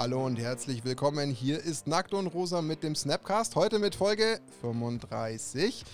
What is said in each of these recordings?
Hallo und herzlich willkommen. Hier ist Nackt und Rosa mit dem Snapcast. Heute mit Folge 35.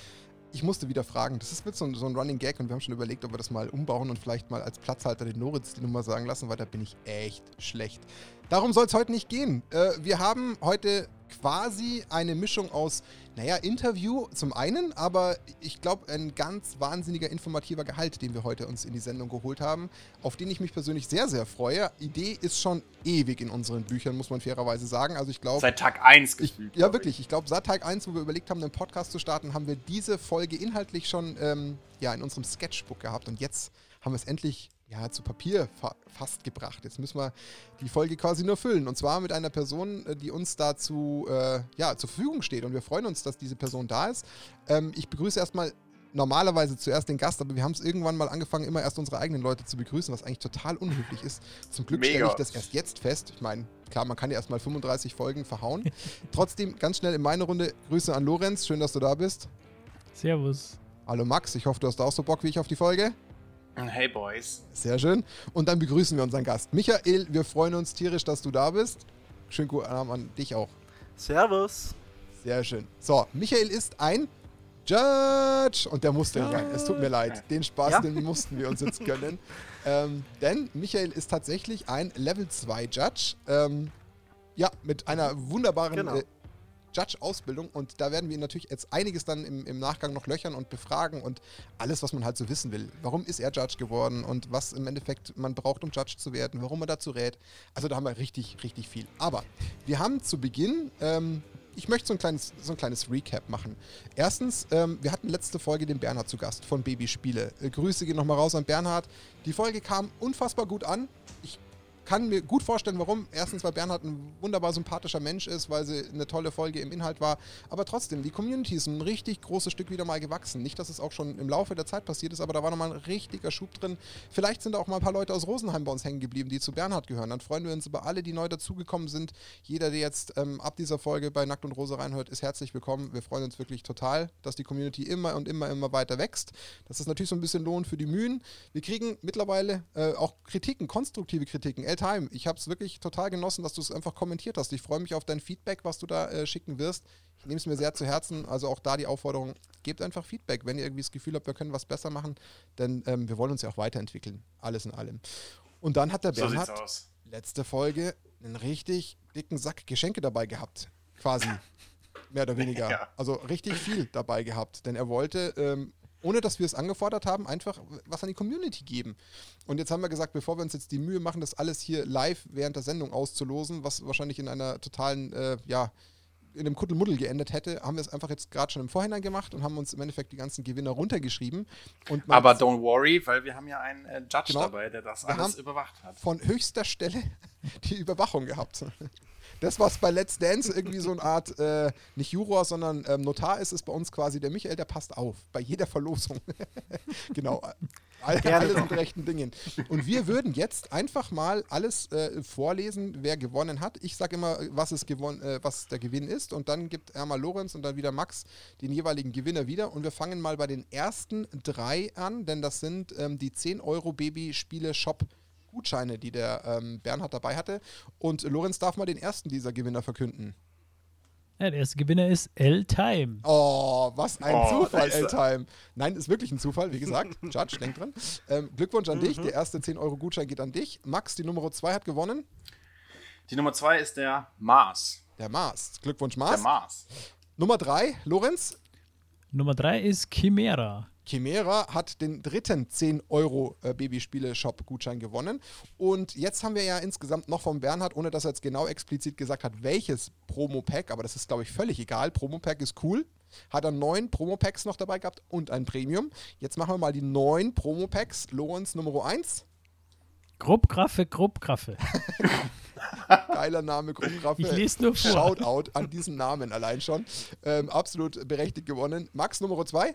Ich musste wieder fragen, das ist mit so, so ein Running Gag und wir haben schon überlegt, ob wir das mal umbauen und vielleicht mal als Platzhalter den Noritz die Nummer sagen lassen, weil da bin ich echt schlecht. Darum soll es heute nicht gehen. Äh, wir haben heute quasi eine Mischung aus, naja, Interview zum einen, aber ich glaube, ein ganz wahnsinniger informativer Gehalt, den wir heute uns in die Sendung geholt haben, auf den ich mich persönlich sehr, sehr freue. Idee ist schon ewig in unseren Büchern, muss man fairerweise sagen. Also ich glaube. Seit Tag 1 gefühlt. Ja, wirklich. Ich glaube, seit Tag 1, wo wir überlegt haben, einen Podcast zu starten, haben wir diese Folge inhaltlich schon ähm, ja, in unserem Sketchbook gehabt. Und jetzt haben wir es endlich ja, zu Papier fa fast gebracht. Jetzt müssen wir die Folge quasi nur füllen. Und zwar mit einer Person, äh, die uns dazu äh, ja, zur Verfügung steht. Und wir freuen uns, dass diese Person da ist. Ähm, ich begrüße erstmal normalerweise zuerst den Gast, aber wir haben es irgendwann mal angefangen, immer erst unsere eigenen Leute zu begrüßen, was eigentlich total unhöflich ist. Zum Glück stelle ich das erst jetzt fest. Ich meine, klar, man kann ja erst mal 35 Folgen verhauen. Trotzdem ganz schnell in meine Runde Grüße an Lorenz. Schön, dass du da bist. Servus. Hallo Max, ich hoffe, du hast auch so Bock wie ich auf die Folge. Hey Boys. Sehr schön. Und dann begrüßen wir unseren Gast. Michael, wir freuen uns tierisch, dass du da bist. Schönen guten Abend an dich auch. Servus. Sehr schön. So, Michael ist ein Judge. Und der musste ja. rein. Es tut mir leid. Den Spaß, ja? den mussten wir uns jetzt gönnen. ähm, denn Michael ist tatsächlich ein Level 2 Judge. Ähm, ja, mit einer wunderbaren genau. äh, Judge-Ausbildung und da werden wir ihn natürlich jetzt einiges dann im, im, Nachgang noch löchern und befragen und alles, was man halt so wissen will. Warum ist er Judge geworden und was im Endeffekt man braucht, um Judge zu werden, warum man dazu rät. Also da haben wir richtig, richtig viel. Aber wir haben zu Beginn, ähm, ich möchte so ein kleines, so ein kleines Recap machen. Erstens, ähm, wir hatten letzte Folge den Bernhard zu Gast von Babyspiele. Äh, Grüße gehen nochmal raus an Bernhard. Die Folge kam unfassbar gut an. Kann mir gut vorstellen, warum. Erstens, weil Bernhard ein wunderbar sympathischer Mensch ist, weil sie eine tolle Folge im Inhalt war. Aber trotzdem, die Community ist ein richtig großes Stück wieder mal gewachsen. Nicht, dass es auch schon im Laufe der Zeit passiert ist, aber da war nochmal ein richtiger Schub drin. Vielleicht sind auch mal ein paar Leute aus Rosenheim bei uns hängen geblieben, die zu Bernhard gehören. Dann freuen wir uns über alle, die neu dazugekommen sind. Jeder, der jetzt ähm, ab dieser Folge bei Nackt und Rose reinhört, ist herzlich willkommen. Wir freuen uns wirklich total, dass die Community immer und immer, immer weiter wächst. Das ist natürlich so ein bisschen Lohn für die Mühen. Wir kriegen mittlerweile äh, auch Kritiken, konstruktive Kritiken. L-Time, ich habe es wirklich total genossen, dass du es einfach kommentiert hast. Ich freue mich auf dein Feedback, was du da äh, schicken wirst. Ich nehme es mir sehr zu Herzen. Also auch da die Aufforderung, gebt einfach Feedback, wenn ihr irgendwie das Gefühl habt, wir können was besser machen, denn ähm, wir wollen uns ja auch weiterentwickeln. Alles in allem. Und dann hat der so Bernhard letzte Folge einen richtig dicken Sack Geschenke dabei gehabt. Quasi. Mehr oder weniger. Ja. Also richtig viel dabei gehabt. Denn er wollte ähm, ohne dass wir es angefordert haben, einfach was an die Community geben. Und jetzt haben wir gesagt, bevor wir uns jetzt die Mühe machen, das alles hier live während der Sendung auszulosen, was wahrscheinlich in einer totalen, äh, ja, in einem Kuddelmuddel geendet hätte, haben wir es einfach jetzt gerade schon im Vorhinein gemacht und haben uns im Endeffekt die ganzen Gewinner runtergeschrieben. Aber don't worry, weil wir haben ja einen äh, Judge genau, dabei, der das alles überwacht hat. Von höchster Stelle die Überwachung gehabt das, was bei Let's Dance irgendwie so eine Art, äh, nicht Juror, sondern ähm, Notar ist, ist bei uns quasi der Michael, der passt auf. Bei jeder Verlosung. genau. All, alles mit rechten Dingen. Und wir würden jetzt einfach mal alles äh, vorlesen, wer gewonnen hat. Ich sage immer, was, es gewon äh, was der Gewinn ist. Und dann gibt einmal Lorenz und dann wieder Max den jeweiligen Gewinner wieder. Und wir fangen mal bei den ersten drei an, denn das sind ähm, die 10 Euro Baby Spiele Shop Gutscheine, die der ähm, Bernhard dabei hatte. Und Lorenz darf mal den ersten dieser Gewinner verkünden. Ja, der erste Gewinner ist L-Time. Oh, was ein oh, Zufall, L-Time. Nein, ist wirklich ein Zufall, wie gesagt. Judge, denk dran. Ähm, Glückwunsch an mhm. dich. Der erste 10-Euro-Gutschein geht an dich. Max, die Nummer 2 hat gewonnen. Die Nummer 2 ist der Mars. Der Mars. Glückwunsch, Mars. Der Mars. Nummer 3, Lorenz. Nummer 3 ist Chimera. Chimera hat den dritten 10 Euro äh, Babyspiele-Shop-Gutschein gewonnen. Und jetzt haben wir ja insgesamt noch vom Bernhard, ohne dass er jetzt genau explizit gesagt hat, welches Promo-Pack, aber das ist, glaube ich, völlig egal. Promo-Pack ist cool. Hat er neun Promo-Packs noch dabei gehabt und ein Premium. Jetzt machen wir mal die neun Promo-Packs. Lorenz Nummer 1. Grubgraffe, Grubgraffe. Geiler Name, Grubgraffe. Ich lese nur vor. Shoutout an diesen Namen allein schon. Ähm, absolut berechtigt gewonnen. Max Nummer 2.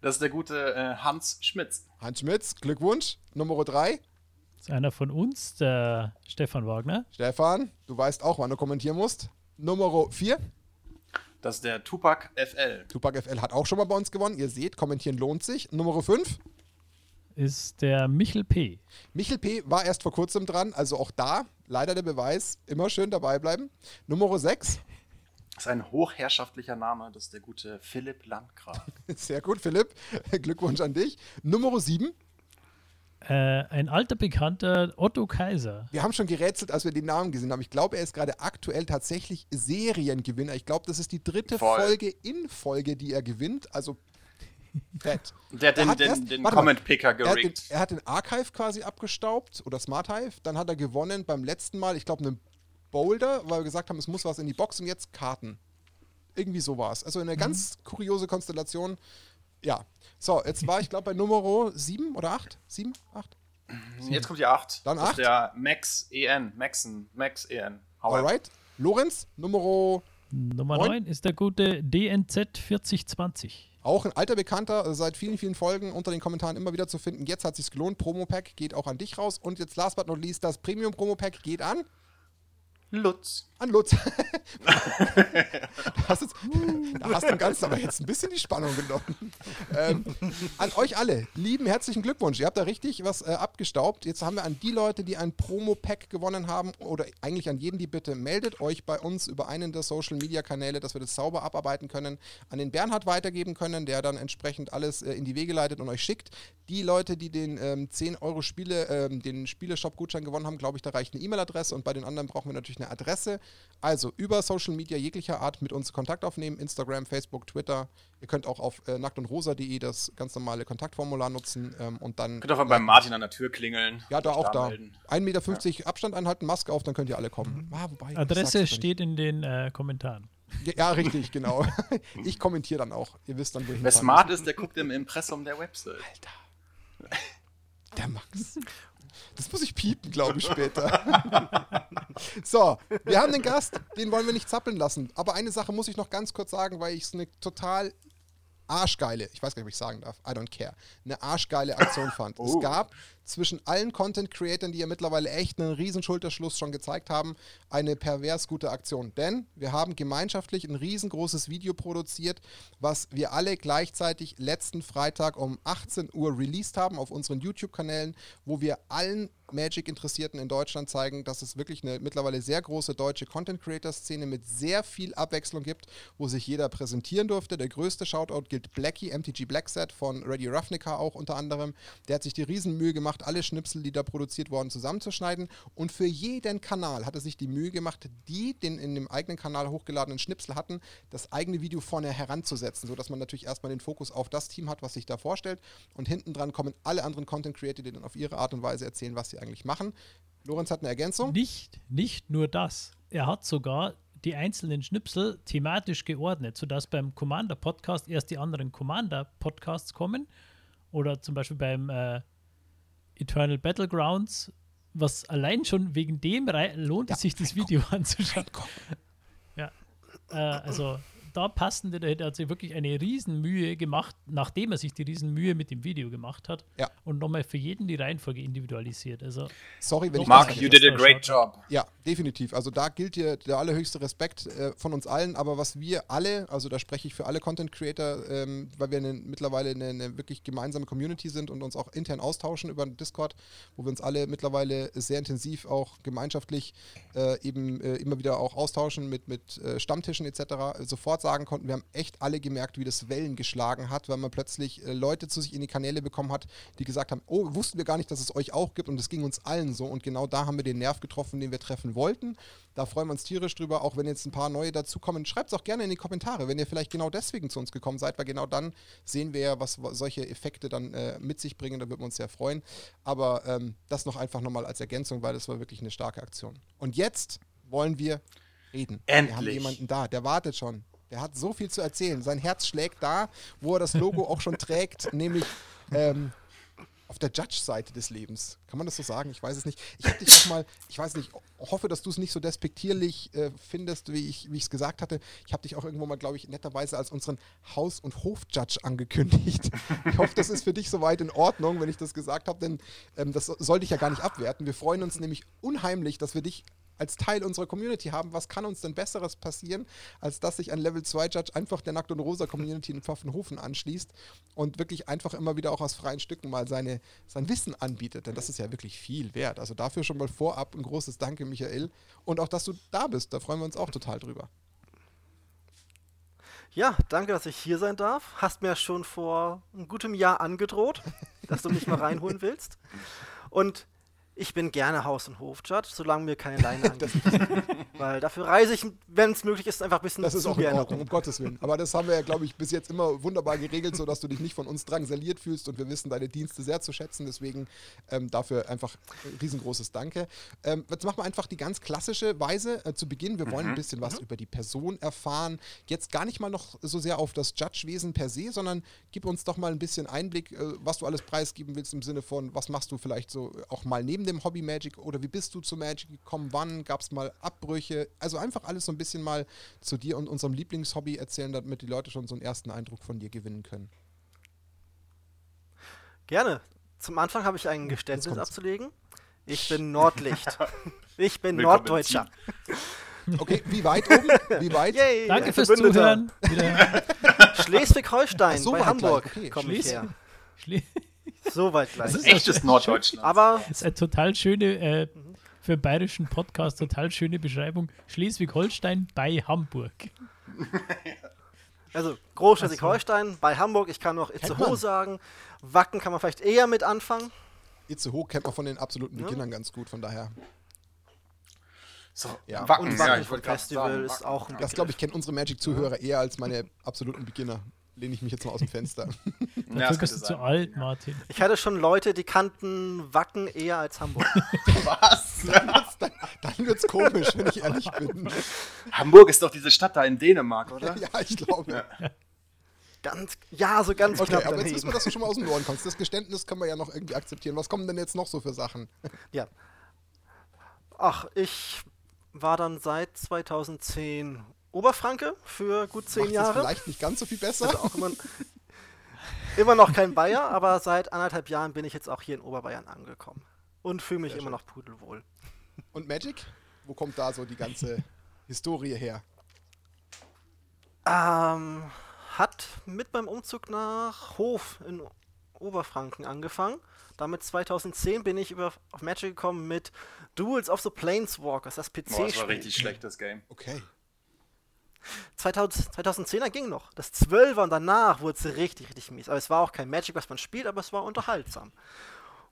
Das ist der gute äh, Hans Schmitz. Hans Schmitz, Glückwunsch. Nummer drei. Das ist einer von uns, der Stefan Wagner. Stefan, du weißt auch, wann du kommentieren musst. Nummer vier. Das ist der Tupac FL. Tupac FL hat auch schon mal bei uns gewonnen. Ihr seht, kommentieren lohnt sich. Nummer fünf. ist der Michel P. Michel P. war erst vor kurzem dran, also auch da leider der Beweis, immer schön dabei bleiben. Nummer 6. Das ist ein hochherrschaftlicher Name, das ist der gute Philipp Landgraf. Sehr gut, Philipp. Glückwunsch an dich. Nummer 7. Äh, ein alter Bekannter, Otto Kaiser. Wir haben schon gerätselt, als wir den Namen gesehen haben. Ich glaube, er ist gerade aktuell tatsächlich Seriengewinner. Ich glaube, das ist die dritte Voll. Folge in Folge, die er gewinnt. Also fett. Der hat den, den, erst, den Comment-Picker gerickt. Er, er hat den, Archive quasi abgestaubt oder Smart Hive. Dann hat er gewonnen beim letzten Mal, ich glaube, einen Boulder, weil wir gesagt haben, es muss was in die Box und jetzt Karten. Irgendwie so war es. Also eine mhm. ganz kuriose Konstellation. Ja. So, jetzt war ich glaube bei Nummer 7 oder 8? 7? 8? Jetzt kommt die 8. Dann 8? der Max EN. Maxen. Max EN. Alright. Lorenz, Nummer Nummer 9. 9 ist der gute DNZ 4020. Auch ein alter Bekannter, seit vielen, vielen Folgen unter den Kommentaren immer wieder zu finden. Jetzt hat sich's gelohnt. Promo-Pack geht auch an dich raus. Und jetzt last but not least, das Premium-Promo-Pack geht an Lutz. An Lutz. da, hast jetzt, da hast du ganz aber jetzt ein bisschen die Spannung genommen. Ähm, an euch alle, lieben herzlichen Glückwunsch. Ihr habt da richtig was äh, abgestaubt. Jetzt haben wir an die Leute, die ein Promo-Pack gewonnen haben, oder eigentlich an jeden, die bitte meldet euch bei uns über einen der Social-Media-Kanäle, dass wir das sauber abarbeiten können, an den Bernhard weitergeben können, der dann entsprechend alles äh, in die Wege leitet und euch schickt. Die Leute, die den ähm, 10 Euro Spiele, ähm, den Spieleshop-Gutschein gewonnen haben, glaube ich, da reicht eine E-Mail-Adresse und bei den anderen brauchen wir natürlich eine Adresse. Also über Social Media jeglicher Art mit uns Kontakt aufnehmen, Instagram, Facebook, Twitter. Ihr könnt auch auf äh, nacktundrosa.de das ganz normale Kontaktformular nutzen ähm, und dann. Könnt auch beim Martin an der Tür klingeln. Ja, da auch da. 1,50 Meter ja. Abstand einhalten, Maske auf, dann könnt ihr alle kommen. Mhm. Ah, wobei, Adresse steht in den äh, Kommentaren. Ja, ja, richtig, genau. ich kommentiere dann auch. Ihr wisst dann, wohin. Wer smart ist, der guckt im Impressum der Website. Alter. Der Max. Das muss ich piepen, glaube ich, später. so, wir haben den Gast, den wollen wir nicht zappeln lassen. Aber eine Sache muss ich noch ganz kurz sagen, weil ich es eine total arschgeile, ich weiß gar nicht, ob ich sagen darf, I don't care, eine arschgeile Aktion fand. Oh. Es gab zwischen allen Content-Creatern, die ja mittlerweile echt einen riesen Schulterschluss schon gezeigt haben, eine pervers gute Aktion. Denn wir haben gemeinschaftlich ein riesengroßes Video produziert, was wir alle gleichzeitig letzten Freitag um 18 Uhr released haben auf unseren YouTube-Kanälen, wo wir allen Magic-Interessierten in Deutschland zeigen, dass es wirklich eine mittlerweile sehr große deutsche Content-Creator-Szene mit sehr viel Abwechslung gibt, wo sich jeder präsentieren durfte. Der größte Shoutout gilt Blackie, MTG Blackset von Ready Ravnica auch unter anderem. Der hat sich die Riesenmühe gemacht, alle Schnipsel, die da produziert wurden, zusammenzuschneiden. Und für jeden Kanal hat er sich die Mühe gemacht, die den in dem eigenen Kanal hochgeladenen Schnipsel hatten, das eigene Video vorne heranzusetzen, sodass man natürlich erstmal den Fokus auf das Team hat, was sich da vorstellt. Und hinten dran kommen alle anderen Content-Creator, die dann auf ihre Art und Weise erzählen, was sie eigentlich machen. Lorenz hat eine Ergänzung. Nicht, nicht nur das. Er hat sogar die einzelnen Schnipsel thematisch geordnet, sodass beim Commander-Podcast erst die anderen Commander-Podcasts kommen. Oder zum Beispiel beim äh, Eternal Battlegrounds, was allein schon wegen dem lohnt ja, es sich, das Video anzuschauen. Ja, äh, also da passende, der hat sich wirklich eine Riesenmühe gemacht, nachdem er sich die Riesenmühe mit dem Video gemacht hat. Ja. Und nochmal für jeden die Reihenfolge individualisiert. Also, Sorry, wenn ich Mark, you did a great job. Ja, definitiv. Also da gilt dir der allerhöchste Respekt äh, von uns allen. Aber was wir alle, also da spreche ich für alle Content Creator, ähm, weil wir eine, mittlerweile eine, eine, wirklich gemeinsame Community sind und uns auch intern austauschen über Discord, wo wir uns alle mittlerweile sehr intensiv auch gemeinschaftlich äh, eben äh, immer wieder auch austauschen mit, mit äh, Stammtischen etc. Sofort sagen konnten, wir haben echt alle gemerkt, wie das Wellen geschlagen hat, weil man plötzlich äh, Leute zu sich in die Kanäle bekommen hat, die gesagt haben, oh, wussten wir gar nicht, dass es euch auch gibt und es ging uns allen so und genau da haben wir den Nerv getroffen, den wir treffen wollten. Da freuen wir uns tierisch drüber, auch wenn jetzt ein paar neue dazukommen. Schreibt es auch gerne in die Kommentare, wenn ihr vielleicht genau deswegen zu uns gekommen seid, weil genau dann sehen wir ja, was solche Effekte dann äh, mit sich bringen, da würden wir uns sehr freuen. Aber ähm, das noch einfach nochmal als Ergänzung, weil das war wirklich eine starke Aktion. Und jetzt wollen wir reden. Endlich. Wir haben jemanden da, der wartet schon. Der hat so viel zu erzählen. Sein Herz schlägt da, wo er das Logo auch schon trägt, nämlich ähm, auf der Judge-Seite des Lebens. Kann man das so sagen? Ich weiß es nicht. Ich habe dich auch mal, ich weiß nicht, hoffe, dass du es nicht so despektierlich äh, findest, wie ich es gesagt hatte. Ich habe dich auch irgendwo mal, glaube ich, netterweise als unseren Haus- und Hof-Judge angekündigt. Ich hoffe, das ist für dich soweit in Ordnung, wenn ich das gesagt habe, denn ähm, das sollte ich ja gar nicht abwerten. Wir freuen uns nämlich unheimlich, dass wir dich als Teil unserer Community haben. Was kann uns denn Besseres passieren, als dass sich ein Level 2 Judge einfach der Nackt und Rosa Community in Pfaffenhofen anschließt und wirklich einfach immer wieder auch aus freien Stücken mal seine, sein Wissen anbietet. Denn das ist ja wirklich viel wert. Also dafür schon mal vorab ein großes Danke, Michael. Und auch, dass du da bist. Da freuen wir uns auch total drüber. Ja, danke, dass ich hier sein darf. Hast mir schon vor einem guten Jahr angedroht, dass du mich mal reinholen willst. Und ich bin gerne Haus- und Hof-Judge, solange mir keine Leine angeht. Weil dafür reise ich, wenn es möglich ist, einfach ein bisschen Das ist auch in Ordnung, um Gottes Willen. Aber das haben wir ja, glaube ich, bis jetzt immer wunderbar geregelt, sodass du dich nicht von uns drangsaliert fühlst und wir wissen deine Dienste sehr zu schätzen. Deswegen ähm, dafür einfach riesengroßes Danke. Ähm, jetzt machen wir einfach die ganz klassische Weise äh, zu Beginn. Wir wollen mhm. ein bisschen was mhm. über die Person erfahren. Jetzt gar nicht mal noch so sehr auf das Judge-Wesen per se, sondern gib uns doch mal ein bisschen Einblick, äh, was du alles preisgeben willst im Sinne von, was machst du vielleicht so auch mal neben dem Hobby Magic oder wie bist du zu Magic gekommen? Wann gab es mal Abbrüche? Also einfach alles so ein bisschen mal zu dir und unserem Lieblingshobby erzählen, damit die Leute schon so einen ersten Eindruck von dir gewinnen können. Gerne. Zum Anfang habe ich ein Geständnis abzulegen. Ich bin Nordlicht. ich bin Willkommen Norddeutscher. Okay, wie weit oben? Wie weit? Yay, Danke fürs Zuhören. Schleswig-Holstein so bei Hamburg okay. komme ich her. Schle so weit gleich. Das ist echtes Norddeutschland. Aber das ist eine total schöne, äh, für einen bayerischen Podcast, total schöne Beschreibung. Schleswig-Holstein bei Hamburg. Also Groß Schleswig-Holstein bei Hamburg. Ich kann noch Itzehoe sagen. Wacken kann man vielleicht eher mit anfangen. Itzehoe kennt man von den absoluten Beginnern ja. ganz gut, von daher. So, ja. Wacken, und Wacken ja, Festival sagen, ist auch ein Das, glaube ich, kennen unsere Magic-Zuhörer eher als meine absoluten Beginner lehne ich mich jetzt mal aus dem Fenster. ja, Dafür bist du zu alt, Martin. Ich hatte schon Leute, die kannten Wacken eher als Hamburg. Was? dann, dann wird's komisch, wenn ich ehrlich bin. Hamburg ist doch diese Stadt da in Dänemark, oder? ja, ich glaube. Ja. Ganz, ja, so ganz okay, knapp. Aber jetzt wissen wir, dass du schon mal aus dem Norden kommst. Das Geständnis können wir ja noch irgendwie akzeptieren. Was kommen denn jetzt noch so für Sachen? Ja. Ach, ich war dann seit 2010 Oberfranke für gut zehn Macht Jahre. Das vielleicht nicht ganz so viel besser. Also auch immer, immer noch kein Bayer, aber seit anderthalb Jahren bin ich jetzt auch hier in Oberbayern angekommen und fühle mich Sehr immer schön. noch pudelwohl. Und Magic? Wo kommt da so die ganze Historie her? Ähm, hat mit beim Umzug nach Hof in Oberfranken angefangen. Damit 2010 bin ich über, auf Magic gekommen mit Duels of the Planeswalkers, das PC-Spiel. Das war richtig schlechtes Game. Okay. 2000, 2010er ging noch. Das 12er und danach wurde es richtig, richtig mies. Aber es war auch kein Magic, was man spielt, aber es war unterhaltsam.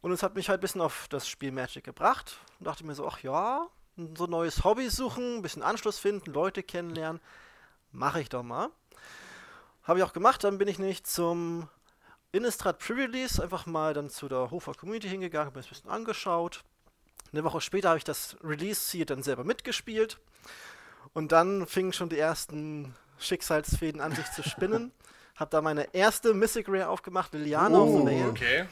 Und es hat mich halt ein bisschen auf das Spiel Magic gebracht. Und dachte mir so, ach ja, so ein neues Hobby suchen, ein bisschen Anschluss finden, Leute kennenlernen. Mache ich doch mal. Habe ich auch gemacht. Dann bin ich nicht zum Innistrad Pre-Release einfach mal dann zu der Hofer Community hingegangen, habe mir das ein bisschen angeschaut. Eine Woche später habe ich das Release hier dann selber mitgespielt. Und dann fingen schon die ersten Schicksalsfäden an, sich zu spinnen. Hab da meine erste Mystic Rare aufgemacht, Liliana oh, the Veil. Okay.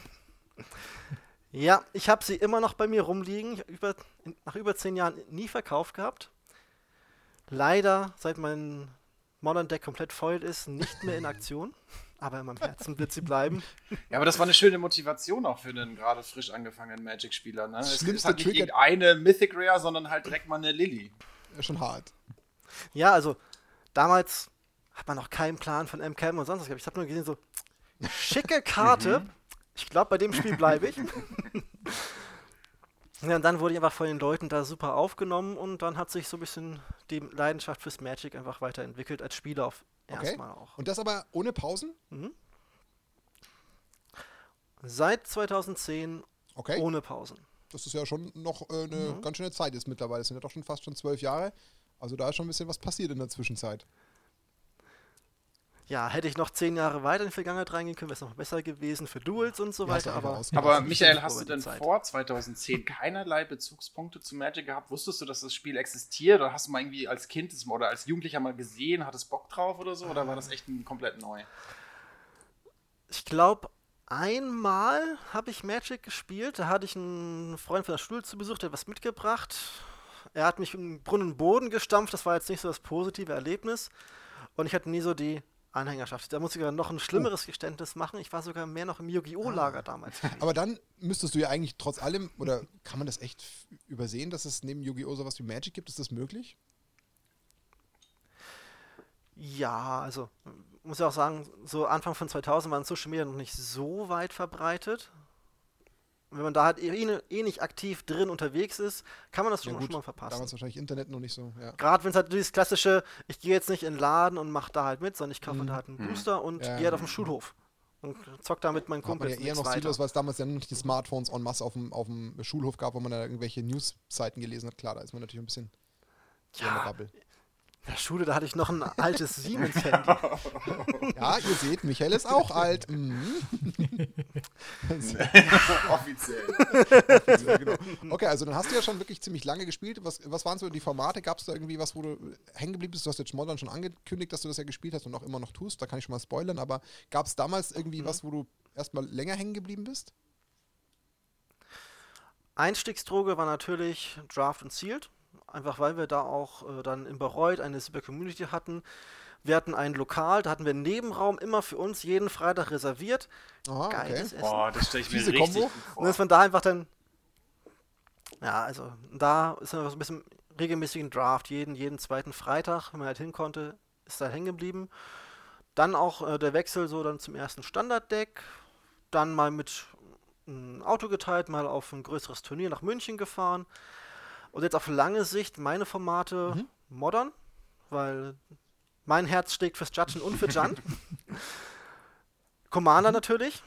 Ja, ich habe sie immer noch bei mir rumliegen. Über, nach über zehn Jahren nie verkauft gehabt. Leider, seit mein Modern Deck komplett voll ist, nicht mehr in Aktion. Aber in meinem Herzen wird sie bleiben. Ja, aber das war eine schöne Motivation auch für einen gerade frisch angefangenen Magic-Spieler. Ne? Es gibt halt nicht eine Mythic Rare, sondern halt direkt mal eine Lily. Ja, schon hart. Ja, also damals hat man noch keinen Plan von MCAM und sonst was gehabt. Ich habe nur gesehen, so schicke Karte. Mhm. ich glaube, bei dem Spiel bleibe ich. ja, und dann wurde ich einfach von den Leuten da super aufgenommen und dann hat sich so ein bisschen die Leidenschaft fürs Magic einfach weiterentwickelt als Spieler auf okay. erstmal auch. Und das aber ohne Pausen? Mhm. Seit 2010 okay. ohne Pausen. Das ist ja schon noch äh, eine mhm. ganz schöne Zeit ist mittlerweile. Das sind ja doch schon fast schon zwölf Jahre. Also da ist schon ein bisschen was passiert in der Zwischenzeit. Ja, hätte ich noch zehn Jahre weiter in die Vergangenheit reingehen können, wäre es noch besser gewesen für Duels und so weiter. Aber, aber Michael, hast du denn Zeit. vor 2010 keinerlei Bezugspunkte zu Magic gehabt? Wusstest du, dass das Spiel existiert? Oder hast du mal irgendwie als Kind oder als Jugendlicher mal gesehen, hattest Bock drauf oder so? Oder war das echt ein komplett neu? Ich glaube, einmal habe ich Magic gespielt. Da hatte ich einen Freund von der Schule zu Besuch, der hat was mitgebracht. Er hat mich im Brunnen Boden gestampft, das war jetzt nicht so das positive Erlebnis. Und ich hatte nie so die Anhängerschaft. Da muss ich sogar noch ein schlimmeres oh. Geständnis machen. Ich war sogar mehr noch im Yu-Gi-Oh! Lager ah. damals. Aber dann müsstest du ja eigentlich trotz allem, oder kann man das echt übersehen, dass es neben Yu-Gi-Oh! sowas wie Magic gibt? Ist das möglich? Ja, also muss ich auch sagen, so Anfang von 2000 waren Social Media noch nicht so weit verbreitet. Und wenn man da halt eh, eh, nicht aktiv drin unterwegs ist, kann man das schon, ja, gut, schon mal verpassen. Damals wahrscheinlich Internet noch nicht so. Ja. Gerade wenn es halt dieses klassische, ich gehe jetzt nicht in den Laden und mache da halt mit, sondern ich kaufe mhm. da halt einen mhm. Booster und ja, gehe halt auf den Schulhof und zock da mit meinen Kumpels. Ja eher noch sinnlos, weil es damals ja noch nicht die Smartphones en masse auf dem, auf dem Schulhof gab, wo man da irgendwelche News-Seiten gelesen hat. Klar, da ist man natürlich ein bisschen ja, in der Schule, da hatte ich noch ein altes Siemens-Handy. ja, ihr seht, Michael ist auch alt. Mhm. Offiziell. Offiziell genau. Okay, also dann hast du ja schon wirklich ziemlich lange gespielt. Was, was waren so die Formate? Gab es da irgendwie was, wo du hängen geblieben bist? Du hast jetzt Modern schon angekündigt, dass du das ja gespielt hast und auch immer noch tust. Da kann ich schon mal spoilern. Aber gab es damals irgendwie mhm. was, wo du erstmal länger hängen geblieben bist? Einstiegsdroge war natürlich Draft und Sealed einfach weil wir da auch äh, dann in Bayreuth eine super Community hatten. Wir hatten ein Lokal, da hatten wir einen Nebenraum immer für uns jeden Freitag reserviert. Aha, Geiles okay. Essen. Boah, das stelle ich mir Diese richtig Kombo. vor. Und dass man da einfach dann, ja, also da ist dann so ein bisschen regelmäßigen Draft, jeden, jeden zweiten Freitag, wenn man halt hin konnte, ist da hängen geblieben. Dann auch äh, der Wechsel so dann zum ersten Standarddeck, dann mal mit ein Auto geteilt, mal auf ein größeres Turnier nach München gefahren. Und jetzt auf lange Sicht meine Formate mhm. modern, weil mein Herz schlägt fürs Judgen und für Jan. Commander mhm. natürlich,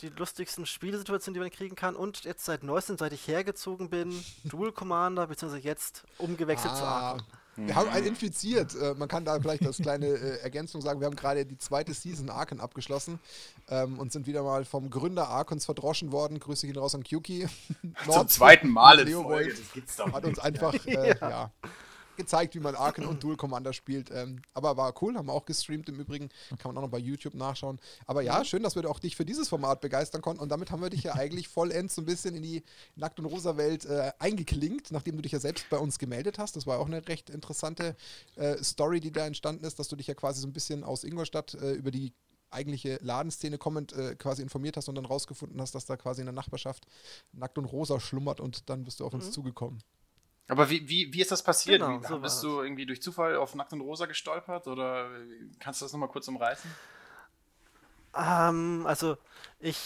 die lustigsten Spielsituationen, die man kriegen kann. Und jetzt seit neuestem, seit ich hergezogen bin, Dual Commander, beziehungsweise jetzt umgewechselt ah. zu Arkham. Wir haben einen infiziert. Äh, man kann da vielleicht als kleine äh, Ergänzung sagen, wir haben gerade die zweite Season Arken abgeschlossen ähm, und sind wieder mal vom Gründer Arkons verdroschen worden. Grüße ihn raus an Kyuki. Zum zweiten Mal in Folge, das gibt's doch Hat uns einfach, äh, ja. ja gezeigt, wie man Arken und Dual Commander spielt. Ähm, aber war cool, haben wir auch gestreamt im Übrigen. Kann man auch noch bei YouTube nachschauen. Aber ja, schön, dass wir auch dich für dieses Format begeistern konnten. Und damit haben wir dich ja eigentlich vollends so ein bisschen in die Nackt- und Rosa-Welt äh, eingeklinkt, nachdem du dich ja selbst bei uns gemeldet hast. Das war auch eine recht interessante äh, Story, die da entstanden ist, dass du dich ja quasi so ein bisschen aus Ingolstadt äh, über die eigentliche Ladenszene kommend äh, quasi informiert hast und dann rausgefunden hast, dass da quasi in der Nachbarschaft Nackt und Rosa schlummert und dann bist du auf uns mhm. zugekommen. Aber wie, wie, wie ist das passiert? Genau, wie, so bist du irgendwie durch Zufall auf Nackt und Rosa gestolpert oder kannst du das nochmal kurz umreißen? Ähm, also ich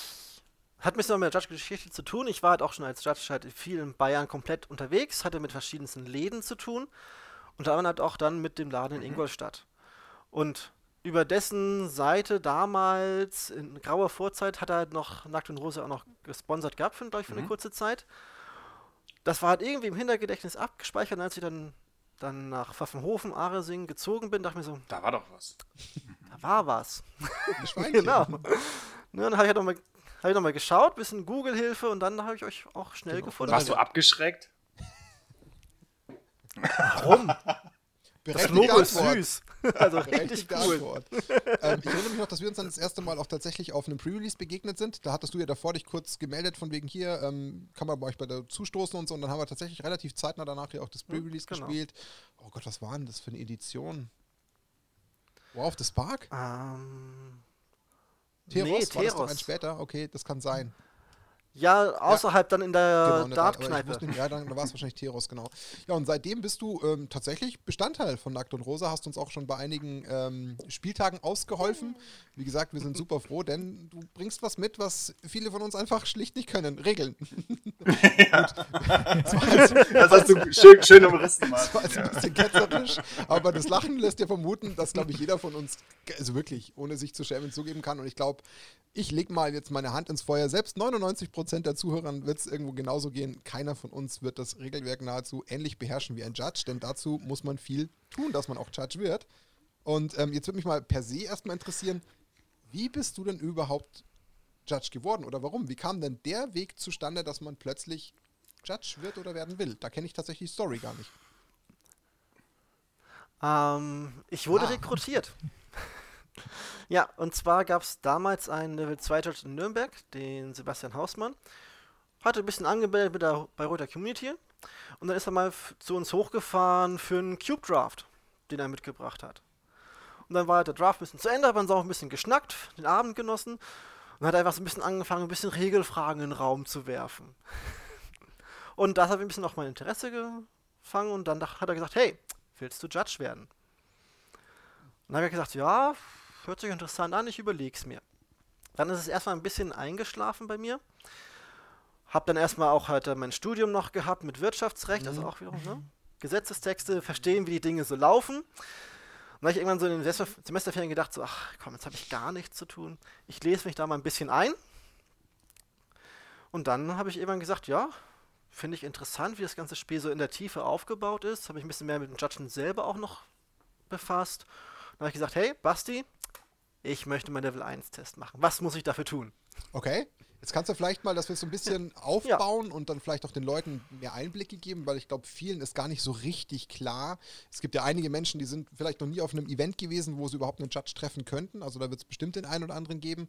hat mich so mit der Judge-Geschichte zu tun. Ich war halt auch schon als Judge halt viel in Bayern komplett unterwegs, hatte mit verschiedensten Läden zu tun und da halt auch dann mit dem Laden in mhm. Ingolstadt. Und über dessen Seite damals in grauer Vorzeit hat er halt noch Nackt und Rosa auch noch gesponsert gehabt, für, ich, für mhm. eine kurze Zeit das war halt irgendwie im Hintergedächtnis abgespeichert. Und als ich dann, dann nach Pfaffenhofen, Aresing gezogen bin, dachte ich mir so: Da war doch was. Da war was. genau. Ne, dann habe ich halt nochmal hab noch geschaut, bisschen Google-Hilfe und dann habe ich euch auch schnell genau. gefunden. Warst du abgeschreckt? Warum? Das Logo ist süß. also richtig cool. ähm, ich erinnere mich noch, dass wir uns dann das erste Mal auch tatsächlich auf einem Pre-Release begegnet sind. Da hattest du ja davor dich kurz gemeldet, von wegen hier, ähm, kann man bei euch bei der zustoßen und so. Und dann haben wir tatsächlich relativ zeitnah danach ja auch das Pre-Release genau. gespielt. Oh Gott, was war denn das für eine Edition? Wow, of the Spark? Ähm. Theros, nee, war Theros. das doch ein später? Okay, das kann sein. Ja, außerhalb ja. dann in der genau, Dartkneipe. Ja, dann war es wahrscheinlich Teros, genau. Ja, und seitdem bist du ähm, tatsächlich Bestandteil von Nackt und Rosa, hast uns auch schon bei einigen ähm, Spieltagen ausgeholfen. Wie gesagt, wir sind super froh, denn du bringst was mit, was viele von uns einfach schlicht nicht können. Regeln. Ja. das, das hast du schön, schön umrissen, Mann. Das war jetzt ein bisschen ketzerisch, aber das Lachen lässt dir vermuten, dass, glaube ich, jeder von uns, also wirklich, ohne sich zu schämen, zugeben kann. Und ich glaube, ich lege mal jetzt meine Hand ins Feuer. Selbst 99% der Zuhörern wird es irgendwo genauso gehen. Keiner von uns wird das Regelwerk nahezu ähnlich beherrschen wie ein Judge, denn dazu muss man viel tun, dass man auch Judge wird. Und ähm, jetzt würde mich mal per se erstmal interessieren, wie bist du denn überhaupt Judge geworden oder warum? Wie kam denn der Weg zustande, dass man plötzlich Judge wird oder werden will? Da kenne ich tatsächlich die Story gar nicht. Ähm, ich wurde ah. rekrutiert. Ja, und zwar gab es damals einen Level 2 Judge in Nürnberg, den Sebastian Hausmann. Hatte ein bisschen angemeldet mit der Bayreuther Community. Und dann ist er mal zu uns hochgefahren für einen Cube Draft, den er mitgebracht hat. Und dann war der Draft ein bisschen zu Ende, aber dann auch ein bisschen geschnackt, den Abend genossen und hat einfach so ein bisschen angefangen, ein bisschen Regelfragen in den Raum zu werfen. Und das hat ein bisschen auch mein Interesse gefangen und dann hat er gesagt, hey, willst du Judge werden? Und dann habe ich gesagt, ja, hört sich interessant an, ich überleg's mir. Dann ist es erstmal ein bisschen eingeschlafen bei mir. Hab dann erstmal auch halt mein Studium noch gehabt mit Wirtschaftsrecht, also mhm. also auch wieder ne? Gesetzestexte, verstehen, wie die Dinge so laufen. Und dann habe ich irgendwann so in den Semesterferien gedacht, so, ach komm, jetzt habe ich gar nichts zu tun. Ich lese mich da mal ein bisschen ein. Und dann habe ich irgendwann gesagt, ja, finde ich interessant, wie das ganze Spiel so in der Tiefe aufgebaut ist. Habe ich ein bisschen mehr mit dem Judgment selber auch noch befasst. Dann habe ich gesagt, hey, Basti, ich möchte meinen Level 1 Test machen. Was muss ich dafür tun? Okay. Jetzt kannst du vielleicht mal, dass wir es so ein bisschen aufbauen ja. und dann vielleicht auch den Leuten mehr Einblicke geben, weil ich glaube, vielen ist gar nicht so richtig klar. Es gibt ja einige Menschen, die sind vielleicht noch nie auf einem Event gewesen, wo sie überhaupt einen Judge treffen könnten. Also da wird es bestimmt den einen oder anderen geben.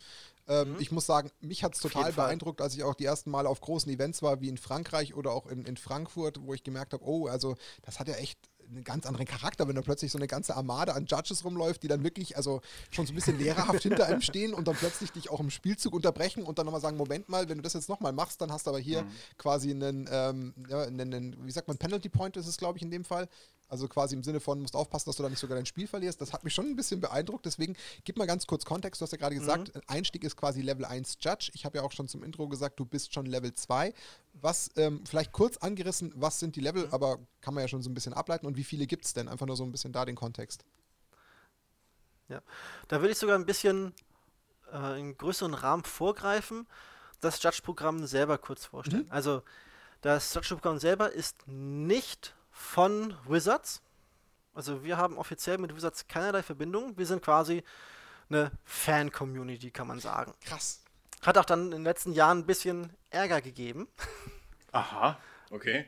Ähm, mhm. Ich muss sagen, mich hat es total beeindruckt, als ich auch die ersten Male auf großen Events war, wie in Frankreich oder auch in, in Frankfurt, wo ich gemerkt habe, oh, also das hat ja echt einen ganz anderen Charakter, wenn da plötzlich so eine ganze Armade an Judges rumläuft, die dann wirklich also schon so ein bisschen lehrerhaft hinter einem stehen und dann plötzlich dich auch im Spielzug unterbrechen und dann nochmal sagen, Moment mal, wenn du das jetzt nochmal machst, dann hast du aber hier mhm. quasi einen, ähm, ja, einen, einen, wie sagt man, Penalty Point ist es, glaube ich, in dem Fall. Also quasi im Sinne von, musst aufpassen, dass du da nicht sogar dein Spiel verlierst. Das hat mich schon ein bisschen beeindruckt. Deswegen gib mal ganz kurz Kontext. Du hast ja gerade gesagt, mhm. Einstieg ist quasi Level 1 Judge. Ich habe ja auch schon zum Intro gesagt, du bist schon Level 2. Was, ähm, vielleicht kurz angerissen, was sind die Level, mhm. aber kann man ja schon so ein bisschen ableiten. Und wie viele gibt es denn? Einfach nur so ein bisschen da den Kontext. Ja, da würde ich sogar ein bisschen äh, in größeren Rahmen vorgreifen, das Judge-Programm selber kurz vorstellen. Mhm. Also, das Judge-Programm selber ist nicht von Wizards. Also wir haben offiziell mit Wizards keinerlei Verbindung. Wir sind quasi eine Fan-Community, kann man sagen. Krass. Hat auch dann in den letzten Jahren ein bisschen Ärger gegeben. Aha, okay.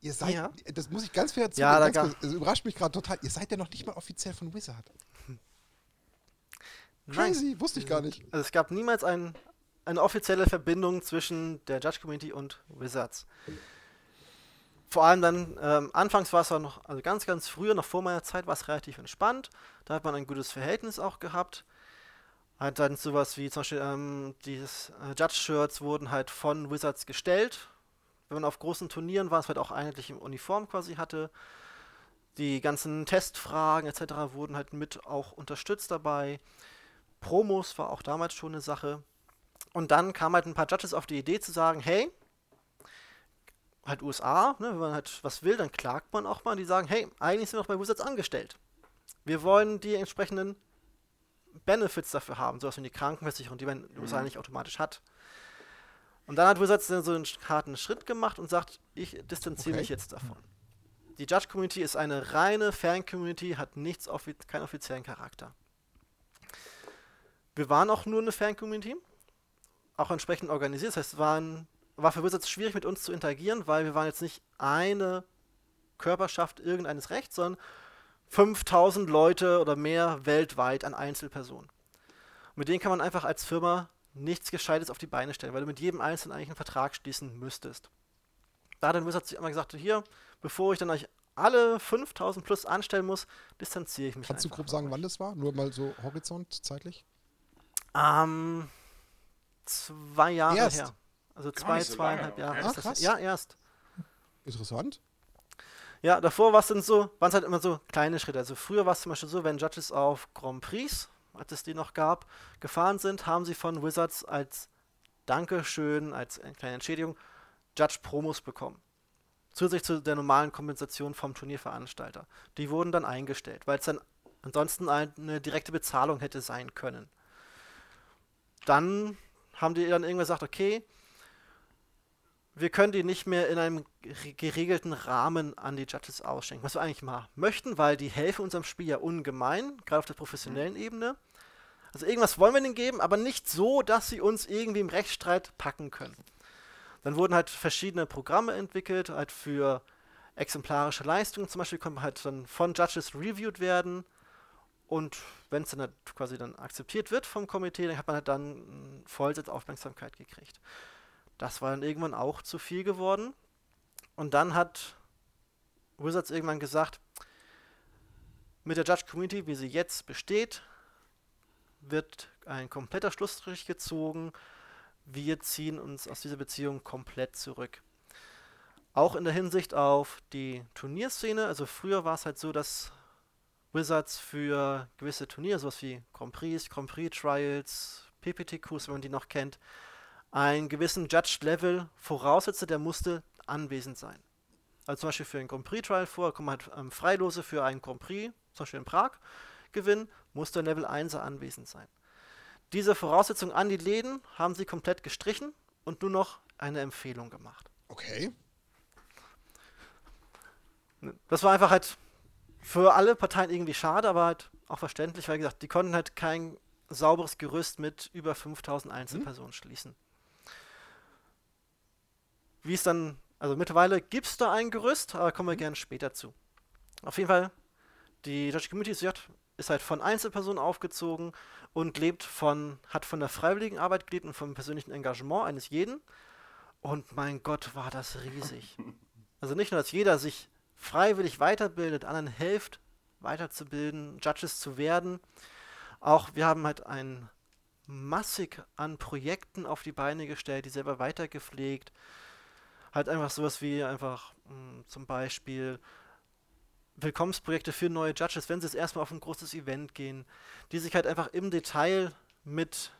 Ihr seid, ja. das muss ich ganz fair erzählen, ja, ganz kurz, das überrascht mich gerade total. Ihr seid ja noch nicht mal offiziell von Wizard. Crazy, Nein. wusste ich gar nicht. Also es gab niemals ein, eine offizielle Verbindung zwischen der Judge Community und Wizards vor allem dann, ähm, anfangs war es auch noch, also ganz, ganz früher, noch vor meiner Zeit, war es relativ entspannt. Da hat man ein gutes Verhältnis auch gehabt. Hat dann sowas wie zum Beispiel, ähm, dieses äh, Judge-Shirts wurden halt von Wizards gestellt. Wenn man auf großen Turnieren war, es halt auch einheitlich im Uniform quasi hatte. Die ganzen Testfragen etc. wurden halt mit auch unterstützt dabei. Promos war auch damals schon eine Sache. Und dann kamen halt ein paar Judges auf die Idee zu sagen, hey, halt USA, ne, wenn man halt was will, dann klagt man auch mal. Die sagen, hey, eigentlich sind wir doch bei Wizards angestellt. Wir wollen die entsprechenden Benefits dafür haben, sowas wie die Krankenversicherung, die man in den USA mhm. nicht automatisch hat. Und dann hat Wizards dann so einen harten Schritt gemacht und sagt, ich distanziere okay. mich jetzt davon. Die Judge Community ist eine reine Fan-Community, hat nichts, offi keinen offiziellen Charakter. Wir waren auch nur eine Fan-Community, auch entsprechend organisiert. Das heißt, es waren war für Wizards schwierig mit uns zu interagieren, weil wir waren jetzt nicht eine Körperschaft irgendeines Rechts, sondern 5000 Leute oder mehr weltweit an Einzelpersonen. Und mit denen kann man einfach als Firma nichts Gescheites auf die Beine stellen, weil du mit jedem Einzelnen eigentlich einen Vertrag schließen müsstest. Da hat dann Wizards sich immer gesagt, hier, bevor ich dann euch alle 5000 plus anstellen muss, distanziere ich mich. Kannst du grob sagen, wann das war? Nur mal so horizont zeitlich? Ähm, zwei Jahre Erst. her. Also zwei, so zweieinhalb Jahre. Okay. Ah, krass. Ja, erst. Interessant. Ja, davor war es dann so, waren es halt immer so kleine Schritte. Also früher war es zum Beispiel so, wenn Judges auf Grand Prix, als es die noch gab, gefahren sind, haben sie von Wizards als Dankeschön, als kleine Entschädigung, Judge-Promos bekommen. Zusätzlich zu der normalen Kompensation vom Turnierveranstalter. Die wurden dann eingestellt, weil es dann ansonsten eine direkte Bezahlung hätte sein können. Dann haben die dann irgendwann gesagt, okay, wir können die nicht mehr in einem geregelten Rahmen an die Judges ausschenken, was wir eigentlich mal möchten, weil die helfen unserem Spiel ja ungemein, gerade auf der professionellen mhm. Ebene. Also irgendwas wollen wir denen geben, aber nicht so, dass sie uns irgendwie im Rechtsstreit packen können. Dann wurden halt verschiedene Programme entwickelt, halt für exemplarische Leistungen. Zum Beispiel konnte man halt dann von Judges reviewed werden. Und wenn es dann halt quasi dann akzeptiert wird vom Komitee, dann hat man halt dann Vollsitz Aufmerksamkeit gekriegt. Das war dann irgendwann auch zu viel geworden. Und dann hat Wizards irgendwann gesagt, mit der Judge Community, wie sie jetzt besteht, wird ein kompletter Schlussstrich gezogen. Wir ziehen uns aus dieser Beziehung komplett zurück. Auch in der Hinsicht auf die Turnierszene. Also früher war es halt so, dass Wizards für gewisse Turniere, sowas wie Grand Prix, Grand Prix Trials, PPTQs, wenn man die noch kennt, einen gewissen Judge-Level voraussetzte, der musste anwesend sein. Also zum Beispiel für ein Grand Prix Trial vor, kommen halt ähm, Freilose für einen Grand Prix, zum Beispiel in Prag, gewinnen, musste ein Level 1er anwesend sein. Diese Voraussetzung an die Läden haben sie komplett gestrichen und nur noch eine Empfehlung gemacht. Okay. Das war einfach halt für alle Parteien irgendwie schade, aber halt auch verständlich, weil gesagt, die konnten halt kein sauberes Gerüst mit über 5000 Einzelpersonen hm. schließen. Wie es dann, also mittlerweile gibt es da ein Gerüst, aber kommen wir hm. gerne später zu. Auf jeden Fall, die Judge Community ist halt von Einzelpersonen aufgezogen und lebt von, hat von der freiwilligen Arbeit gelebt und vom persönlichen Engagement eines jeden. Und mein Gott, war das riesig. Also nicht nur, dass jeder sich freiwillig weiterbildet, anderen hilft, weiterzubilden, Judges zu werden. Auch wir haben halt ein massig an Projekten auf die Beine gestellt, die selber weitergepflegt. Halt einfach sowas wie einfach mh, hm, zum Beispiel Willkommensprojekte für neue Judges, wenn sie jetzt erstmal auf ein großes Event gehen, die sich halt einfach im Detail mit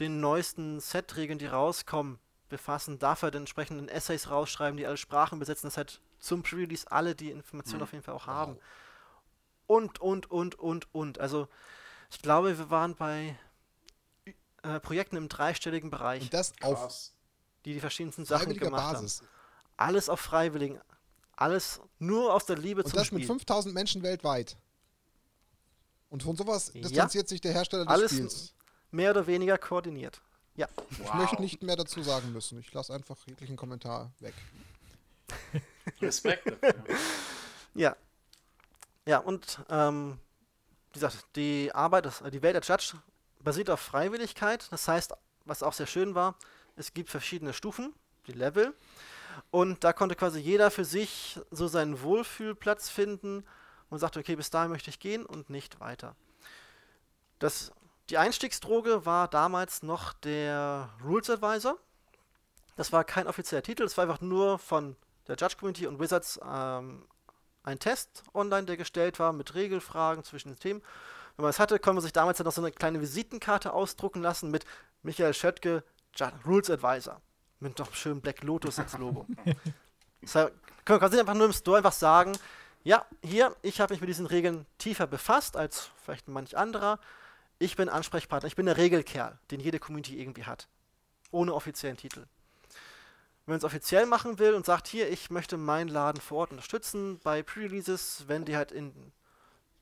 den neuesten Set-Regeln, die rauskommen, befassen, dafür den entsprechenden Essays rausschreiben, die alle Sprachen besetzen, dass halt zum Pre-Release alle die Informationen mhm. auf jeden Fall auch haben. Wow. Und, und, und, und, und. Also, ich glaube, wir waren bei äh, Projekten im dreistelligen Bereich. Und das auf die die verschiedensten Sachen gemacht Basis. haben. Alles auf Freiwilligen. Alles nur aus der Liebe und zum Spiel. Und das mit 5000 Menschen weltweit. Und von sowas distanziert ja. sich der Hersteller des Alles Spiels. mehr oder weniger koordiniert. Ja. Ich wow. möchte nicht mehr dazu sagen müssen. Ich lasse einfach jeglichen Kommentar weg. Respekt dafür. Ja. Ja, und ähm, wie gesagt, die Arbeit, die Welt der Judge basiert auf Freiwilligkeit. Das heißt, was auch sehr schön war, es gibt verschiedene Stufen, die Level. Und da konnte quasi jeder für sich so seinen Wohlfühlplatz finden und sagte, okay, bis dahin möchte ich gehen und nicht weiter. Das, die Einstiegsdroge war damals noch der Rules Advisor. Das war kein offizieller Titel, es war einfach nur von der Judge Community und Wizards ähm, ein Test online, der gestellt war mit Regelfragen zwischen den Themen. Wenn man es hatte, konnte man sich damals dann noch so eine kleine Visitenkarte ausdrucken lassen mit Michael Schöttke, Rules Advisor. Mit doch schön Black Lotus als Logo. das heißt, kann man einfach nur im Store einfach sagen, ja, hier, ich habe mich mit diesen Regeln tiefer befasst als vielleicht manch anderer. Ich bin Ansprechpartner, ich bin der Regelkerl, den jede Community irgendwie hat. Ohne offiziellen Titel. Wenn man es offiziell machen will und sagt, hier, ich möchte meinen Laden vor Ort unterstützen bei Pre-Releases, wenn die halt in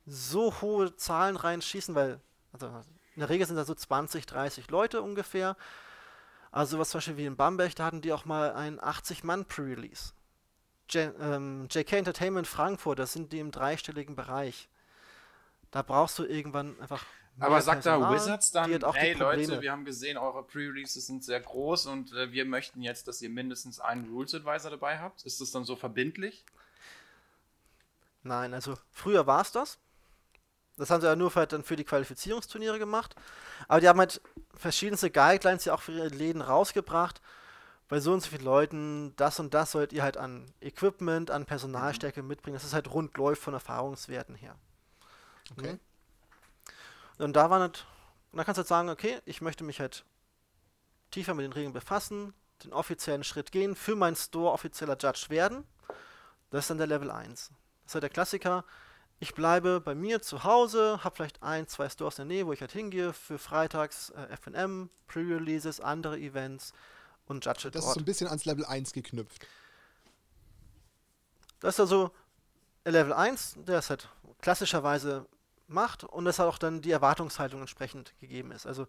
so hohe Zahlen reinschießen, weil also in der Regel sind da so 20, 30 Leute ungefähr, also was zum Beispiel wie in Bamberg, da hatten die auch mal ein 80-Mann-Pre-Release. Ähm, JK Entertainment Frankfurt, das sind die im dreistelligen Bereich. Da brauchst du irgendwann einfach. Aber sagt da Wizards dann, hey Leute, wir haben gesehen, eure Pre-Releases sind sehr groß und äh, wir möchten jetzt, dass ihr mindestens einen Rules Advisor dabei habt. Ist das dann so verbindlich? Nein, also früher war es das. Das haben sie ja nur für, halt dann für die Qualifizierungsturniere gemacht. Aber die haben halt verschiedenste Guidelines ja auch für ihre Läden rausgebracht. Bei so und so vielen Leuten, das und das sollt ihr halt an Equipment, an Personalstärke mhm. mitbringen, dass es halt rund läuft von Erfahrungswerten her. Okay. Mhm. Und da war nicht, und dann kannst du halt sagen, okay, ich möchte mich halt tiefer mit den Regeln befassen, den offiziellen Schritt gehen, für meinen Store offizieller Judge werden. Das ist dann der Level 1. Das ist halt der Klassiker, ich bleibe bei mir zu Hause, habe vielleicht ein, zwei Stores in der Nähe, wo ich halt hingehe für freitags äh, FM, Pre-Releases, andere Events und judge Das dort. ist so ein bisschen ans Level 1 geknüpft. Das ist also Level 1, der es halt klassischerweise macht und das hat auch dann die Erwartungshaltung entsprechend gegeben ist. Also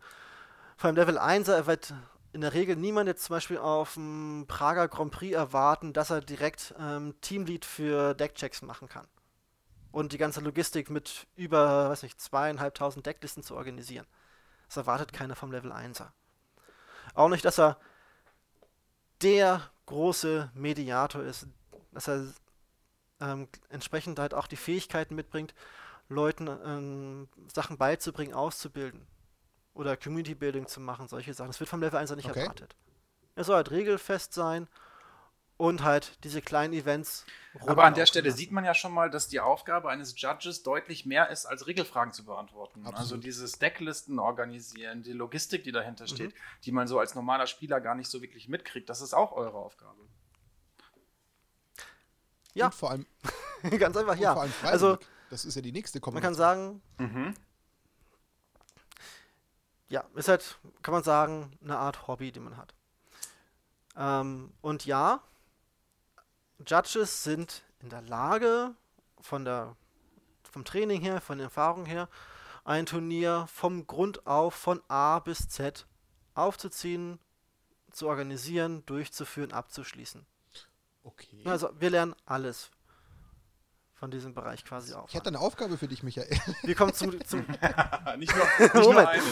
vor allem Level 1 wird in der Regel niemand jetzt zum Beispiel auf dem Prager Grand Prix erwarten, dass er direkt ähm, Teamlead für Deckchecks machen kann und die ganze Logistik mit über, weiß nicht, zweieinhalbtausend Decklisten zu organisieren. Das erwartet keiner vom Level 1er. Auch nicht, dass er der große Mediator ist, dass er ähm, entsprechend halt auch die Fähigkeiten mitbringt, Leuten ähm, Sachen beizubringen, auszubilden. Oder Community Building zu machen, solche Sachen. Das wird vom Level 1 nicht okay. erwartet. Er soll halt regelfest sein und halt diese kleinen Events. Aber an der Stelle sieht man ja schon mal, dass die Aufgabe eines Judges deutlich mehr ist, als Regelfragen zu beantworten. Absolut. Also dieses Decklisten organisieren, die Logistik, die dahinter mhm. steht, die man so als normaler Spieler gar nicht so wirklich mitkriegt, das ist auch eure Aufgabe. Ja. Und vor allem. Ganz einfach, ja. also, das ist ja die nächste Kombination. Man kann sagen. Mhm. Ja, ist halt, kann man sagen, eine Art Hobby, die man hat. Ähm, und ja, Judges sind in der Lage, von der, vom Training her, von der Erfahrung her, ein Turnier vom Grund auf, von A bis Z aufzuziehen, zu organisieren, durchzuführen, abzuschließen. Okay. Also wir lernen alles von diesem Bereich quasi auf. Ich hätte eine Aufgabe für dich, Michael. Wir kommen zum, zum nicht nur, nicht eine.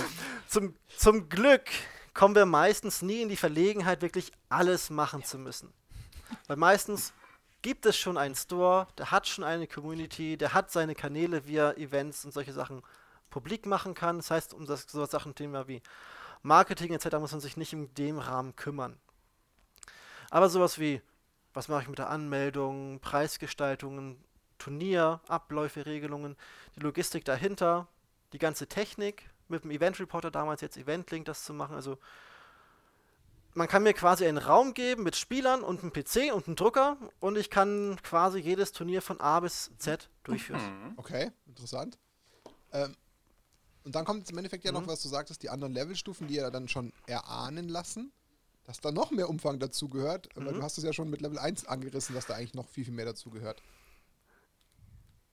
Zum, zum Glück kommen wir meistens nie in die Verlegenheit, wirklich alles machen zu müssen. Weil meistens gibt es schon einen Store, der hat schon eine Community, der hat seine Kanäle, wie er Events und solche Sachen publik machen kann. Das heißt, um das, so Sachen Thema wie Marketing etc. muss man sich nicht in dem Rahmen kümmern. Aber sowas wie, was mache ich mit der Anmeldung, Preisgestaltungen, Turnier, Abläufe, Regelungen, die Logistik dahinter, die ganze Technik, mit dem Event Reporter damals jetzt Eventlink das zu machen. Also man kann mir quasi einen Raum geben mit Spielern und einem PC und einem Drucker und ich kann quasi jedes Turnier von A bis Z durchführen. Mhm. Okay, interessant. Ähm, und dann kommt im Endeffekt ja mhm. noch, was du sagtest, die anderen Levelstufen, die ja dann schon erahnen lassen, dass da noch mehr Umfang dazu gehört. Mhm. Weil du hast es ja schon mit Level 1 angerissen, dass da eigentlich noch viel, viel mehr dazu gehört.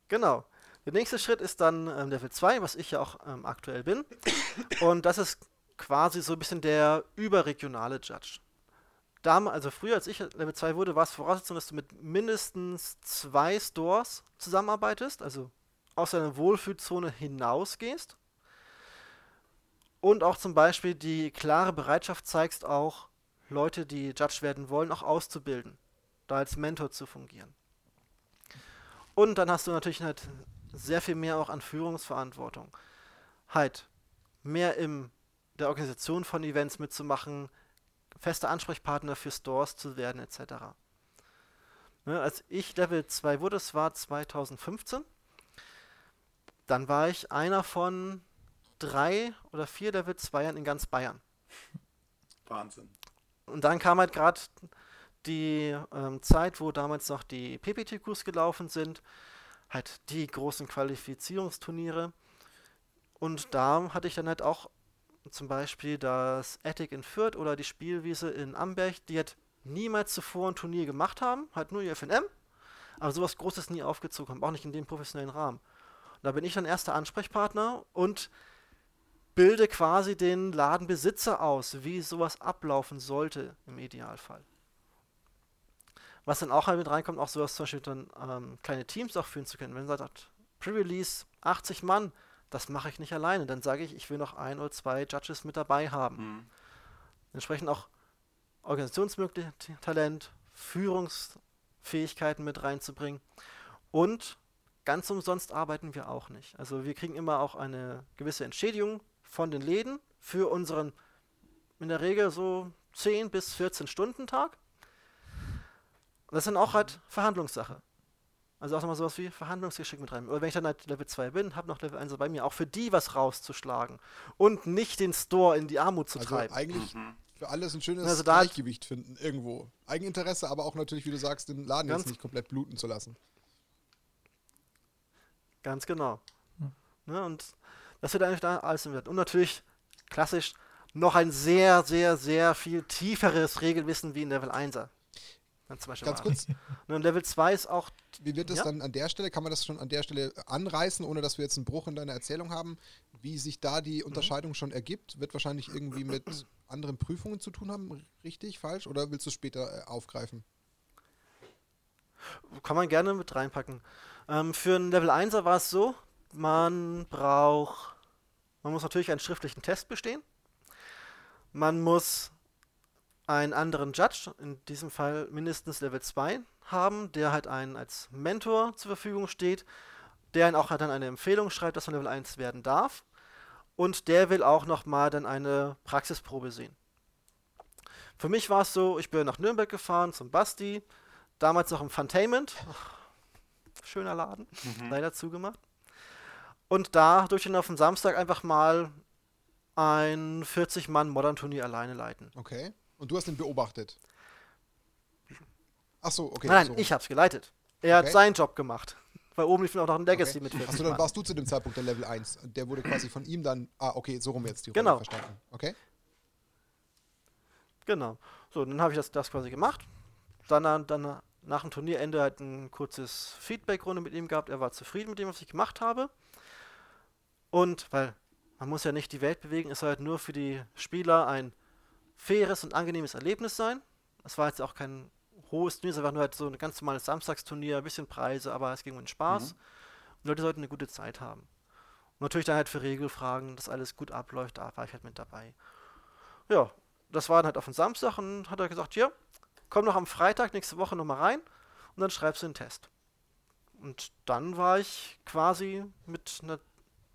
Genau. Der nächste Schritt ist dann ähm, Level 2, was ich ja auch ähm, aktuell bin. Und das ist quasi so ein bisschen der überregionale Judge. Dam also früher, als ich Level 2 wurde, war es Voraussetzung, dass du mit mindestens zwei Stores zusammenarbeitest, also aus deiner Wohlfühlzone hinausgehst. Und auch zum Beispiel die klare Bereitschaft zeigst, auch Leute, die Judge werden wollen, auch auszubilden, da als Mentor zu fungieren. Und dann hast du natürlich halt sehr viel mehr auch an Führungsverantwortung. Halt, mehr in der Organisation von Events mitzumachen, fester Ansprechpartner für Stores zu werden, etc. Ne, als ich Level 2 wurde, das war 2015, dann war ich einer von drei oder vier Level 2ern in ganz Bayern. Wahnsinn. Und dann kam halt gerade die ähm, Zeit, wo damals noch die PPTQs gelaufen sind halt die großen Qualifizierungsturniere. Und da hatte ich dann halt auch zum Beispiel das Attic in Fürth oder die Spielwiese in Amberg, die halt niemals zuvor ein Turnier gemacht haben, halt nur ihr FNM, aber sowas Großes nie aufgezogen haben, auch nicht in dem professionellen Rahmen. Und da bin ich dann erster Ansprechpartner und bilde quasi den Ladenbesitzer aus, wie sowas ablaufen sollte im Idealfall. Was dann auch halt mit reinkommt, auch sowas zum Beispiel dann ähm, kleine Teams auch führen zu können. Wenn man sagt, Pre-Release 80 Mann, das mache ich nicht alleine. Dann sage ich, ich will noch ein oder zwei Judges mit dabei haben. Mhm. Entsprechend auch Organisationsmöglichkeiten, Talent, Führungsfähigkeiten mit reinzubringen. Und ganz umsonst arbeiten wir auch nicht. Also wir kriegen immer auch eine gewisse Entschädigung von den Läden für unseren in der Regel so 10 bis 14 Stunden Tag. Das dann auch halt Verhandlungssache. Also auch nochmal sowas wie Verhandlungsgeschick mit rein. Oder wenn ich dann halt Level 2 bin, habe noch Level 1 bei mir, auch für die was rauszuschlagen. Und nicht den Store in die Armut zu also treiben. Eigentlich mhm. für alles ein schönes also Gleichgewicht finden, irgendwo. Eigeninteresse, aber auch natürlich, wie du sagst, den Laden jetzt nicht komplett bluten zu lassen. Ganz genau. Mhm. Ne, und das wird eigentlich da alles im Wert. Und natürlich, klassisch, noch ein sehr, sehr, sehr viel tieferes Regelwissen wie in Level 1er. Zum Beispiel Ganz kurz. Und Level 2 ist auch. Wie wird das ja? dann an der Stelle? Kann man das schon an der Stelle anreißen, ohne dass wir jetzt einen Bruch in deiner Erzählung haben? Wie sich da die mhm. Unterscheidung mhm. schon ergibt? Wird wahrscheinlich irgendwie mit anderen Prüfungen zu tun haben? Richtig, falsch? Oder willst du es später äh, aufgreifen? Kann man gerne mit reinpacken. Ähm, für einen Level 1er war es so, man braucht. Man muss natürlich einen schriftlichen Test bestehen. Man muss einen anderen Judge, in diesem Fall mindestens Level 2, haben, der halt einen als Mentor zur Verfügung steht, der ihn auch dann eine Empfehlung schreibt, dass man Level 1 werden darf. Und der will auch nochmal dann eine Praxisprobe sehen. Für mich war es so, ich bin nach Nürnberg gefahren zum Basti, damals noch im Funtainment. Schöner Laden, mhm. leider zugemacht. Und da durch den auf den Samstag einfach mal ein 40-Mann-Modern-Turnier alleine leiten. Okay. Und du hast ihn beobachtet? Ach so, okay. Nein, so. ich hab's geleitet. Er okay. hat seinen Job gemacht. Weil oben lief auch noch ein Legacy okay. mit 40 Achso, dann warst du zu dem Zeitpunkt der Level 1. Der wurde quasi von ihm dann. Ah, okay, so rum jetzt die Rolle genau. verstanden. Okay. Genau. So, dann habe ich das, das quasi gemacht. Dann, dann nach dem Turnierende halt ein kurzes Feedback-Runde mit ihm gehabt. Er war zufrieden mit dem, was ich gemacht habe. Und weil man muss ja nicht die Welt bewegen, es soll halt nur für die Spieler ein faires und angenehmes Erlebnis sein. Es war jetzt auch kein hohes Turnier, es war nur halt so ein ganz normales Samstagsturnier, ein bisschen Preise, aber es ging um den Spaß. Mhm. Und Leute sollten eine gute Zeit haben. Und natürlich dann halt für Regelfragen, dass alles gut abläuft, da war ich halt mit dabei. Ja, das war dann halt auf den Samstag und hat er gesagt, ja, komm noch am Freitag nächste Woche nochmal rein und dann schreibst du einen Test. Und dann war ich quasi mit einer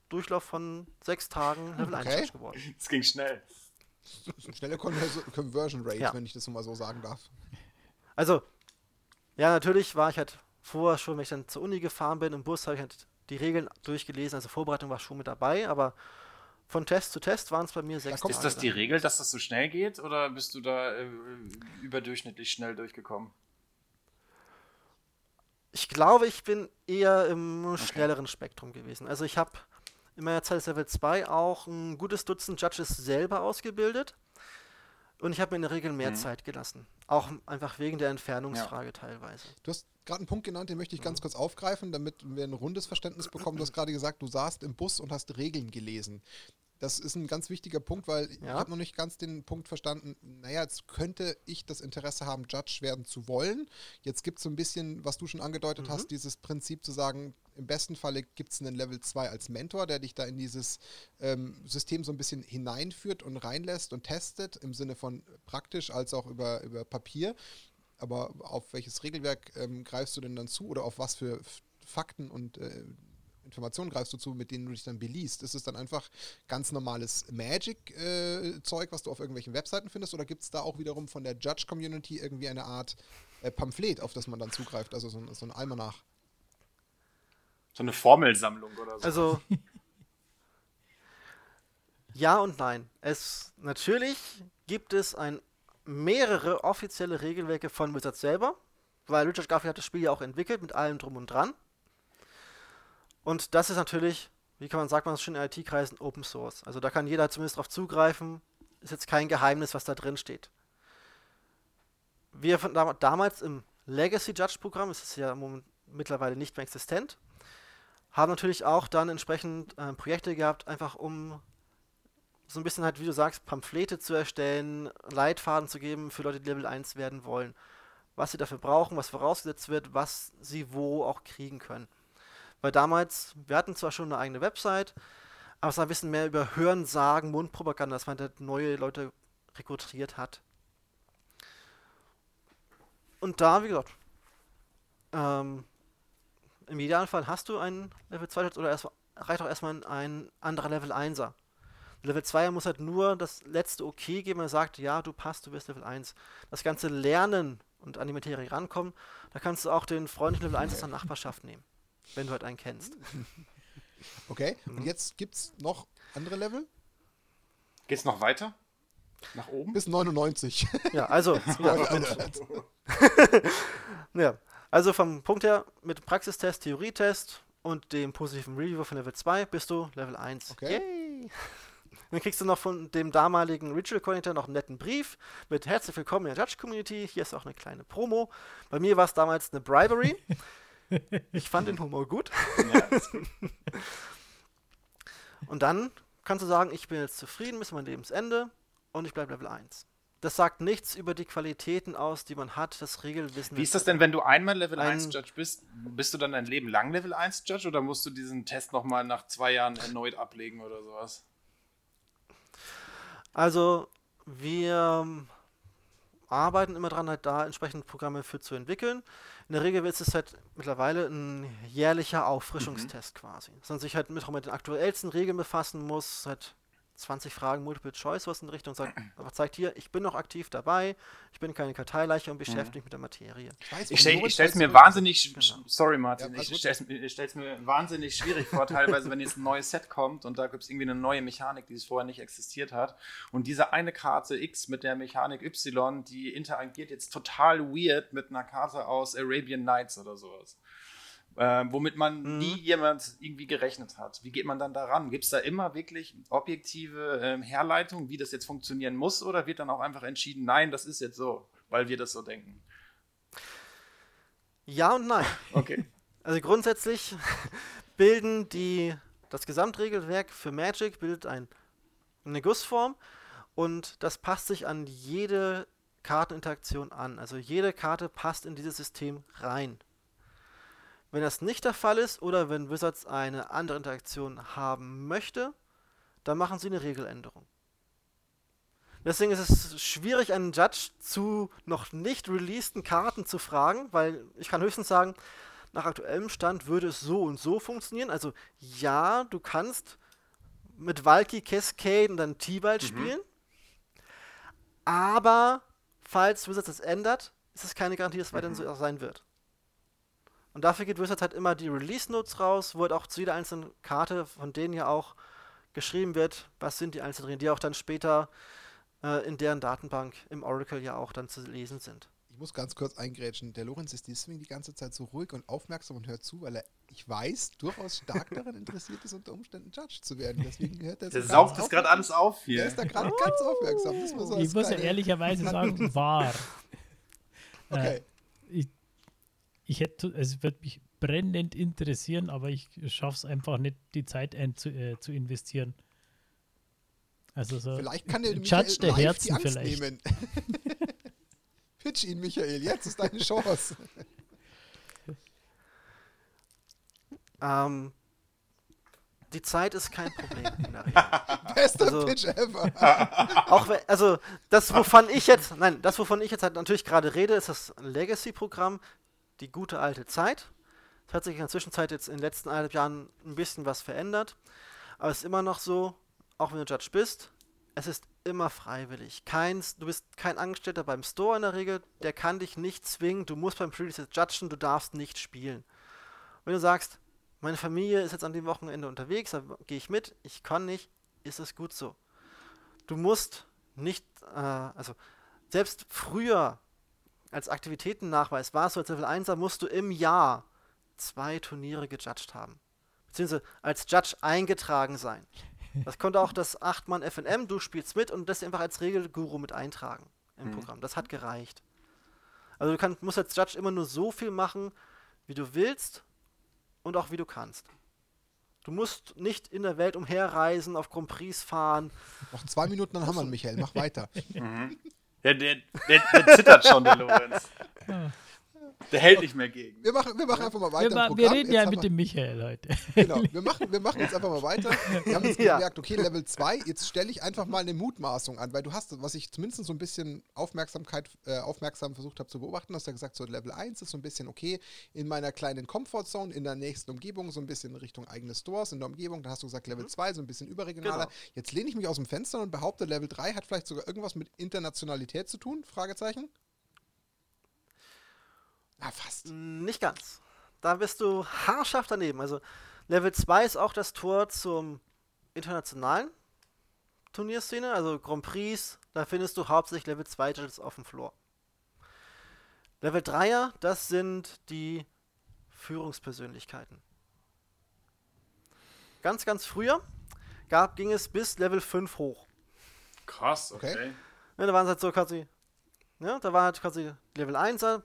Durchlauf von sechs Tagen Level okay. 1 geworden. Es ging schnell. Schnelle Conversion Rate, ja. wenn ich das mal so sagen darf. Also, ja, natürlich war ich halt vorher schon, wenn ich dann zur Uni gefahren bin, im Bus habe ich halt die Regeln durchgelesen, also Vorbereitung war schon mit dabei, aber von Test zu Test waren es bei mir sechs Tage. Ist das die Regel, dass das so schnell geht oder bist du da äh, überdurchschnittlich schnell durchgekommen? Ich glaube, ich bin eher im okay. schnelleren Spektrum gewesen. Also ich habe in meiner Zeit Level 2 auch ein gutes Dutzend Judges selber ausgebildet. Und ich habe mir in der Regel mehr mhm. Zeit gelassen. Auch einfach wegen der Entfernungsfrage ja. teilweise. Du hast gerade einen Punkt genannt, den möchte ich ganz kurz aufgreifen, damit wir ein rundes Verständnis bekommen. Du hast gerade gesagt, du saßt im Bus und hast Regeln gelesen. Das ist ein ganz wichtiger Punkt, weil ja. ich habe noch nicht ganz den Punkt verstanden, naja, jetzt könnte ich das Interesse haben, Judge werden zu wollen. Jetzt gibt es so ein bisschen, was du schon angedeutet mhm. hast, dieses Prinzip zu sagen, im besten Falle gibt es einen Level 2 als Mentor, der dich da in dieses ähm, System so ein bisschen hineinführt und reinlässt und testet, im Sinne von praktisch als auch über, über Papier. Aber auf welches Regelwerk ähm, greifst du denn dann zu oder auf was für Fakten und äh, Informationen greifst du zu, mit denen du dich dann beliest? Ist es dann einfach ganz normales Magic-Zeug, äh, was du auf irgendwelchen Webseiten findest, oder gibt es da auch wiederum von der Judge-Community irgendwie eine Art äh, Pamphlet, auf das man dann zugreift, also so, so ein Almanach? So eine Formelsammlung oder so. Also. ja und nein. Es natürlich gibt es ein mehrere offizielle Regelwerke von Wizards selber, weil Richard Garfield hat das Spiel ja auch entwickelt mit allem drum und dran. Und das ist natürlich, wie kann man sagt man das schon in IT-Kreisen, Open Source. Also da kann jeder zumindest darauf zugreifen. Ist jetzt kein Geheimnis, was da drin steht. Wir von damals im Legacy Judge Programm, es ist ja mittlerweile nicht mehr existent, haben natürlich auch dann entsprechend äh, Projekte gehabt, einfach um so ein bisschen halt, wie du sagst, Pamphlete zu erstellen, Leitfaden zu geben für Leute, die Level 1 werden wollen. Was sie dafür brauchen, was vorausgesetzt wird, was sie wo auch kriegen können. Weil damals, wir hatten zwar schon eine eigene Website, aber es war ein bisschen mehr über Hören, Sagen, Mundpropaganda, dass man halt neue Leute rekrutiert hat. Und da, wie gesagt, ähm, im Idealfall hast du einen Level 2 oder erst, reicht auch erstmal ein anderer Level 1er. Level 2 muss halt nur das letzte Okay geben, er sagt, ja, du passt, du bist Level 1. Das ganze Lernen und an die Materie rankommen, da kannst du auch den freundlichen Level 1 aus der Nachbarschaft nehmen wenn du halt einen kennst. Okay, und mhm. jetzt gibt es noch andere Level? Geht es noch weiter? Nach oben? Bis 99. Ja, also. ja, ja, also vom Punkt her, mit Praxistest, Theorietest und dem positiven Review von Level 2 bist du Level 1. Okay. Yay. Dann kriegst du noch von dem damaligen Ritual Coordinator noch einen netten Brief mit Herzlich willkommen in der Judge Community. Hier ist auch eine kleine Promo. Bei mir war es damals eine Bribery. Ich fand den Humor gut. und dann kannst du sagen, ich bin jetzt zufrieden bis mein Lebensende und ich bleibe Level 1. Das sagt nichts über die Qualitäten aus, die man hat, das Regelwissen. Wie ist das denn, wenn du einmal Level ein 1 Judge bist? Bist du dann dein Leben lang Level 1 Judge oder musst du diesen Test nochmal nach zwei Jahren erneut ablegen oder sowas? Also, wir arbeiten immer dran, halt da entsprechend Programme für zu entwickeln. In der Regel ist es halt mittlerweile ein jährlicher Auffrischungstest mhm. quasi. Dass man sich halt mit, mit den aktuellsten Regeln befassen muss, halt 20 Fragen Multiple Choice, was in Richtung sagt, aber zeigt hier, ich bin noch aktiv dabei, ich bin keine Karteileiche und beschäftige mich mhm. mit der Materie. Ich, ich stelle es mir wahnsinnig, genau. sorry Martin, ja, ich stelle es mir wahnsinnig schwierig vor, teilweise, wenn jetzt ein neues Set kommt und da gibt es irgendwie eine neue Mechanik, die es vorher nicht existiert hat und diese eine Karte X mit der Mechanik Y, die interagiert jetzt total weird mit einer Karte aus Arabian Nights oder sowas äh, womit man mhm. nie jemand irgendwie gerechnet hat. Wie geht man dann daran? Gibt es da immer wirklich objektive äh, Herleitung, wie das jetzt funktionieren muss, oder wird dann auch einfach entschieden, nein, das ist jetzt so, weil wir das so denken? Ja und nein. Okay. Also grundsätzlich bilden die das Gesamtregelwerk für Magic bildet ein, eine Gussform und das passt sich an jede Karteninteraktion an. Also jede Karte passt in dieses System rein. Wenn das nicht der Fall ist oder wenn Wizards eine andere Interaktion haben möchte, dann machen sie eine Regeländerung. Deswegen ist es schwierig, einen Judge zu noch nicht releaseden Karten zu fragen, weil ich kann höchstens sagen, nach aktuellem Stand würde es so und so funktionieren. Also ja, du kannst mit Valky, Cascade und dann T-Ball mhm. spielen, aber falls Wizards das ändert, ist es keine Garantie, dass es weiterhin mhm. so sein wird. Und dafür gibt Wizards halt immer die Release Notes raus, wo halt auch zu jeder einzelnen Karte von denen ja auch geschrieben wird, was sind die einzelnen Regeln, die auch dann später äh, in deren Datenbank im Oracle ja auch dann zu lesen sind. Ich muss ganz kurz eingrätschen. Der Lorenz ist deswegen die ganze Zeit so ruhig und aufmerksam und hört zu, weil er, ich weiß, durchaus stark daran interessiert ist, unter Umständen Judge zu werden. Deswegen hört er Der saugt das gerade alles auf hier. Der ist da gerade ganz aufmerksam. So ich muss ja ehrlicherweise sagen, wahr. Okay. Äh, ich hätte, es wird mich brennend interessieren, aber ich schaffe es einfach nicht, die Zeit ein, zu, äh, zu investieren. Also so vielleicht kann der Judge der Herzen vielleicht. Nehmen. Pitch ihn, Michael, jetzt ist deine Chance. ähm, die Zeit ist kein Problem. Bester also, Pitch ever. auch wenn, also das, wovon ich jetzt, nein, das, wovon ich jetzt halt natürlich gerade rede, ist das Legacy-Programm die gute alte Zeit. Es hat sich in der Zwischenzeit jetzt in den letzten eineinhalb Jahren ein bisschen was verändert. Aber es ist immer noch so, auch wenn du Judge bist, es ist immer freiwillig. Keins, du bist kein Angestellter beim Store in der Regel, der kann dich nicht zwingen, du musst beim Pre-Release judgen, du darfst nicht spielen. Wenn du sagst, meine Familie ist jetzt an dem Wochenende unterwegs, da gehe ich mit, ich kann nicht, ist es gut so. Du musst nicht, äh, also selbst früher als Aktivitätennachweis war es so, als Level 1er musst du im Jahr zwei Turniere gejudged haben. Beziehungsweise als Judge eingetragen sein. Das konnte auch das 8-Mann FNM, du spielst mit und das einfach als Regelguru mit eintragen im mhm. Programm. Das hat gereicht. Also du kann, musst als Judge immer nur so viel machen, wie du willst und auch wie du kannst. Du musst nicht in der Welt umherreisen, auf Grand Prix fahren. Noch zwei Minuten, dann haben wir Michael. Mach weiter. Mhm. Der, der, der, der zittert schon, der Lorenz. Der hält nicht mehr gegen. Wir machen, wir machen einfach mal weiter. Wir, wir reden jetzt ja mit dem Michael heute. Genau, wir machen, wir machen jetzt einfach mal weiter. Wir haben jetzt ja. gemerkt, okay, Level 2, jetzt stelle ich einfach mal eine Mutmaßung an, weil du hast, was ich zumindest so ein bisschen Aufmerksamkeit, äh, aufmerksam versucht habe zu beobachten, hast ja gesagt, so Level 1 ist so ein bisschen okay, in meiner kleinen Comfortzone, in der nächsten Umgebung, so ein bisschen Richtung eigene Stores in der Umgebung. Da hast du gesagt, Level 2, mhm. so ein bisschen überregionaler. Genau. Jetzt lehne ich mich aus dem Fenster und behaupte, Level 3 hat vielleicht sogar irgendwas mit Internationalität zu tun? Fragezeichen. Na, fast. Nicht ganz. Da bist du haarscharf daneben. Also Level 2 ist auch das Tor zum internationalen Turnierszene, also Grand Prix. Da findest du hauptsächlich Level 2 Judges auf dem Floor. Level 3er, das sind die Führungspersönlichkeiten. Ganz, ganz früher gab, ging es bis Level 5 hoch. Krass, okay. okay. Ja, da waren es halt so quasi, ja, da war halt quasi Level 1er,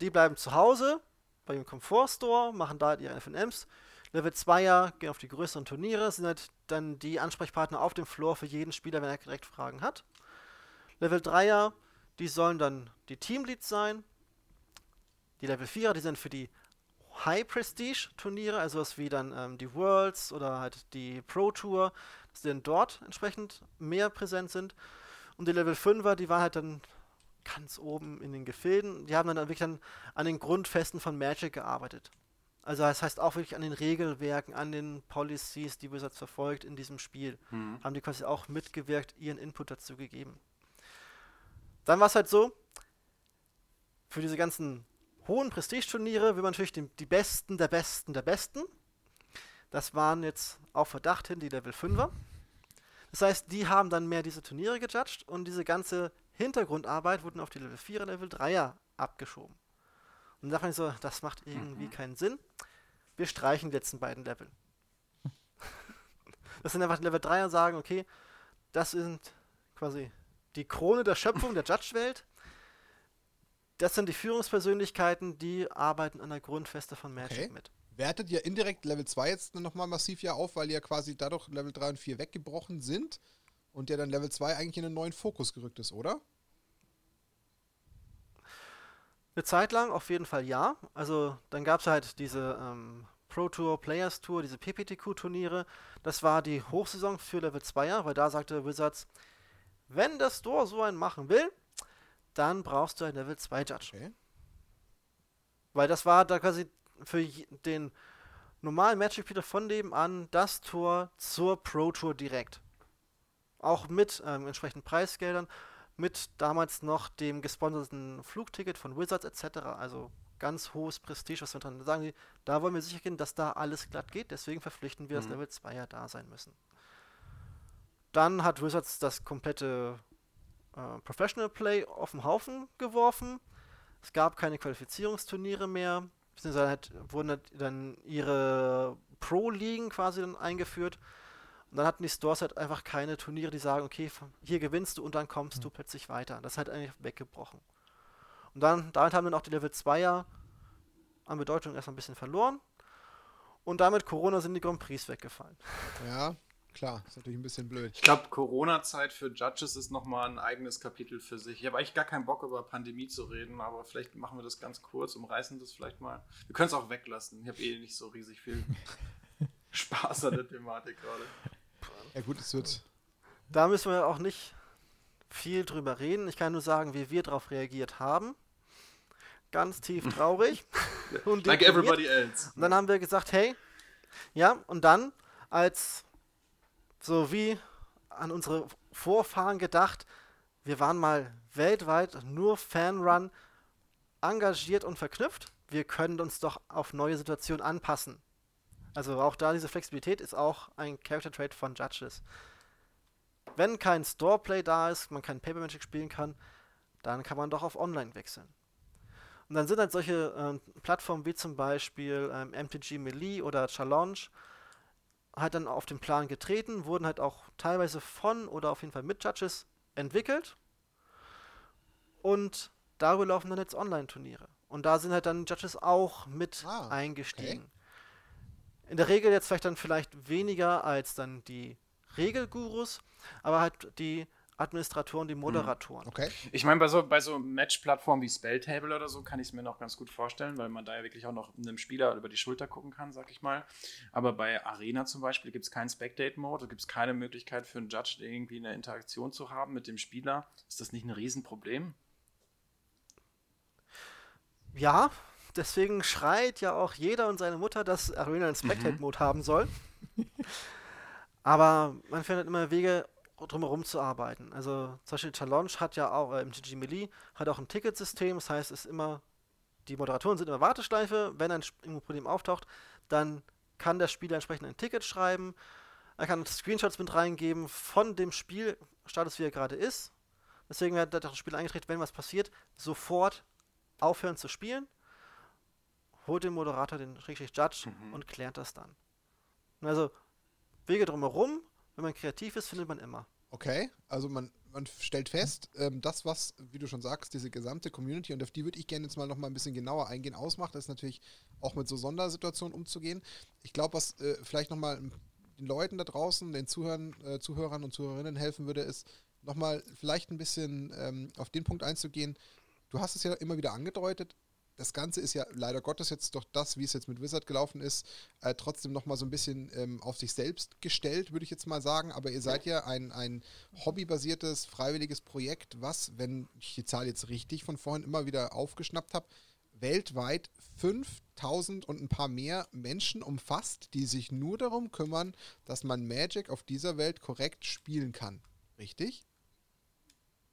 die bleiben zu Hause bei dem Comfort Store, machen da ihre FNMs. Level 2er gehen auf die größeren Turniere, sind halt dann die Ansprechpartner auf dem Floor für jeden Spieler, wenn er direkt Fragen hat. Level 3er, die sollen dann die Teamleads sein. Die Level 4er, die sind für die High Prestige Turniere, also was wie dann ähm, die Worlds oder halt die Pro Tour, dass die dann dort entsprechend mehr präsent sind. Und die Level 5er, die waren halt dann ganz oben in den Gefilden. Die haben dann wirklich dann an den Grundfesten von Magic gearbeitet. Also das heißt auch wirklich an den Regelwerken, an den Policies, die Wizards verfolgt in diesem Spiel. Mhm. Haben die quasi auch mitgewirkt, ihren Input dazu gegeben. Dann war es halt so, für diese ganzen hohen Prestigeturniere will man natürlich die, die Besten der Besten der Besten. Das waren jetzt auf Verdacht hin die Level 5er. Das heißt, die haben dann mehr diese Turniere gejudged und diese ganze Hintergrundarbeit wurde auf die Level 4er, Level 3er abgeschoben. Und da fand ich so, das macht irgendwie mhm. keinen Sinn. Wir streichen die letzten beiden Level. das sind einfach Level 3er sagen, okay, das sind quasi die Krone der Schöpfung der Judge-Welt. Das sind die Führungspersönlichkeiten, die arbeiten an der Grundfeste von Magic okay. mit. Wertet ihr indirekt Level 2 jetzt nochmal massiv ja auf, weil ihr quasi dadurch Level 3 und 4 weggebrochen sind und der dann Level 2 eigentlich in einen neuen Fokus gerückt ist, oder? Eine Zeit lang auf jeden Fall ja. Also dann gab es halt diese ähm, Pro Tour, Players Tour, diese PPTQ-Turniere. Das war die Hochsaison für Level 2er, weil da sagte Wizards, wenn der Store so einen machen will, dann brauchst du ein Level 2 Judge. Okay. Weil das war da quasi für den normalen Magic-Spieler von nebenan das Tor zur Pro Tour direkt. Auch mit ähm, entsprechenden Preisgeldern mit damals noch dem gesponserten Flugticket von Wizards etc. Also ganz hohes Prestige, was wir dran sagen. Die, da wollen wir sicher gehen, dass da alles glatt geht, deswegen verpflichten wir, mhm. dass Level 2 ja da sein müssen. Dann hat Wizards das komplette äh, Professional Play auf den Haufen geworfen. Es gab keine Qualifizierungsturniere mehr, beziehungsweise halt, wurden dann ihre Pro-Ligen quasi dann eingeführt. Und dann hatten die Stores halt einfach keine Turniere, die sagen, okay, hier gewinnst du und dann kommst mhm. du plötzlich weiter. Das ist halt eigentlich weggebrochen. Und dann, damit haben dann auch die Level 2er an Bedeutung erstmal ein bisschen verloren. Und damit Corona sind die Grand Prix weggefallen. Ja, klar, ist natürlich ein bisschen blöd. Ich glaube, Corona-Zeit für Judges ist nochmal ein eigenes Kapitel für sich. Ich habe eigentlich gar keinen Bock über Pandemie zu reden, aber vielleicht machen wir das ganz kurz, umreißen das vielleicht mal. Wir können es auch weglassen. Ich habe eh nicht so riesig viel Spaß an der Thematik gerade. Ja gut, es wird. Da müssen wir auch nicht viel drüber reden. Ich kann nur sagen, wie wir darauf reagiert haben. Ganz tief traurig. und like everybody else. Und dann haben wir gesagt, hey, ja, und dann als so wie an unsere Vorfahren gedacht, wir waren mal weltweit nur Fanrun engagiert und verknüpft. Wir können uns doch auf neue Situationen anpassen. Also auch da diese Flexibilität ist auch ein Character Trait von Judges. Wenn kein Storeplay da ist, man kein Paper Magic spielen kann, dann kann man doch auf Online wechseln. Und dann sind halt solche ähm, Plattformen wie zum Beispiel ähm, MTG Melee oder Challenge halt dann auf den Plan getreten, wurden halt auch teilweise von oder auf jeden Fall mit Judges entwickelt. Und darüber laufen dann jetzt Online-Turniere. Und da sind halt dann Judges auch mit ah, eingestiegen. Okay. In der Regel jetzt vielleicht dann vielleicht weniger als dann die Regelgurus, aber halt die Administratoren, die mhm. Moderatoren. Okay. Ich meine, bei so, bei so Match-Plattformen wie Spelltable oder so kann ich es mir noch ganz gut vorstellen, weil man da ja wirklich auch noch einem Spieler über die Schulter gucken kann, sag ich mal. Aber bei Arena zum Beispiel gibt es keinen Spectate-Mode, da gibt es keine Möglichkeit für einen Judge irgendwie eine Interaktion zu haben mit dem Spieler. Ist das nicht ein Riesenproblem? Ja, deswegen schreit ja auch jeder und seine Mutter, dass Arena einen Spectate-Mode mhm. haben soll. Aber man findet immer Wege, drumherum zu arbeiten. Also zum Beispiel Challenge hat ja auch, äh, MTG Melee hat auch ein Ticketsystem, das heißt, es ist immer, die Moderatoren sind immer Warteschleife, wenn ein Problem auftaucht, dann kann der Spieler entsprechend ein Ticket schreiben, er kann Screenshots mit reingeben von dem Spielstatus, wie er gerade ist. Deswegen wird das Spiel eingetreten, wenn was passiert, sofort aufhören zu spielen holt den Moderator, den richtig Judge mhm. und klärt das dann. Also Wege drumherum, wenn man kreativ ist, findet man immer. Okay, also man, man stellt fest, ähm, das, was, wie du schon sagst, diese gesamte Community, und auf die würde ich gerne jetzt mal noch mal ein bisschen genauer eingehen, ausmacht, ist natürlich auch mit so Sondersituationen umzugehen. Ich glaube, was äh, vielleicht noch mal den Leuten da draußen, den Zuhörern, äh, Zuhörern und Zuhörerinnen helfen würde, ist noch mal vielleicht ein bisschen ähm, auf den Punkt einzugehen. Du hast es ja immer wieder angedeutet, das Ganze ist ja leider Gottes jetzt doch das, wie es jetzt mit Wizard gelaufen ist, äh, trotzdem nochmal so ein bisschen ähm, auf sich selbst gestellt, würde ich jetzt mal sagen. Aber ihr seid ja ein, ein hobbybasiertes, freiwilliges Projekt, was, wenn ich die Zahl jetzt richtig von vorhin immer wieder aufgeschnappt habe, weltweit 5000 und ein paar mehr Menschen umfasst, die sich nur darum kümmern, dass man Magic auf dieser Welt korrekt spielen kann. Richtig?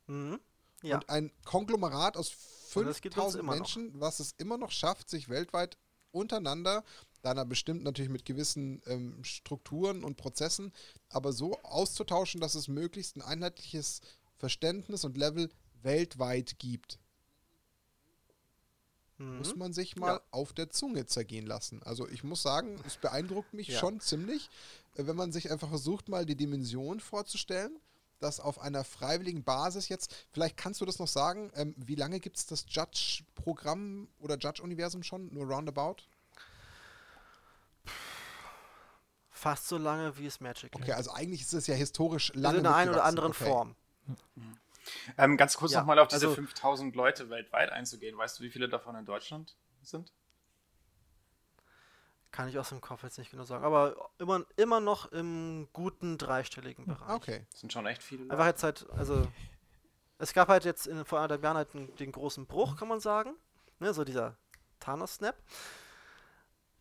Mhm. Ja. Und ein Konglomerat aus 5000 Menschen, noch. was es immer noch schafft, sich weltweit untereinander, dann bestimmt natürlich mit gewissen ähm, Strukturen und Prozessen, aber so auszutauschen, dass es möglichst ein einheitliches Verständnis und Level weltweit gibt. Mhm. Muss man sich mal ja. auf der Zunge zergehen lassen. Also ich muss sagen, es beeindruckt mich ja. schon ziemlich, äh, wenn man sich einfach versucht, mal die Dimension vorzustellen das auf einer freiwilligen Basis jetzt, vielleicht kannst du das noch sagen, ähm, wie lange gibt es das Judge-Programm oder Judge-Universum schon, nur roundabout? Fast so lange wie es Magic Okay, also eigentlich ist es ja historisch lange. Also in einer einen oder anderen okay. Form. Mhm. Ähm, ganz kurz ja, nochmal auf diese also, 5000 Leute weltweit einzugehen. Weißt du, wie viele davon in Deutschland sind? Kann ich aus dem Kopf jetzt nicht genau sagen. Aber immer, immer noch im guten dreistelligen Bereich. Okay. Das sind schon echt viele. Leute. Einfach jetzt halt, also. Es gab halt jetzt in, vor anderthalb Jahren halt den, den großen Bruch, kann man sagen. Ne, so dieser Thanos-Snap.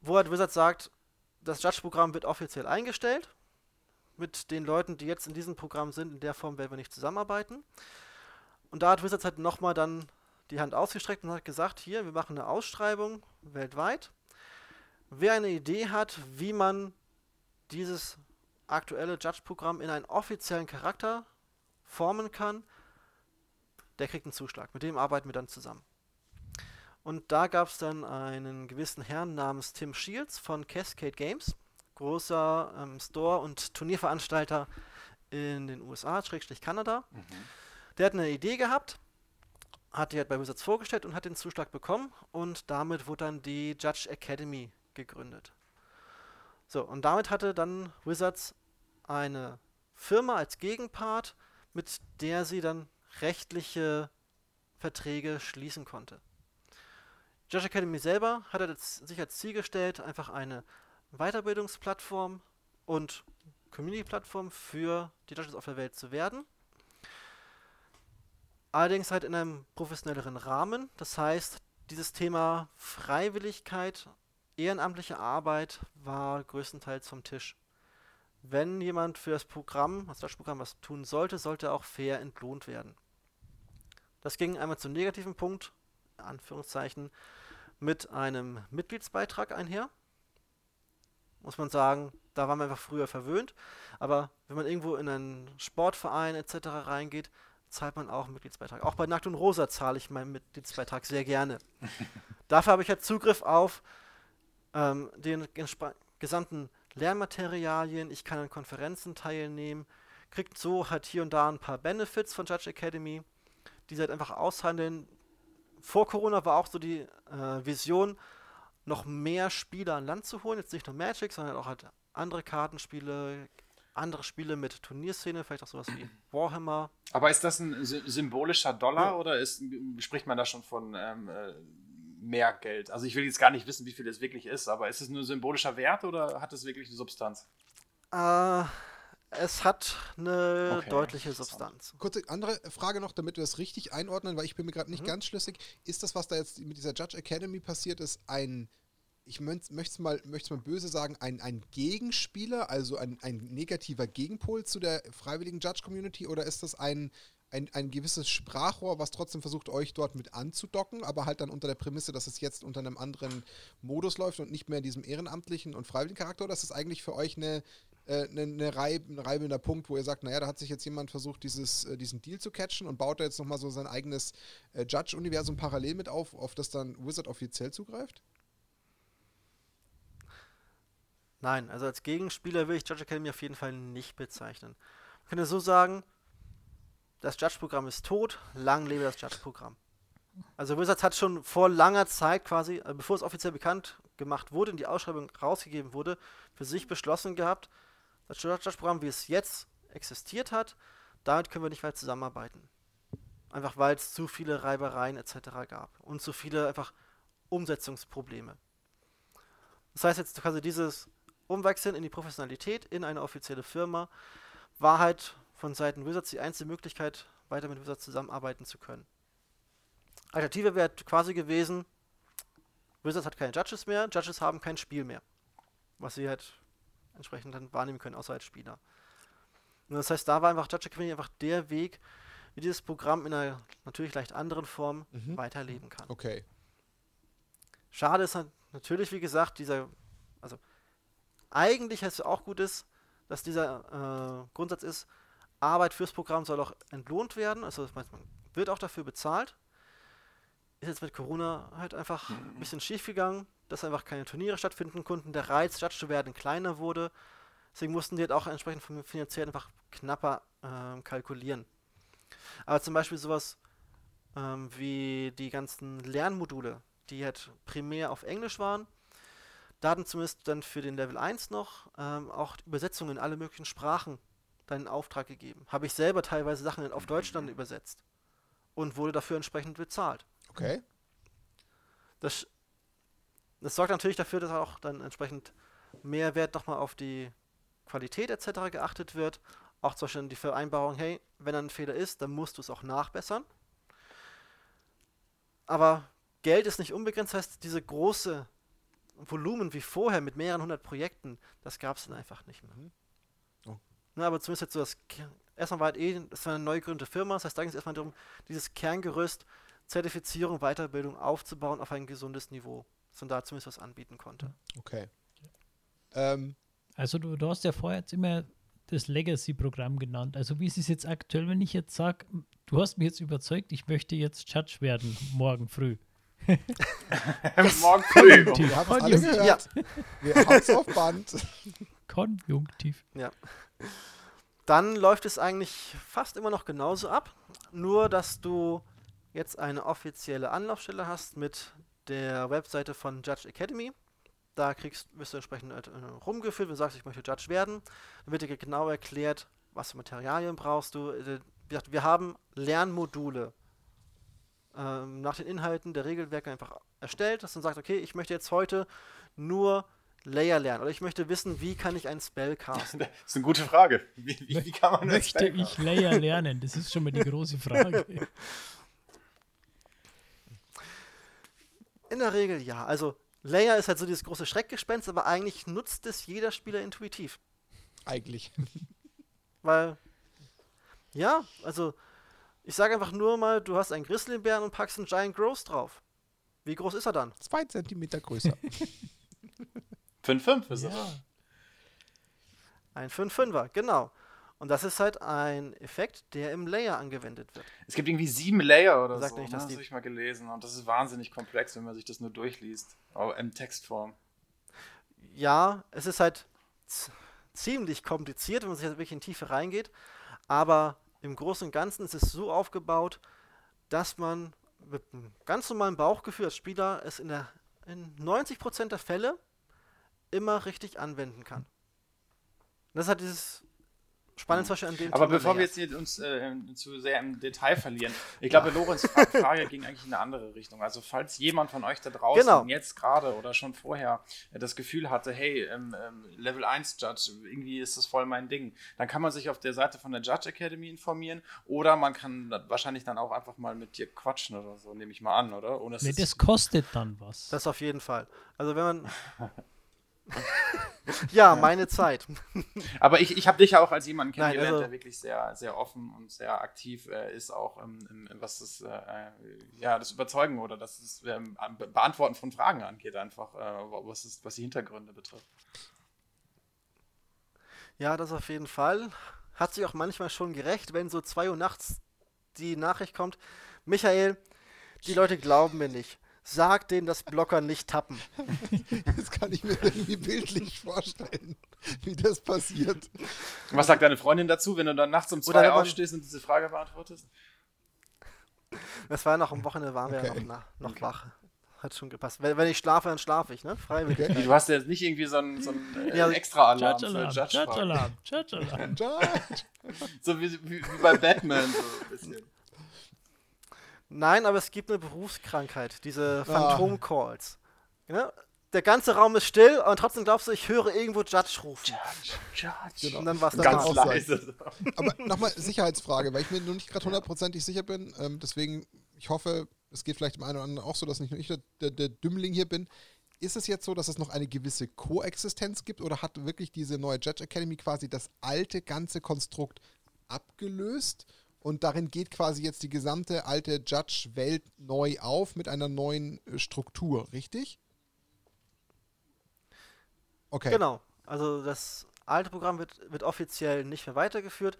Wo halt Wizard sagt, das Judge-Programm wird offiziell eingestellt. Mit den Leuten, die jetzt in diesem Programm sind, in der Form werden wir nicht zusammenarbeiten. Und da hat Wizards halt nochmal dann die Hand ausgestreckt und hat gesagt, hier, wir machen eine Ausschreibung weltweit Wer eine Idee hat, wie man dieses aktuelle Judge-Programm in einen offiziellen Charakter formen kann, der kriegt einen Zuschlag. Mit dem arbeiten wir dann zusammen. Und da gab es dann einen gewissen Herrn namens Tim Shields von Cascade Games, großer ähm, Store- und Turnierveranstalter in den USA, Schrägstrich Kanada. Mhm. Der hat eine Idee gehabt, hat die halt bei Wizards vorgestellt und hat den Zuschlag bekommen und damit wurde dann die Judge Academy gegründet. So, und damit hatte dann Wizards eine Firma als Gegenpart, mit der sie dann rechtliche Verträge schließen konnte. Judge Academy selber hat als, sich als Ziel gestellt, einfach eine Weiterbildungsplattform und Community-Plattform für die Judges auf der Welt zu werden. Allerdings halt in einem professionelleren Rahmen. Das heißt, dieses Thema Freiwilligkeit ehrenamtliche Arbeit war größtenteils vom Tisch. Wenn jemand für das Programm, das Judge-Programm, was tun sollte, sollte er auch fair entlohnt werden. Das ging einmal zum negativen Punkt, Anführungszeichen, mit einem Mitgliedsbeitrag einher. Muss man sagen, da waren wir einfach früher verwöhnt. Aber wenn man irgendwo in einen Sportverein etc. reingeht, zahlt man auch einen Mitgliedsbeitrag. Auch bei Nackt und Rosa zahle ich meinen Mitgliedsbeitrag sehr gerne. Dafür habe ich halt Zugriff auf ähm, den gesamten Lernmaterialien, ich kann an Konferenzen teilnehmen, kriegt so halt hier und da ein paar Benefits von Judge Academy, die sie halt einfach aushandeln. Vor Corona war auch so die äh, Vision, noch mehr Spieler an Land zu holen, jetzt nicht nur Magic, sondern auch halt andere Kartenspiele, andere Spiele mit Turnierszene, vielleicht auch sowas wie Warhammer. Aber ist das ein symbolischer Dollar ja. oder ist, spricht man da schon von ähm, äh, mehr Geld? Also ich will jetzt gar nicht wissen, wie viel es wirklich ist, aber ist es nur symbolischer Wert oder hat es wirklich eine Substanz? Äh, es hat eine okay, deutliche Substanz. Kurze andere Frage noch, damit wir das richtig einordnen, weil ich bin mir gerade nicht mhm. ganz schlüssig. Ist das, was da jetzt mit dieser Judge Academy passiert ist, ein ich möchte es mal, mal böse sagen, ein, ein Gegenspieler, also ein, ein negativer Gegenpol zu der freiwilligen Judge-Community oder ist das ein, ein, ein gewisses Sprachrohr, was trotzdem versucht, euch dort mit anzudocken, aber halt dann unter der Prämisse, dass es jetzt unter einem anderen Modus läuft und nicht mehr in diesem ehrenamtlichen und freiwilligen Charakter, oder ist das eigentlich für euch eine, äh, eine, eine Reib, ein reibender Punkt, wo ihr sagt, naja, da hat sich jetzt jemand versucht, dieses, äh, diesen Deal zu catchen und baut da jetzt nochmal so sein eigenes äh, Judge-Universum parallel mit auf, auf das dann Wizard offiziell zugreift? Nein, also als Gegenspieler will ich Judge Academy auf jeden Fall nicht bezeichnen. Man könnte so sagen, das Judge-Programm ist tot, lang lebe das Judge-Programm. Also Wizards hat schon vor langer Zeit quasi, also bevor es offiziell bekannt gemacht wurde und die Ausschreibung rausgegeben wurde, für sich beschlossen gehabt, das Judge-Programm, wie es jetzt existiert hat, damit können wir nicht weiter zusammenarbeiten. Einfach weil es zu viele Reibereien etc. gab und zu viele einfach Umsetzungsprobleme. Das heißt jetzt quasi dieses Umwechseln in die Professionalität in eine offizielle Firma war halt von Seiten Wizards die einzige Möglichkeit, weiter mit Wizards zusammenarbeiten zu können. Alternative wäre quasi gewesen, Wizards hat keine Judges mehr, Judges haben kein Spiel mehr. Was sie halt entsprechend dann wahrnehmen können, außer als Spieler. Und das heißt, da war einfach Judge Academy einfach der Weg, wie dieses Programm in einer natürlich leicht anderen Form mhm. weiterleben kann. Okay. Schade ist halt natürlich, wie gesagt, dieser, also eigentlich es auch gut ist, dass dieser äh, Grundsatz ist, Arbeit fürs Programm soll auch entlohnt werden, also das heißt, man wird auch dafür bezahlt. Ist jetzt mit Corona halt einfach ein bisschen schief gegangen, dass einfach keine Turniere stattfinden konnten, der Reiz, Judge zu werden, kleiner wurde. Deswegen mussten die halt auch entsprechend finanziell einfach knapper äh, kalkulieren. Aber zum Beispiel sowas ähm, wie die ganzen Lernmodule, die halt primär auf Englisch waren, da hatten zumindest dann für den Level 1 noch ähm, auch Übersetzungen in alle möglichen Sprachen dann in Auftrag gegeben. Habe ich selber teilweise Sachen auf Deutsch dann übersetzt und wurde dafür entsprechend bezahlt. Okay. Das, das sorgt natürlich dafür, dass auch dann entsprechend mehr Wert nochmal auf die Qualität etc. geachtet wird. Auch zum Beispiel die Vereinbarung, hey, wenn ein Fehler ist, dann musst du es auch nachbessern. Aber Geld ist nicht unbegrenzt, heißt diese große Volumen wie vorher mit mehreren hundert Projekten, das gab es dann einfach nicht mehr. Mhm. Na, aber zumindest jetzt so das, erstmal war halt eh, das war eine neu gegründete Firma, das heißt, da ging es erstmal darum, dieses Kerngerüst, Zertifizierung, Weiterbildung aufzubauen auf ein gesundes Niveau, dass man da zumindest was anbieten konnte. Okay. Ähm. Also du, du hast ja vorher jetzt immer das Legacy-Programm genannt. Also wie ist es jetzt aktuell, wenn ich jetzt sage, du hast mich jetzt überzeugt, ich möchte jetzt Judge werden, morgen früh. morgen früh. Wir haben es alle gehört. Ja. Wir haben es auf Band. Konjunktiv. Ja. Dann läuft es eigentlich fast immer noch genauso ab, nur dass du jetzt eine offizielle Anlaufstelle hast mit der Webseite von Judge Academy. Da kriegst, wirst du entsprechend äh, rumgeführt, wenn du sagst, ich möchte Judge werden. Dann wird dir genau erklärt, was für Materialien brauchst du. Äh, wir haben Lernmodule ähm, nach den Inhalten der Regelwerke einfach erstellt, dass man sagt, okay, ich möchte jetzt heute nur Layer lernen oder ich möchte wissen, wie kann ich ein Spell casten. Das ist eine gute Frage. Wie, wie, wie kann man Möchte ich Layer lernen? Das ist schon mal die große Frage. In der Regel ja. Also Layer ist halt so dieses große Schreckgespenst, aber eigentlich nutzt es jeder Spieler intuitiv. Eigentlich. Weil, ja, also ich sage einfach nur mal, du hast einen Grizzlybären und packst einen Giant Gross drauf. Wie groß ist er dann? Zwei Zentimeter größer. 5,5 ist. Ja. Ein 5,5er, genau. Und das ist halt ein Effekt, der im Layer angewendet wird. Es gibt irgendwie sieben Layer oder Sagt so. Nicht, ne? das habe ich mal gelesen. Und das ist wahnsinnig komplex, wenn man sich das nur durchliest. Aber in Textform. Ja, es ist halt ziemlich kompliziert, wenn man sich halt wirklich in Tiefe reingeht. Aber im Großen und Ganzen ist es so aufgebaut, dass man mit einem ganz normalen Bauchgefühl als Spieler es in, der, in 90% der Fälle immer richtig anwenden kann. das hat dieses Spannend zum Beispiel an dem Aber Thema bevor wir jetzt uns äh, zu sehr im Detail verlieren, ich glaube, ja. Lorenz Frage ging eigentlich in eine andere Richtung. Also falls jemand von euch da draußen genau. jetzt gerade oder schon vorher äh, das Gefühl hatte, hey, ähm, ähm, Level 1 Judge, irgendwie ist das voll mein Ding, dann kann man sich auf der Seite von der Judge Academy informieren oder man kann wahrscheinlich dann auch einfach mal mit dir quatschen oder so, nehme ich mal an, oder? Ohne nee, das kostet dann was. Das auf jeden Fall. Also wenn man ja, meine Zeit. Aber ich, ich habe dich ja auch als jemanden kennengelernt, Nein, also, der wirklich sehr, sehr offen und sehr aktiv äh, ist, auch ähm, was das, äh, ja, das Überzeugen oder das ähm, Beantworten von Fragen angeht, einfach, äh, was, ist, was die Hintergründe betrifft. Ja, das auf jeden Fall. Hat sich auch manchmal schon gerecht, wenn so 2 Uhr nachts die Nachricht kommt, Michael, die Leute glauben mir nicht. Sag denen, dass Blocker nicht tappen. Das kann ich mir irgendwie bildlich vorstellen, wie das passiert. Was sagt deine Freundin dazu, wenn du dann nachts um zwei aufstehst und diese Frage beantwortest? Das war noch am Wochenende, waren okay. wir ja noch, noch okay. wach. Hat schon gepasst. Wenn, wenn, ich schlafe, dann schlafe ich, ne? Freiwillig. Okay. Du hast ja jetzt nicht irgendwie so einen, so einen äh, ja, Extra-Alarm Judge Alarm, Judge, Judge Alarm, Judge Alarm. so wie, wie, wie, bei Batman so ein bisschen. Nein, aber es gibt eine Berufskrankheit, diese Phantom Calls. Ja? Der ganze Raum ist still und trotzdem glaubst du, ich höre irgendwo Judge rufen. Judge, Judge. Genau. Und dann war es ganz auch leise. Aber nochmal Sicherheitsfrage, weil ich mir nur nicht gerade hundertprozentig sicher bin. Ähm, deswegen, ich hoffe, es geht vielleicht dem einen oder anderen auch so, dass nicht nur ich der, der, der Dümmling hier bin. Ist es jetzt so, dass es noch eine gewisse Koexistenz gibt oder hat wirklich diese neue Judge Academy quasi das alte ganze Konstrukt abgelöst? Und darin geht quasi jetzt die gesamte alte Judge-Welt neu auf mit einer neuen äh, Struktur, richtig? Okay. Genau. Also das alte Programm wird, wird offiziell nicht mehr weitergeführt.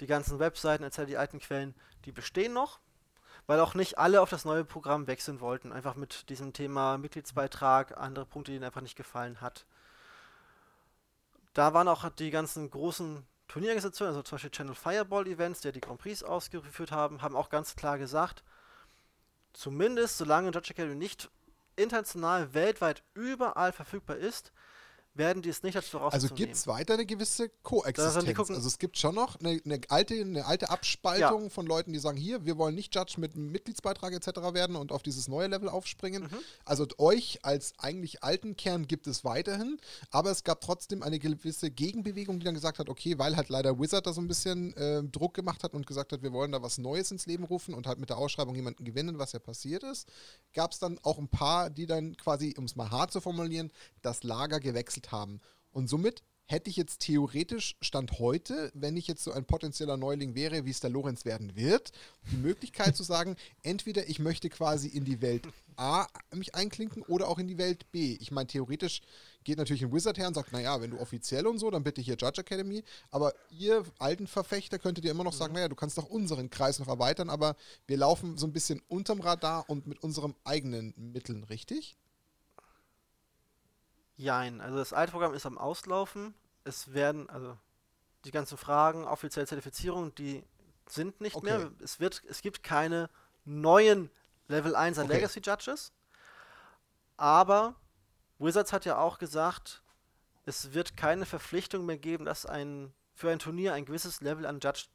Die ganzen Webseiten, etc., die alten Quellen, die bestehen noch, weil auch nicht alle auf das neue Programm wechseln wollten. Einfach mit diesem Thema Mitgliedsbeitrag, andere Punkte, die ihnen einfach nicht gefallen hat. Da waren auch die ganzen großen Turnierorganisationen, also zum Beispiel Channel Fireball Events, die die Grand Prix ausgeführt haben, haben auch ganz klar gesagt, zumindest solange Judge Academy nicht international, weltweit überall verfügbar ist, werden die es nicht als Voraussetzung Also gibt es weiter eine gewisse Koexistenz. Also es gibt schon noch eine, eine, alte, eine alte Abspaltung ja. von Leuten, die sagen, hier, wir wollen nicht Judge mit Mitgliedsbeitrag etc. werden und auf dieses neue Level aufspringen. Mhm. Also euch als eigentlich alten Kern gibt es weiterhin, aber es gab trotzdem eine gewisse Gegenbewegung, die dann gesagt hat, okay, weil halt leider Wizard da so ein bisschen äh, Druck gemacht hat und gesagt hat, wir wollen da was Neues ins Leben rufen und halt mit der Ausschreibung jemanden gewinnen, was ja passiert ist, gab es dann auch ein paar, die dann quasi, um es mal hart zu formulieren, das Lager gewechselt haben. Und somit hätte ich jetzt theoretisch Stand heute, wenn ich jetzt so ein potenzieller Neuling wäre, wie es der Lorenz werden wird, die Möglichkeit zu sagen, entweder ich möchte quasi in die Welt A mich einklinken oder auch in die Welt B. Ich meine, theoretisch geht natürlich ein Wizard her und sagt, naja, wenn du offiziell und so, dann bitte hier Judge Academy. Aber ihr alten Verfechter könntet ihr immer noch sagen, mhm. naja, du kannst doch unseren Kreis noch erweitern, aber wir laufen so ein bisschen unterm Radar und mit unseren eigenen Mitteln, richtig? Jein, also das alte Programm ist am Auslaufen. Es werden, also die ganzen Fragen, offizielle Zertifizierung, die sind nicht okay. mehr. Es, wird, es gibt keine neuen Level 1 okay. Legacy Judges. Aber Wizards hat ja auch gesagt, es wird keine Verpflichtung mehr geben, dass ein für ein Turnier ein gewisses Level an Judge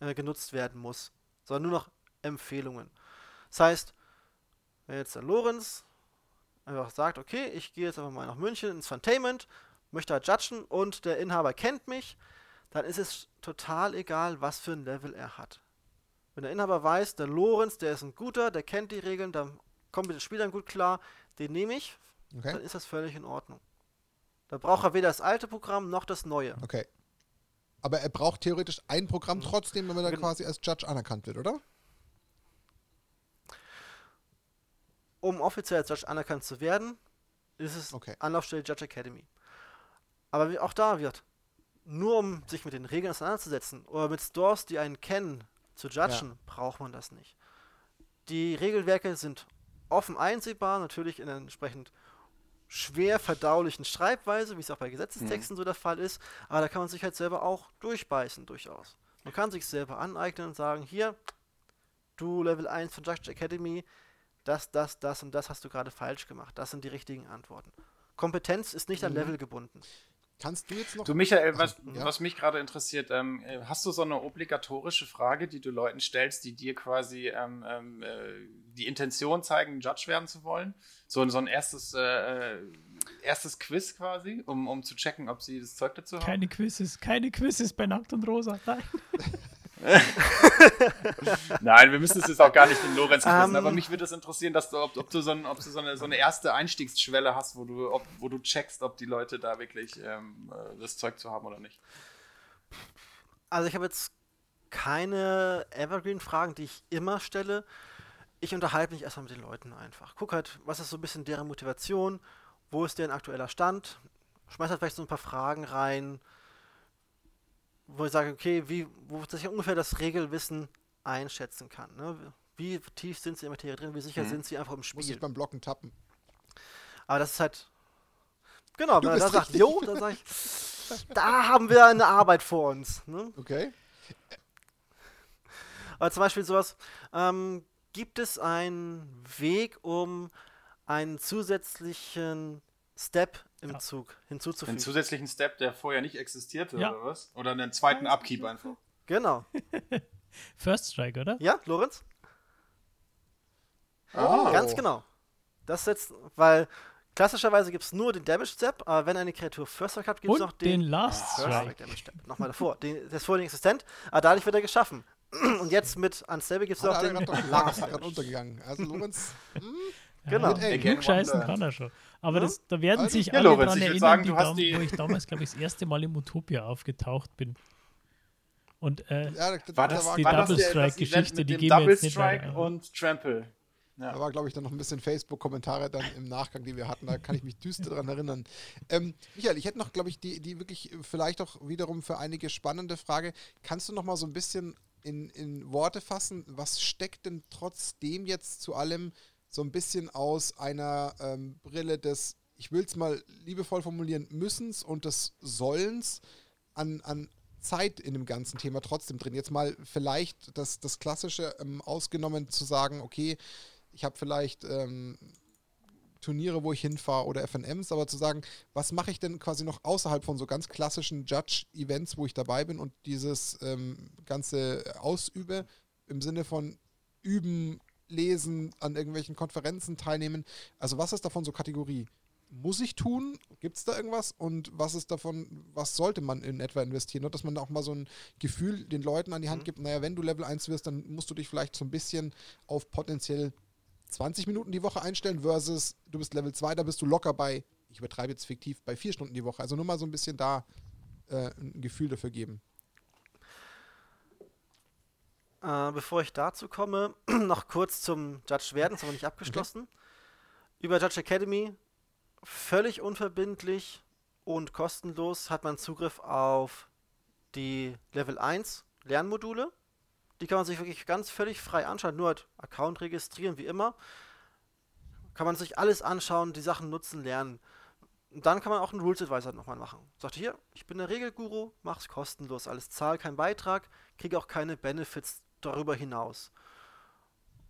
äh, genutzt werden muss, sondern nur noch Empfehlungen. Das heißt, wenn jetzt der Lorenz einfach sagt, okay, ich gehe jetzt einfach mal nach München ins Fantainment, möchte halt judgen und der Inhaber kennt mich, dann ist es total egal, was für ein Level er hat. Wenn der Inhaber weiß, der Lorenz, der ist ein guter, der kennt die Regeln, dann kommt mit den Spielern gut klar, den nehme ich, okay. dann ist das völlig in Ordnung. Da braucht er weder das alte Programm noch das neue. Okay. Aber er braucht theoretisch ein Programm mhm. trotzdem, wenn er dann quasi als Judge anerkannt wird, oder? Um offiziell als Judge anerkannt zu werden, ist es okay. Anlaufstelle Judge Academy. Aber auch da wird, nur um sich mit den Regeln auseinanderzusetzen oder mit Stores, die einen kennen, zu judgen, ja. braucht man das nicht. Die Regelwerke sind offen einsehbar, natürlich in einer entsprechend schwer verdaulichen Schreibweise, wie es auch bei Gesetzestexten mhm. so der Fall ist, aber da kann man sich halt selber auch durchbeißen, durchaus. Man kann sich selber aneignen und sagen, hier, du Level 1 von Judge Academy, das, das, das und das hast du gerade falsch gemacht. Das sind die richtigen Antworten. Kompetenz ist nicht an mhm. Level gebunden. Kannst du jetzt noch. Du, Michael, was, ja. was mich gerade interessiert, ähm, äh, hast du so eine obligatorische Frage, die du Leuten stellst, die dir quasi ähm, ähm, äh, die Intention zeigen, Judge werden zu wollen? So, so ein erstes, äh, äh, erstes Quiz quasi, um, um zu checken, ob sie das Zeug dazu haben? Keine Quizzes, keine Quizzes bei Nackt und Rosa. Nein. Nein, wir müssen es jetzt auch gar nicht in Lorenz wissen, um, aber ähm. mich würde es interessieren, dass du, ob, ob du, so, ein, ob du so, eine, so, eine, erste Einstiegsschwelle hast, wo du, ob, wo du checkst, ob die Leute da wirklich ähm, äh, das Zeug zu haben oder nicht. Also ich habe jetzt keine Evergreen-Fragen, die ich immer stelle. Ich unterhalte mich erstmal mit den Leuten einfach. Guck halt, was ist so ein bisschen deren Motivation, wo ist deren aktueller Stand, schmeiß halt vielleicht so ein paar Fragen rein, wo ich sage, okay, wie, wo ich ungefähr das Regelwissen einschätzen kann. Ne? Wie tief sind sie in der Materie drin, wie sicher mhm. sind sie einfach im Spiel. Muss ich beim Blocken tappen. Aber das ist halt. Genau, wenn er da sagt, jo, dann sage ich, da haben wir eine Arbeit vor uns. Ne? Okay. Aber zum Beispiel sowas, ähm, gibt es einen Weg, um einen zusätzlichen Step im ja. Zug hinzuzufügen. Einen zusätzlichen Step, der vorher nicht existierte, ja. oder was? Oder einen zweiten Upkeep einfach. Genau. First Strike, oder? Ja, Lorenz? Oh. Ganz genau. Das setzt, weil klassischerweise gibt es nur den Damage Step, aber wenn eine Kreatur First Strike hat, gibt es noch den, den Last Strike. Damage Step. Nochmal davor. Den, der ist vorher existent, aber dadurch wird er geschaffen. Und jetzt mit Unstable gibt es noch den Last gerade untergegangen. Also Lorenz. Hm? Genau. Klugscheißen kann er schon. Aber ja? das, da werden also, sich ja, alle Lorenz, daran erinnern, sagen, die Dam wo ich damals, glaube ich, das erste Mal im Utopia aufgetaucht bin. Und äh, ja, das, war das, die Double Strike-Geschichte, die gehen Double wir jetzt nicht Strike und Trample. Ja. Da war, glaube ich, dann noch ein bisschen Facebook-Kommentare dann im Nachgang, die wir hatten. Da kann ich mich düster daran erinnern. Ähm, Michael, ich hätte noch, glaube ich, die, die wirklich vielleicht auch wiederum für einige spannende Frage. Kannst du noch mal so ein bisschen in, in Worte fassen, was steckt denn trotzdem jetzt zu allem so ein bisschen aus einer ähm, Brille des, ich will es mal liebevoll formulieren, Müssens und des Sollens an, an Zeit in dem ganzen Thema trotzdem drin. Jetzt mal vielleicht das, das Klassische ähm, ausgenommen zu sagen, okay, ich habe vielleicht ähm, Turniere, wo ich hinfahre oder FNMs, aber zu sagen, was mache ich denn quasi noch außerhalb von so ganz klassischen Judge-Events, wo ich dabei bin und dieses ähm, Ganze ausübe, im Sinne von üben, lesen, an irgendwelchen Konferenzen teilnehmen. Also was ist davon so Kategorie? muss ich tun? Gibt es da irgendwas? Und was ist davon, was sollte man in etwa investieren? Nur, dass man auch mal so ein Gefühl den Leuten an die Hand mhm. gibt, naja, wenn du Level 1 wirst, dann musst du dich vielleicht so ein bisschen auf potenziell 20 Minuten die Woche einstellen, versus du bist Level 2, da bist du locker bei, ich übertreibe jetzt fiktiv, bei vier Stunden die Woche. Also nur mal so ein bisschen da äh, ein Gefühl dafür geben. Äh, bevor ich dazu komme, noch kurz zum Judge werden, das haben wir nicht abgeschlossen. Okay. Über Judge Academy völlig unverbindlich und kostenlos hat man Zugriff auf die Level 1 Lernmodule. Die kann man sich wirklich ganz völlig frei anschauen, nur halt Account registrieren, wie immer. Kann man sich alles anschauen, die Sachen nutzen, lernen. Und dann kann man auch einen Rules Advisor nochmal machen. Sagt hier, ich bin der Regelguru, mach's kostenlos, alles zahl keinen Beitrag, kriege auch keine Benefits darüber hinaus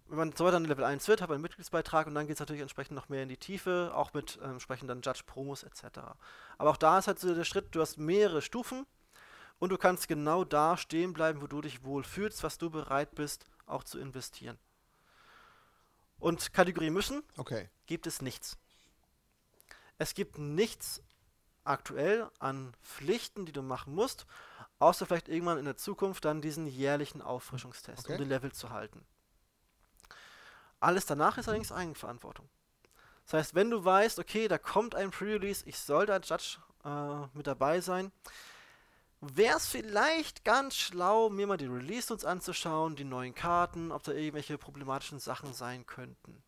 wenn man so dann Level 1 wird, hat man einen Mitgliedsbeitrag und dann geht es natürlich entsprechend noch mehr in die Tiefe, auch mit ähm, entsprechenden Judge-Promos etc. Aber auch da ist halt so der Schritt, du hast mehrere Stufen und du kannst genau da stehen bleiben, wo du dich wohl fühlst, was du bereit bist, auch zu investieren. Und Kategorie müssen okay. gibt es nichts. Es gibt nichts aktuell an Pflichten, die du machen musst, außer vielleicht irgendwann in der Zukunft dann diesen jährlichen Auffrischungstest, okay. um den Level zu halten. Alles danach ist allerdings Eigenverantwortung. Das heißt, wenn du weißt, okay, da kommt ein Pre-Release, ich soll da Judge äh, mit dabei sein, wäre es vielleicht ganz schlau, mir mal die Release uns anzuschauen, die neuen Karten, ob da irgendwelche problematischen Sachen sein könnten.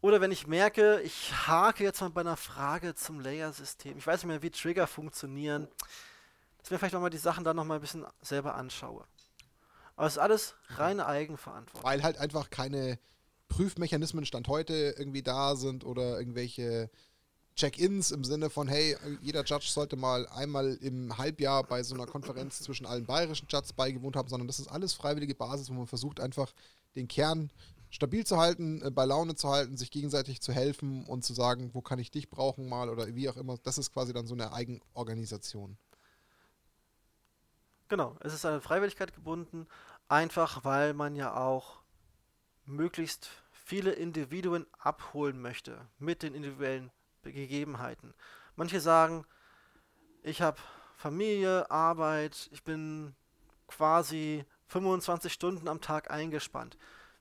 Oder wenn ich merke, ich hake jetzt mal bei einer Frage zum Layer-System, ich weiß nicht mehr, wie Trigger funktionieren, dass mir vielleicht auch mal die Sachen dann nochmal ein bisschen selber anschaue. Aber es ist alles reine Eigenverantwortung. Weil halt einfach keine Prüfmechanismen Stand heute irgendwie da sind oder irgendwelche Check-ins im Sinne von, hey, jeder Judge sollte mal einmal im Halbjahr bei so einer Konferenz zwischen allen bayerischen Judges beigewohnt haben, sondern das ist alles freiwillige Basis, wo man versucht einfach den Kern stabil zu halten, äh, bei Laune zu halten, sich gegenseitig zu helfen und zu sagen, wo kann ich dich brauchen mal oder wie auch immer. Das ist quasi dann so eine Eigenorganisation. Genau, es ist eine Freiwilligkeit gebunden, einfach weil man ja auch möglichst viele Individuen abholen möchte mit den individuellen Gegebenheiten. Manche sagen, ich habe Familie, Arbeit, ich bin quasi 25 Stunden am Tag eingespannt.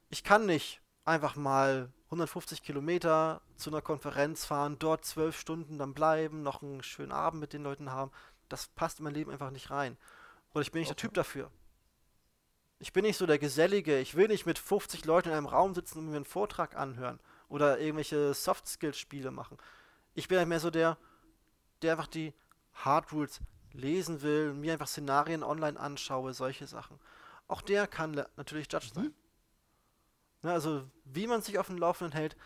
Ich kann nicht einfach mal 150 Kilometer zu einer Konferenz fahren, dort zwölf Stunden dann bleiben, noch einen schönen Abend mit den Leuten haben. Das passt in mein Leben einfach nicht rein. Oder ich bin nicht okay. der Typ dafür. Ich bin nicht so der Gesellige. Ich will nicht mit 50 Leuten in einem Raum sitzen und mir einen Vortrag anhören oder irgendwelche Soft-Skill-Spiele machen. Ich bin halt mehr so der, der einfach die Hard Rules lesen will, mir einfach Szenarien online anschaue, solche Sachen. Auch der kann natürlich Judge sein. Mhm. Ja, also, wie man sich auf dem Laufenden hält,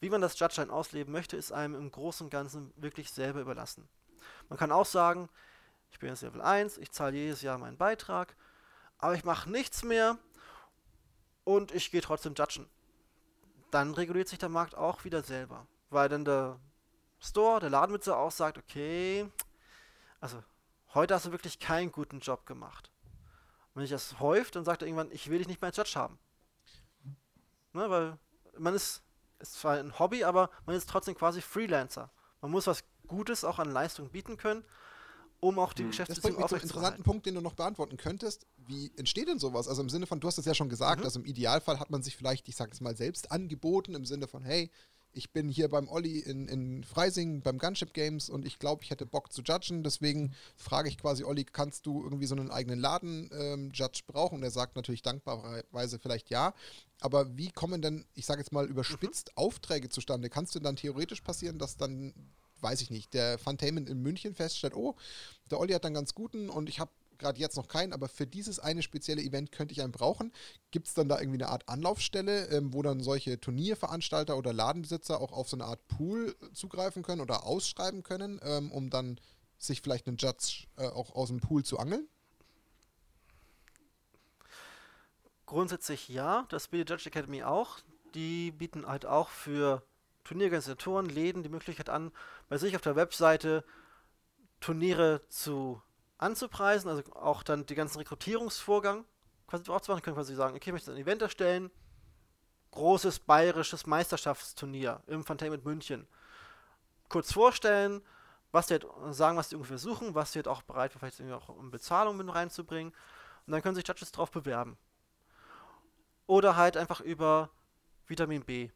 wie man das Judge-Sein ausleben möchte, ist einem im Großen und Ganzen wirklich selber überlassen. Man kann auch sagen, ich bin jetzt Level 1, ich zahle jedes Jahr meinen Beitrag aber ich mache nichts mehr und ich gehe trotzdem judgen. Dann reguliert sich der Markt auch wieder selber, weil dann der Store, der Ladenbesitzer auch sagt, okay, also heute hast du wirklich keinen guten Job gemacht. Und wenn sich das häuft, dann sagt er irgendwann, ich will dich nicht mehr als Judge haben. Ne, weil man ist, ist zwar ein Hobby, aber man ist trotzdem quasi Freelancer. Man muss was Gutes auch an Leistung bieten können, um auch die hm. Geschäftsbeziehung Das bringt mich zum interessanten Punkt, den du noch beantworten könntest. Wie entsteht denn sowas? Also im Sinne von, du hast es ja schon gesagt, mhm. also im Idealfall hat man sich vielleicht, ich sag es mal, selbst angeboten, im Sinne von, hey, ich bin hier beim Olli in, in Freising beim Gunship Games und ich glaube, ich hätte Bock zu judgen. Deswegen frage ich quasi Olli, kannst du irgendwie so einen eigenen Laden-Judge ähm, brauchen? Und er sagt natürlich dankbarerweise vielleicht ja. Aber wie kommen denn, ich sage jetzt mal überspitzt, mhm. Aufträge zustande? Kannst du dann theoretisch passieren, dass dann, weiß ich nicht, der Funtainment in München feststellt, oh, der Olli hat dann ganz guten und ich habe gerade jetzt noch keinen, aber für dieses eine spezielle Event könnte ich einen brauchen. Gibt es dann da irgendwie eine Art Anlaufstelle, ähm, wo dann solche Turnierveranstalter oder Ladenbesitzer auch auf so eine Art Pool zugreifen können oder ausschreiben können, ähm, um dann sich vielleicht einen Judge äh, auch aus dem Pool zu angeln? Grundsätzlich ja, das bietet Judge Academy auch. Die bieten halt auch für Turnierorganisatoren, Läden die Möglichkeit an, bei sich auf der Webseite Turniere zu anzupreisen, also auch dann die ganzen Rekrutierungsvorgang quasi drauf zu machen, können quasi sagen, okay, ich möchte ein Event erstellen, großes bayerisches Meisterschaftsturnier im Fantainment München. Kurz vorstellen, was die halt sagen, was die ungefähr suchen, was sie halt auch bereit sind, vielleicht irgendwie auch um Bezahlung mit reinzubringen. Und dann können sich Judges drauf bewerben. Oder halt einfach über Vitamin B.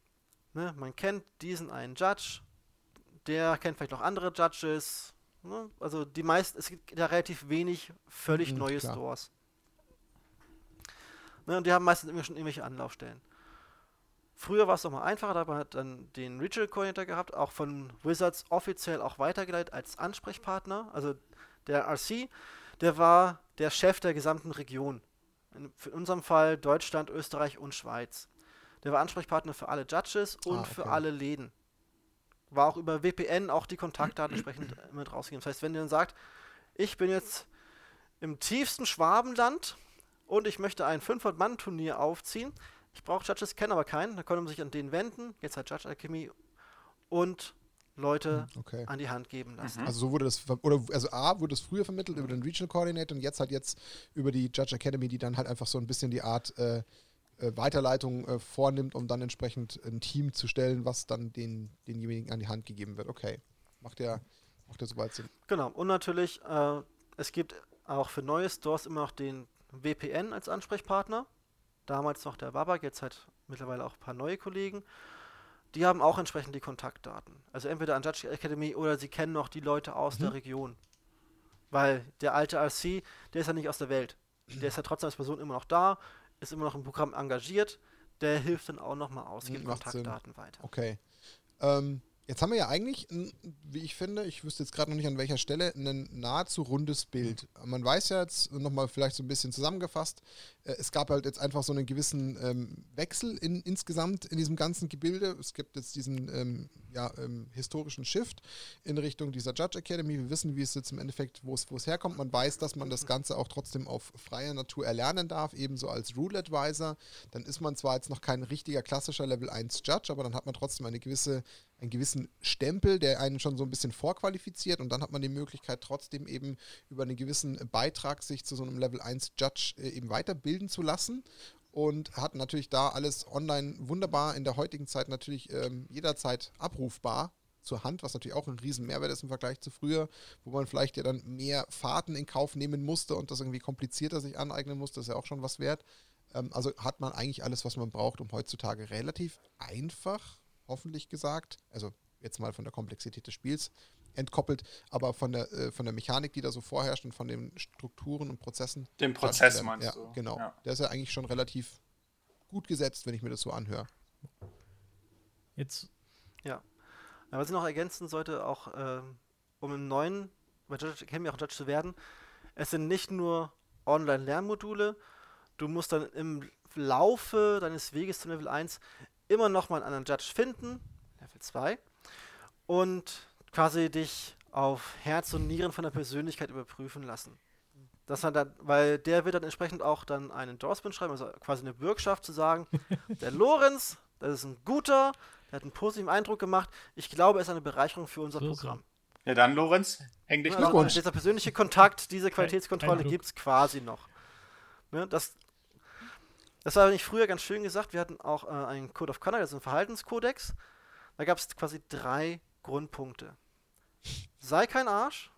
Ne? Man kennt diesen einen Judge, der kennt vielleicht noch andere Judges, Ne? Also die meisten, es gibt ja relativ wenig völlig mhm, neue klar. Stores. Ne, und die haben meistens immer schon irgendwelche Anlaufstellen. Früher war es noch mal einfacher, da hat dann den Ritual Coordinator gehabt, auch von Wizards offiziell auch weitergeleitet als Ansprechpartner. Also der RC, der war der Chef der gesamten Region. In, in unserem Fall Deutschland, Österreich und Schweiz. Der war Ansprechpartner für alle Judges und ah, okay. für alle Läden war auch über WPN auch die Kontaktdaten entsprechend mit rausgegeben. Das heißt, wenn ihr dann sagt, ich bin jetzt im tiefsten Schwabenland und ich möchte ein 500-Mann-Turnier aufziehen, ich brauche Judges, kenne aber keinen, dann können wir sich an den wenden, jetzt hat Judge Alchemy und Leute hm, okay. an die Hand geben lassen. Also so wurde das, oder also A wurde es früher vermittelt über den Regional Coordinator und jetzt halt jetzt über die Judge Academy, die dann halt einfach so ein bisschen die Art äh, äh, Weiterleitung äh, vornimmt, um dann entsprechend ein Team zu stellen, was dann den, denjenigen an die Hand gegeben wird. Okay, macht ja, macht ja soweit Sinn. Genau, und natürlich, äh, es gibt auch für neue Stores immer noch den WPN als Ansprechpartner. Damals noch der Babak, jetzt halt mittlerweile auch ein paar neue Kollegen. Die haben auch entsprechend die Kontaktdaten. Also entweder an Judge Academy oder sie kennen noch die Leute aus mhm. der Region. Weil der alte RC, der ist ja nicht aus der Welt. Der ist ja trotzdem als Person immer noch da, ist immer noch im Programm engagiert, der hilft dann auch nochmal aus, gibt Kontaktdaten Sinn. weiter. Okay. Ähm, Jetzt haben wir ja eigentlich, wie ich finde, ich wüsste jetzt gerade noch nicht an welcher Stelle, ein nahezu rundes Bild. Man weiß ja jetzt nochmal vielleicht so ein bisschen zusammengefasst, es gab halt jetzt einfach so einen gewissen ähm, Wechsel in, insgesamt in diesem ganzen Gebilde. Es gibt jetzt diesen ähm, ja, ähm, historischen Shift in Richtung dieser Judge Academy. Wir wissen, wie es jetzt im Endeffekt, wo es, wo es herkommt. Man weiß, dass man das Ganze auch trotzdem auf freier Natur erlernen darf, ebenso als Rule Advisor. Dann ist man zwar jetzt noch kein richtiger klassischer Level 1 Judge, aber dann hat man trotzdem eine gewisse einen gewissen Stempel, der einen schon so ein bisschen vorqualifiziert und dann hat man die Möglichkeit trotzdem eben über einen gewissen Beitrag sich zu so einem Level 1 Judge äh, eben weiterbilden zu lassen und hat natürlich da alles online wunderbar in der heutigen Zeit natürlich ähm, jederzeit abrufbar zur Hand, was natürlich auch ein riesen Mehrwert ist im Vergleich zu früher, wo man vielleicht ja dann mehr Fahrten in Kauf nehmen musste und das irgendwie komplizierter sich aneignen musste, ist ja auch schon was wert. Ähm, also hat man eigentlich alles, was man braucht, um heutzutage relativ einfach hoffentlich gesagt. Also jetzt mal von der Komplexität des Spiels entkoppelt, aber von der, äh, von der Mechanik, die da so vorherrscht und von den Strukturen und Prozessen. Den Prozess meinst ja, du? Genau. Ja. Der ist ja eigentlich schon relativ gut gesetzt, wenn ich mir das so anhöre. Jetzt. Ja. Was ich noch ergänzen sollte, auch äh, um im neuen, bei Judge Academy auch Judge zu werden, es sind nicht nur Online-Lernmodule, du musst dann im Laufe deines Weges zum Level 1 immer noch mal einen anderen Judge finden, Level 2, und quasi dich auf Herz und Nieren von der Persönlichkeit überprüfen lassen. Das dann, weil der wird dann entsprechend auch dann ein Endorsement schreiben, also quasi eine Bürgschaft zu sagen, der Lorenz, das ist ein guter, der hat einen positiven Eindruck gemacht. Ich glaube, er ist eine Bereicherung für unser so, Programm. Ja, dann, Lorenz, häng dich also, Glückwunsch. Dieser persönliche Kontakt, diese Qualitätskontrolle gibt es quasi noch. Ne, das Das war nicht früher ganz schön gesagt. Wir hatten auch äh, einen Code of Conduct, also einen Verhaltenskodex. Da gab es quasi drei Grundpunkte. Sei kein Arsch,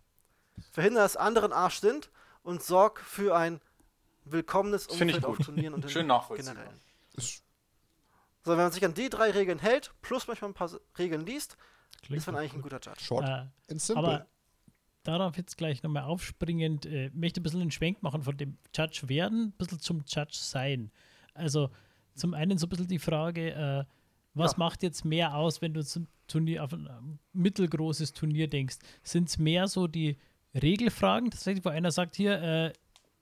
verhindere, dass anderen Arsch sind und sorg für ein willkommenes Umfeld auf Turnieren und Schön generell. So, wenn man sich an die drei Regeln hält, plus manchmal ein paar Regeln liest, Klingt ist man eigentlich gut. ein guter Judge. Short äh, and simple. Aber darauf jetzt gleich nochmal aufspringend, äh, möchte ein bisschen einen Schwenk machen von dem Judge werden, ein bisschen zum Judge sein. Also zum einen so ein bisschen die Frage, äh, was ja. macht jetzt mehr aus, wenn du zum Turnier auf ein mittelgroßes Turnier denkst? Sind es mehr so die Regelfragen, tatsächlich, wo einer sagt, hier, äh,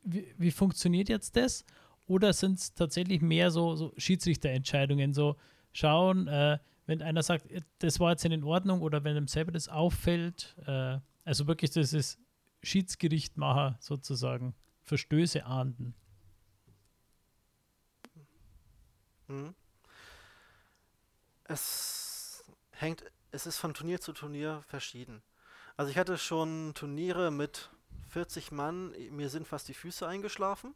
wie, wie, funktioniert jetzt das? Oder sind es tatsächlich mehr so, so Schiedsrichterentscheidungen, so schauen, äh, wenn einer sagt, äh, das war jetzt in Ordnung oder wenn ihm selber das auffällt, äh, also wirklich das ist Schiedsgerichtmacher sozusagen, Verstöße ahnden. Mhm. Es hängt, es ist von Turnier zu Turnier verschieden. Also ich hatte schon Turniere mit 40 Mann, mir sind fast die Füße eingeschlafen,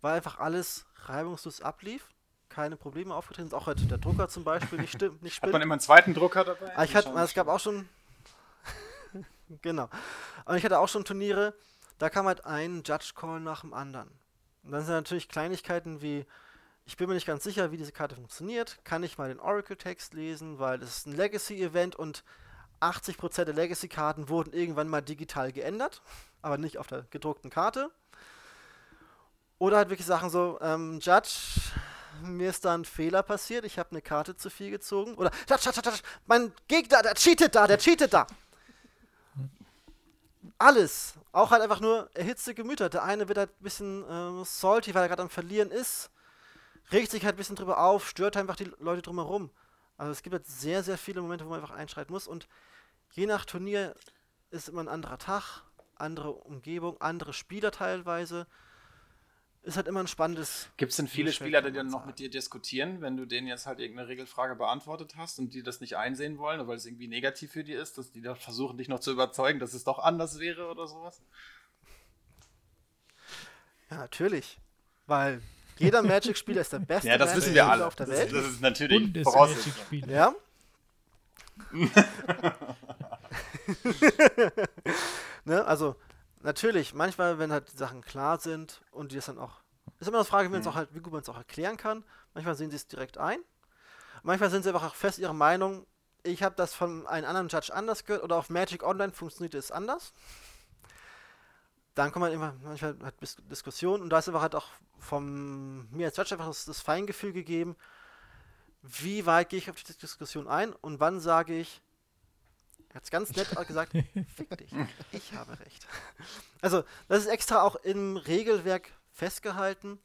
weil einfach alles reibungslos ablief, keine Probleme aufgetreten sind, auch halt der Drucker zum Beispiel nicht stimmt. Nicht Hat man immer einen zweiten Drucker dabei? Ah, ich hatte, es gab auch schon, genau, und ich hatte auch schon Turniere, da kam halt ein Judge Call nach dem anderen. Und dann sind natürlich Kleinigkeiten wie, ich bin mir nicht ganz sicher, wie diese Karte funktioniert. Kann ich mal den Oracle-Text lesen, weil das ist ein Legacy-Event und 80% der Legacy-Karten wurden irgendwann mal digital geändert, aber nicht auf der gedruckten Karte. Oder halt wirklich Sachen so, ähm, Judge, mir ist da ein Fehler passiert, ich habe eine Karte zu viel gezogen. Oder, Judge, Judge, Judge, mein Gegner, der cheatet da, der cheatet da. Alles. Auch halt einfach nur erhitzte Gemüter. Der eine wird halt ein bisschen ähm, salty, weil er gerade am Verlieren ist regt sich halt ein bisschen drüber auf, stört einfach die Leute drumherum. Also es gibt halt sehr, sehr viele Momente, wo man einfach einschreiten muss und je nach Turnier ist immer ein anderer Tag, andere Umgebung, andere Spieler teilweise. Ist halt immer ein spannendes. Gibt es denn viele Spieler, die dann noch mit dir diskutieren, wenn du denen jetzt halt irgendeine Regelfrage beantwortet hast und die das nicht einsehen wollen, weil es irgendwie negativ für die ist, dass die da versuchen, dich noch zu überzeugen, dass es doch anders wäre oder sowas? Ja, natürlich. Weil jeder Magic-Spieler ist der beste ja, das wissen wir alle. auf der Welt. Das ist natürlich Voraussetzung. Ja. ne, also, natürlich, manchmal, wenn halt die Sachen klar sind und die das dann auch. Ist immer eine Frage, wie, mhm. auch halt, wie gut man es auch erklären kann. Manchmal sehen sie es direkt ein. Manchmal sind sie einfach auch fest ihrer Meinung, ich habe das von einem anderen Judge anders gehört oder auf Magic Online funktioniert es anders dann kommt man immer manchmal halt Diskussionen und da ist einfach halt auch vom mir als Judge einfach das, das Feingefühl gegeben, wie weit gehe ich auf die Diskussion ein und wann sage ich, er hat es ganz nett gesagt, fick dich, ich habe recht. Also, das ist extra auch im Regelwerk festgehalten.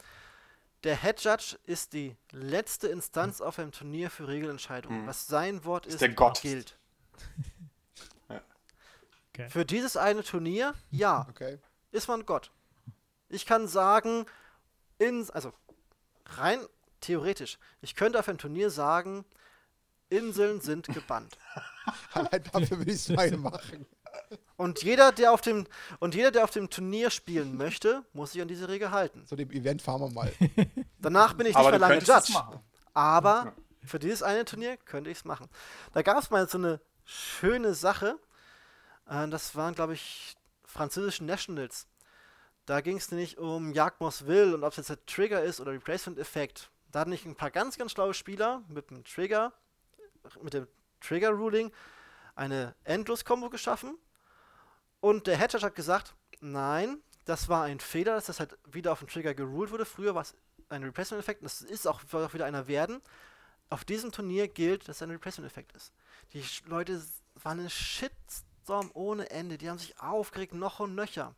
Der Head Judge ist die letzte Instanz auf einem Turnier für Regelentscheidungen. Mhm. Was sein Wort ist, ist gilt. Okay. Für dieses eine Turnier, ja. Okay ist man Gott. Ich kann sagen, in, also rein theoretisch, ich könnte auf ein Turnier sagen, Inseln sind gebannt. Allein dafür will ich es mal machen. Und jeder, der auf dem und jeder, der auf dem Turnier spielen möchte, muss sich an diese Regel halten. Zu dem Event fahren wir mal. Danach bin ich nicht mehr lange Judge. Aber für dieses eine Turnier könnte ich es machen. Da gab es mal so eine schöne Sache. Äh, das waren, glaube ich, französischen Nationals. Da ging es nicht um Jagdmoss Will und ob es jetzt der Trigger ist oder Replacement-Effekt. Da hatten ich ein paar ganz, ganz schlaue Spieler mit dem Trigger, mit dem Trigger-Ruling eine Endlos-Kombo geschaffen. Und der Hedgehog hat gesagt, nein, das war ein Fehler, dass das halt wieder auf den Trigger geruled wurde. Früher war es ein Replacement-Effekt und das ist auch, auch wieder einer werden. Auf diesem Turnier gilt, dass es ein Replacement-Effekt ist. Die Leute waren ein Shitstorm ohne Ende. Die haben sich aufgeregt, noch und nöcher.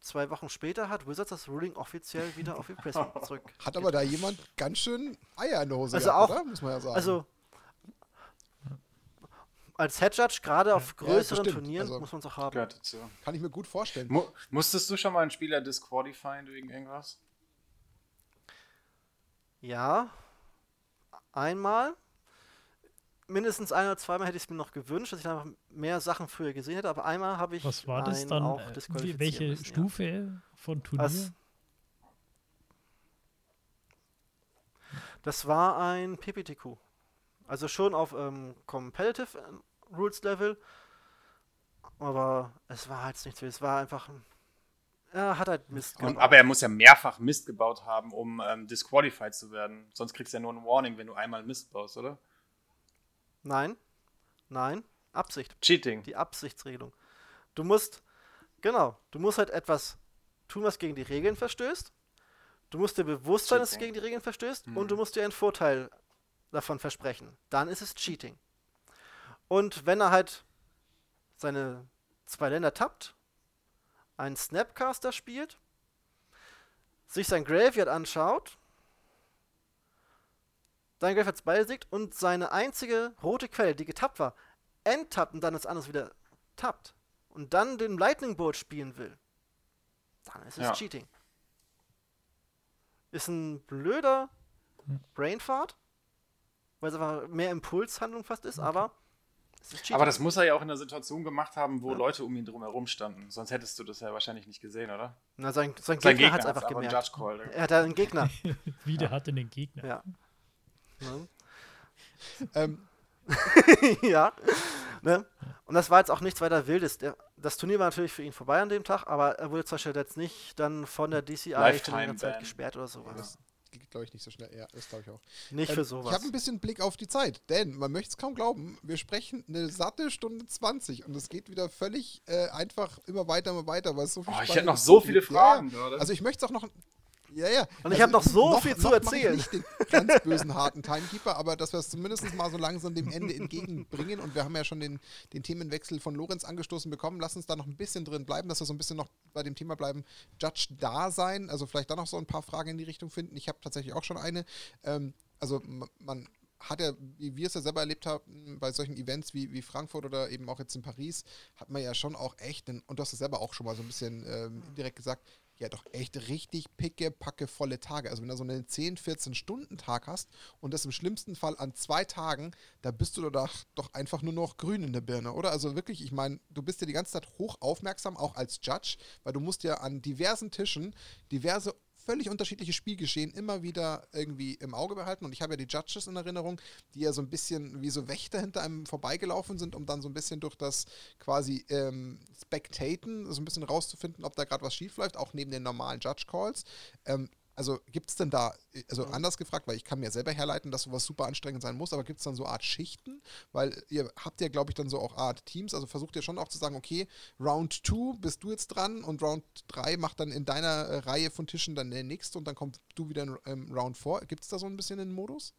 Zwei Wochen später hat Wizards das Ruling offiziell wieder auf Impressum zurück. Hat aber da jemand ganz schön Eier in der Hose also gehabt, auch, oder? Muss man ja sagen. Also als Head Judge, gerade auf größeren ja, Turnieren, also, muss man es auch haben. Kann ich mir gut vorstellen. Mu musstest du schon mal einen Spieler disqualifieren wegen irgendwas? Ja, einmal mindestens ein oder zweimal hätte ich es mir noch gewünscht, dass ich einfach mehr Sachen früher gesehen hätte, aber einmal habe ich Was war das dann? Auch äh, wie, welche müssen, Stufe ja. von Turnier? Also, Das war ein PPTQ. Also schon auf ähm, Competitive äh, Rules Level. Aber es war halt nichts. Es war einfach. Er hat halt Mist gebaut. aber er muss ja mehrfach Mist gebaut haben, um ähm, disqualified zu werden. Sonst kriegst du ja nur ein Warning, wenn du einmal Mist baust, oder? Nein. Nein. Absicht. Cheating. Die Absichtsregelung. Du musst. Genau. Du musst halt etwas tun, was gegen die Regeln verstößt. Du musst dir bewusst sein, dass es gegen die Regeln verstößt. Mhm. Und du musst dir einen Vorteil davon versprechen. Dann ist es Cheating. Und wenn er halt seine zwei Länder tappt, einen Snapcaster spielt, sich sein Graveyard anschaut, sein Graveyard beisiegt und seine einzige rote Quelle, die getappt war, enttappt und dann das andere wieder tappt und dann den Lightning Bolt spielen will, dann ist es ja. Cheating. Ist ein blöder. Brainfart, weil es einfach mehr Impulshandlung fast ist, okay. aber das aber das muss er ja auch in der Situation gemacht haben, wo ja. Leute um ihn drum herum standen. Sonst hättest du das ja wahrscheinlich nicht gesehen, oder? Na, sein, sein, sein Gegner, Gegner hat es einfach gemerkt. Call, er hat einen Gegner. Wieder ja. hatte einen Gegner. Ja. ähm. ja. Ne? Und das war jetzt auch nichts weiter Wildes. Der, das Turnier war natürlich für ihn vorbei an dem Tag, aber er wurde zum Beispiel jetzt nicht dann von der DCI für eine Zeit gesperrt oder sowas geht, glaube ich, nicht so schnell. Ja, das glaube ich auch. Nicht ähm, für sowas. Ich habe ein bisschen Blick auf die Zeit, denn man möchte es kaum glauben, wir sprechen eine satte Stunde 20 und es geht wieder völlig äh, einfach immer weiter, immer weiter, weil es so viel oh, Ich hätte noch so viele Fragen. Ja, also ich möchte es auch noch ja, ja. Und ich also habe noch so noch, viel zu erzählen. Ich nicht den ganz bösen, harten Timekeeper, aber dass wir es zumindest mal so langsam dem Ende entgegenbringen. Und wir haben ja schon den, den Themenwechsel von Lorenz angestoßen bekommen. Lass uns da noch ein bisschen drin bleiben, dass wir so ein bisschen noch bei dem Thema bleiben. Judge da sein, also vielleicht da noch so ein paar Fragen in die Richtung finden. Ich habe tatsächlich auch schon eine. Ähm, also man hat ja, wie wir es ja selber erlebt haben, bei solchen Events wie, wie Frankfurt oder eben auch jetzt in Paris, hat man ja schon auch echt, einen, und du hast es selber auch schon mal so ein bisschen ähm, indirekt gesagt, ja doch echt richtig picke, packe volle Tage. Also wenn du so einen 10, 14 Stunden Tag hast und das im schlimmsten Fall an zwei Tagen, da bist du doch, doch einfach nur noch grün in der Birne, oder? Also wirklich, ich meine, du bist ja die ganze Zeit hoch aufmerksam, auch als Judge, weil du musst ja an diversen Tischen diverse völlig unterschiedliche Spielgeschehen immer wieder irgendwie im Auge behalten. Und ich habe ja die Judges in Erinnerung, die ja so ein bisschen wie so Wächter hinter einem vorbeigelaufen sind, um dann so ein bisschen durch das quasi ähm, Spectaten so ein bisschen rauszufinden, ob da gerade was schief läuft, auch neben den normalen Judge Calls. Ähm, also gibt es denn da, also anders gefragt, weil ich kann mir selber herleiten, dass sowas super anstrengend sein muss, aber gibt es dann so Art Schichten? Weil ihr habt ja, glaube ich, dann so auch Art Teams, also versucht ihr schon auch zu sagen, okay, Round 2 bist du jetzt dran und Round 3 macht dann in deiner äh, Reihe von Tischen dann der nächste und dann kommt du wieder in ähm, Round 4. Gibt es da so ein bisschen den Modus?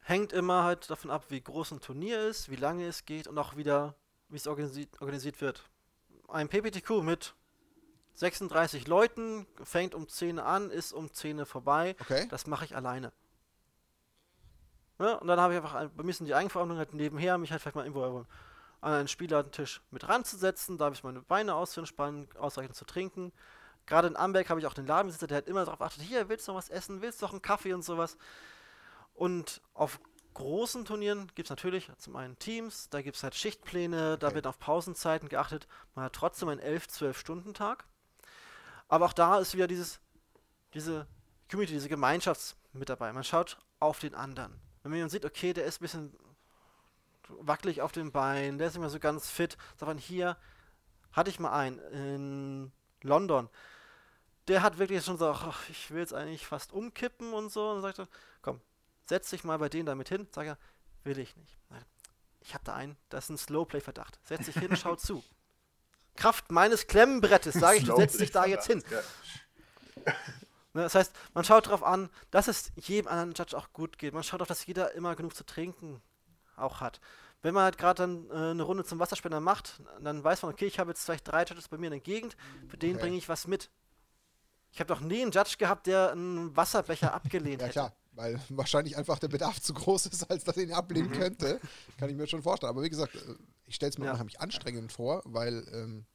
Hängt immer halt davon ab, wie groß ein Turnier ist, wie lange es geht und auch wieder, wie es organisiert, organisiert wird. Ein PPTQ mit 36 Leuten, fängt um 10 an, ist um 10 vorbei. Okay. Das mache ich alleine. Ja, und dann habe ich einfach, bei mir sind die Eigenverordnung halt nebenher, mich halt vielleicht mal irgendwo an einen Spielertisch mit ranzusetzen, da habe ich meine Beine auszuentspannen, ausreichend zu trinken. Gerade in Amberg habe ich auch den Ladenbesitzer, der halt immer darauf achtet, hier, willst du noch was essen, willst du noch einen Kaffee und sowas. Und auf großen Turnieren gibt es natürlich zum einen Teams, da gibt es halt Schichtpläne, okay. da wird auf Pausenzeiten geachtet. Man hat trotzdem einen 11-12-Stunden-Tag. Aber auch da ist wieder dieses, diese Community, diese Gemeinschaft mit dabei. Man schaut auf den anderen. Wenn man sieht, okay, der ist ein bisschen wackelig auf den Beinen, der ist nicht mehr so ganz fit, sagt man, hier hatte ich mal einen in London. Der hat wirklich schon so, ach, ich will jetzt eigentlich fast umkippen und so. Und dann sagt er, komm, setz dich mal bei denen damit hin. Sag er, will ich nicht. Ich habe da einen, das ist ein Slowplay-Verdacht. Setz dich hin, schau zu. Kraft meines Klemmbrettes sage ich, du setzt dich da jetzt hin. Ne, das heißt, man schaut darauf an, dass es jedem anderen Judge auch gut geht. Man schaut darauf, dass jeder immer genug zu trinken auch hat. Wenn man halt gerade dann äh, eine Runde zum Wasserspender macht, dann weiß man, okay, ich habe jetzt vielleicht drei Judges bei mir in der Gegend, für den okay. bringe ich was mit. Ich habe noch nie einen Judge gehabt, der einen Wasserbecher abgelehnt ja, hätte. Ja, klar, weil wahrscheinlich einfach der Bedarf zu groß ist, als dass er ihn ablehnen mhm. könnte. Kann ich mir schon vorstellen. Aber wie gesagt, äh, ich stelle es mir ja. unheimlich anstrengend vor, weil ähm,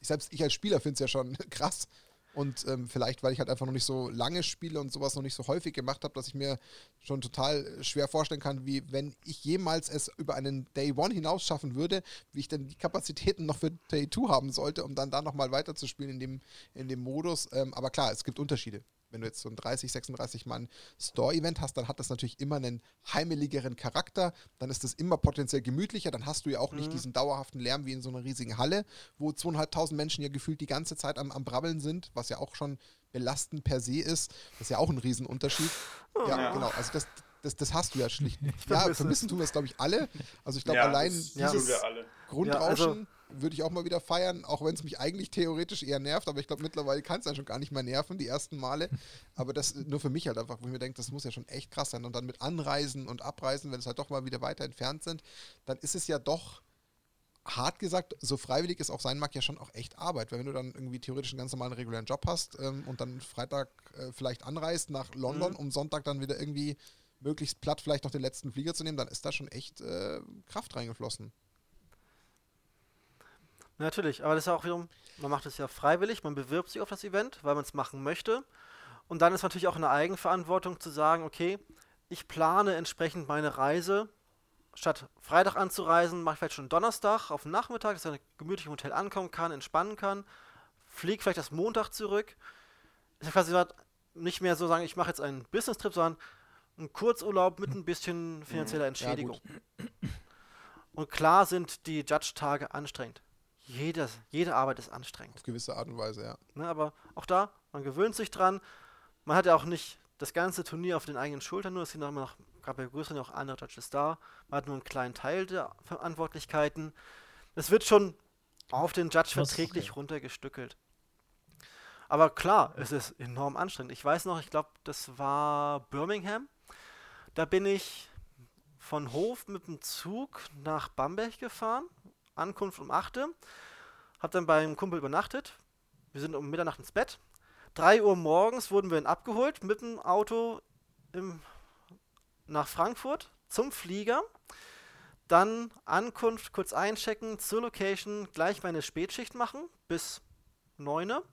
ich selbst ich als Spieler finde es ja schon krass. Und ähm, vielleicht, weil ich halt einfach noch nicht so lange spiele und sowas noch nicht so häufig gemacht habe, dass ich mir schon total schwer vorstellen kann, wie wenn ich jemals es über einen Day One hinaus schaffen würde, wie ich dann die Kapazitäten noch für Day Two haben sollte, um dann da nochmal weiterzuspielen in dem, in dem Modus. Ähm, aber klar, es gibt Unterschiede wenn du jetzt so ein 30, 36 Mann Store-Event hast, dann hat das natürlich immer einen heimeligeren Charakter, dann ist das immer potenziell gemütlicher, dann hast du ja auch nicht mhm. diesen dauerhaften Lärm wie in so einer riesigen Halle, wo zweieinhalbtausend Menschen ja gefühlt die ganze Zeit am, am Brabbeln sind, was ja auch schon belastend per se ist. Das ist ja auch ein Riesenunterschied. Oh, ja, ja, genau. Also das, das, das hast du ja schlicht. ja, vermissen tun wir es, glaube ich, alle. Also ich glaube, ja, allein das, dieses Grundrauschen ja, also, würde ich auch mal wieder feiern, auch wenn es mich eigentlich theoretisch eher nervt, aber ich glaube, mittlerweile kann es ja schon gar nicht mehr nerven, die ersten Male. Aber das nur für mich halt einfach, wo ich mir denke, das muss ja schon echt krass sein. Und dann mit Anreisen und Abreisen, wenn es halt doch mal wieder weiter entfernt sind, dann ist es ja doch hart gesagt, so freiwillig es auch sein mag, ja schon auch echt Arbeit. Weil wenn du dann irgendwie theoretisch einen ganz normalen regulären Job hast ähm, und dann Freitag äh, vielleicht anreist nach London, mhm. um Sonntag dann wieder irgendwie möglichst platt vielleicht noch den letzten Flieger zu nehmen, dann ist da schon echt äh, Kraft reingeflossen. Natürlich, aber das ist ja auch wiederum, man macht es ja freiwillig, man bewirbt sich auf das Event, weil man es machen möchte. Und dann ist natürlich auch eine Eigenverantwortung zu sagen, okay, ich plane entsprechend meine Reise. Statt Freitag anzureisen, mache ich vielleicht schon Donnerstag auf den Nachmittag, dass ich gemütlich im Hotel ankommen kann, entspannen kann, fliege vielleicht das Montag zurück. Ist ja quasi nicht mehr so sagen, ich mache jetzt einen Business-Trip, sondern ein Kurzurlaub mit ein bisschen finanzieller Entschädigung. Ja, und klar sind die Judge-Tage anstrengend. Jede, jede Arbeit ist anstrengend. Auf gewisse Art und Weise, ja. Ne, aber auch da, man gewöhnt sich dran. Man hat ja auch nicht das ganze Turnier auf den eigenen Schultern, nur es sind auch immer noch, gerade bei größeren auch andere Judges da. Man hat nur einen kleinen Teil der Verantwortlichkeiten. Es wird schon auf den Judge verträglich okay. runtergestückelt. Aber klar, es ist enorm anstrengend. Ich weiß noch, ich glaube, das war Birmingham. Da bin ich von Hof mit dem Zug nach Bamberg gefahren. Ankunft um 8 Uhr. Hab dann beim Kumpel übernachtet. Wir sind um Mitternacht ins Bett. 3 Uhr morgens wurden wir abgeholt mit dem Auto im, nach Frankfurt zum Flieger. Dann Ankunft, kurz einchecken, zur Location, gleich meine Spätschicht machen bis 9 Uhr.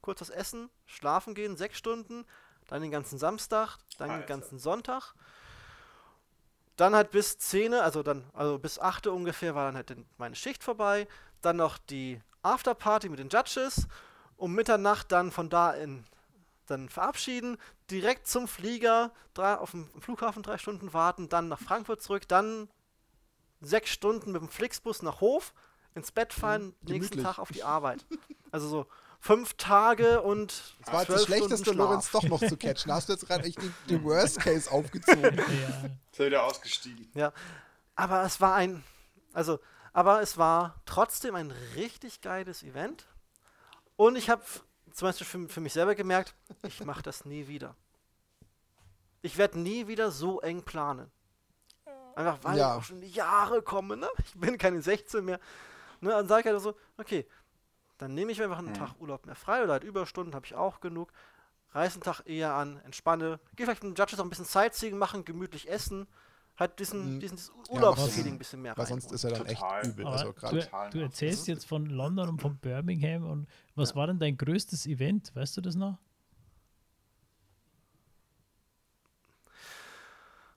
Kurz was essen, schlafen gehen, 6 Stunden, dann den ganzen Samstag, dann Alter. den ganzen Sonntag. Dann halt bis 10, also dann, also bis 8 ungefähr war dann halt meine Schicht vorbei. Dann noch die Afterparty mit den Judges. Um Mitternacht dann von da in dann verabschieden, direkt zum Flieger, drei, auf dem Flughafen drei Stunden warten, dann nach Frankfurt zurück, dann sechs Stunden mit dem Flixbus nach Hof, ins Bett fallen, mhm, nächsten Tag auf die Arbeit. Also so fünf Tage und. Das war jetzt das Schlechteste, Lorenz doch noch zu catchen. Da hast du jetzt gerade echt den, den Worst Case aufgezogen. ja. Ist er wieder ausgestiegen. Ja. Aber es war ein. Also, aber es war trotzdem ein richtig geiles Event. Und ich habe zum Beispiel für, für mich selber gemerkt, ich mache das nie wieder. Ich werde nie wieder so eng planen. Einfach weil ja. auch schon die Jahre kommen, ne? Ich bin keine 16 mehr. Ne? Dann sage ich halt so, okay, dann nehme ich einfach einen mhm. Tag Urlaub mehr frei oder halt Überstunden, habe ich auch genug. Reiß einen Tag eher an, entspanne. Gehe vielleicht mit dem Judges auch ein bisschen Sightseeing machen, gemütlich essen. Halt diesen, mhm. diesen Urlaubsfeeling ja, ein bisschen mehr Weil sonst ist er dann Total. echt übel. Also du, du, erzählst jetzt von London und von Birmingham und was ja. war denn dein größtes Event? Weißt du das noch?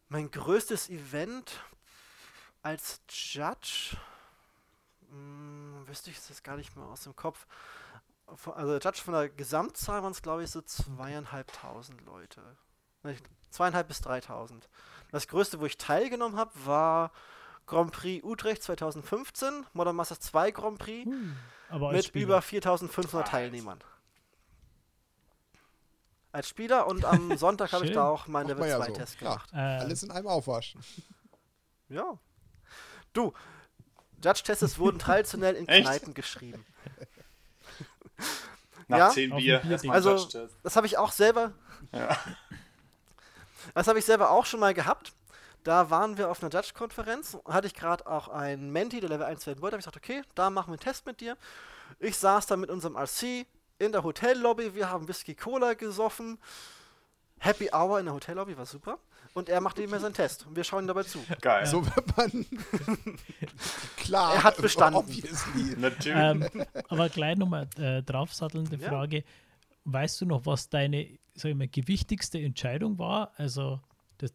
Mein größtes Event als Judge hm, wüsste ich es gar nicht mehr aus dem Kopf. Also Judge von der Gesamtzahl waren es, glaube ich, so zweieinhalbtausend Leute. Zweieinhalb bis dreitausend. Das größte, wo ich teilgenommen habe, war Grand Prix Utrecht 2015, Modern Masters 2 Grand Prix hm, mit Spieler. über 4500 Teilnehmern. Als Spieler und am Sonntag habe ich da auch meinen Level 2 ja so. Test gemacht. Ja, alles in einem Aufwaschen. Ja. Du, Judge-Tests wurden traditionell in Kneipen geschrieben. Nach ja? zehn Bier. Also, das habe ich auch selber. Ja. Das habe ich selber auch schon mal gehabt. Da waren wir auf einer Judge-Konferenz. Hatte ich gerade auch einen Menti, der Level 1 werden wollte. habe ich gesagt, okay, da machen wir einen Test mit dir. Ich saß da mit unserem RC in der Hotellobby. Wir haben Whisky Cola gesoffen. Happy Hour in der Hotellobby war super und er macht immer seinen Test und wir schauen ihm dabei zu. Geil. So wird man klar. Er hat bestanden. Natürlich. Ähm, aber gleich nochmal äh, draufsattelnde ja. Frage. Weißt du noch, was deine sag ich mal, gewichtigste Entscheidung war? Also, das,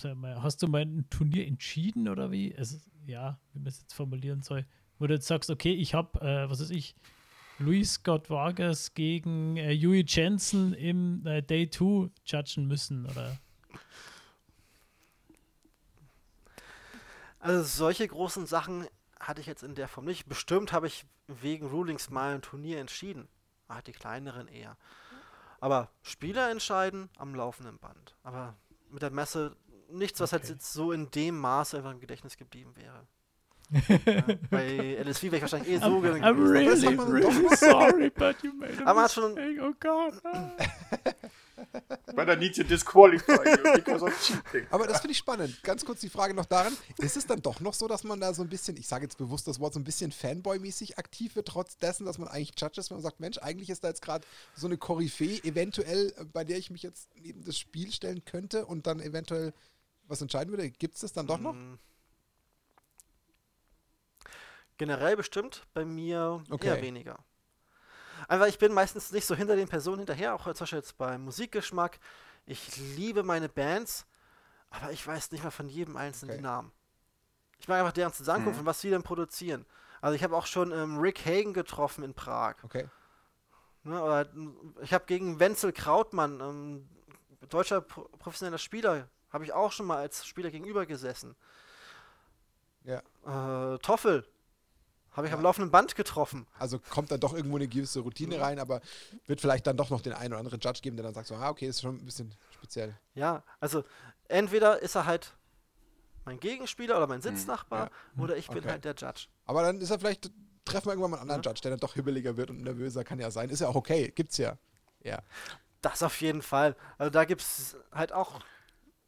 sag mal, hast du mal ein Turnier entschieden oder wie? Also, ja, wie man es jetzt formulieren soll. Wo du jetzt sagst, okay, ich habe, äh, was weiß ich, Luis Scott Vargas gegen äh, Yui Jensen im äh, Day 2 judgen müssen, oder? Also solche großen Sachen hatte ich jetzt in der Form nicht. Bestimmt habe ich wegen Rulings mal ein Turnier entschieden. Ah, die kleineren eher. Aber Spieler entscheiden am laufenden Band. Aber mit der Messe nichts, was halt okay. jetzt so in dem Maße einfach im Gedächtnis geblieben wäre. ja, bei LSV wäre ich wahrscheinlich eh so I'm, I'm really, really sorry, but you made a Aber hat schon. Oh God. But I need to disqualify you because of cheating. Aber das finde ich spannend. Ganz kurz die Frage noch daran: Ist es dann doch noch so, dass man da so ein bisschen, ich sage jetzt bewusst das Wort, so ein bisschen Fanboy-mäßig aktiv wird, trotz dessen, dass man eigentlich Judge ist, wenn man sagt, Mensch, eigentlich ist da jetzt gerade so eine Koryphäe, eventuell, äh, bei der ich mich jetzt neben das Spiel stellen könnte und dann eventuell was entscheiden würde? Gibt es das dann doch noch? Mm. Generell bestimmt, bei mir okay. eher weniger. Einfach, ich bin meistens nicht so hinter den Personen hinterher, auch zum Beispiel jetzt beim Musikgeschmack. Ich liebe meine Bands, aber ich weiß nicht mal von jedem einzelnen okay. Namen. Ich mag einfach deren Zusammenkunft mhm. und was sie denn produzieren. Also ich habe auch schon ähm, Rick Hagen getroffen in Prag. Okay. Ne, oder, ich habe gegen Wenzel Krautmann, ähm, deutscher pro professioneller Spieler, habe ich auch schon mal als Spieler gegenüber gesessen. Ja. Äh, Toffel, habe ich ja. am laufenden Band getroffen. Also kommt dann doch irgendwo eine gewisse Routine rein, aber wird vielleicht dann doch noch den einen oder anderen Judge geben, der dann sagt so, ah, okay, ist schon ein bisschen speziell. Ja, also entweder ist er halt mein Gegenspieler oder mein hm, Sitznachbar ja. oder ich bin okay. halt der Judge. Aber dann ist er vielleicht, treffen wir irgendwann mal einen anderen ja. Judge, der dann doch hibbeliger wird und nervöser, kann ja sein. Ist ja auch okay, gibt's ja. Ja. Das auf jeden Fall. Also da gibt es halt auch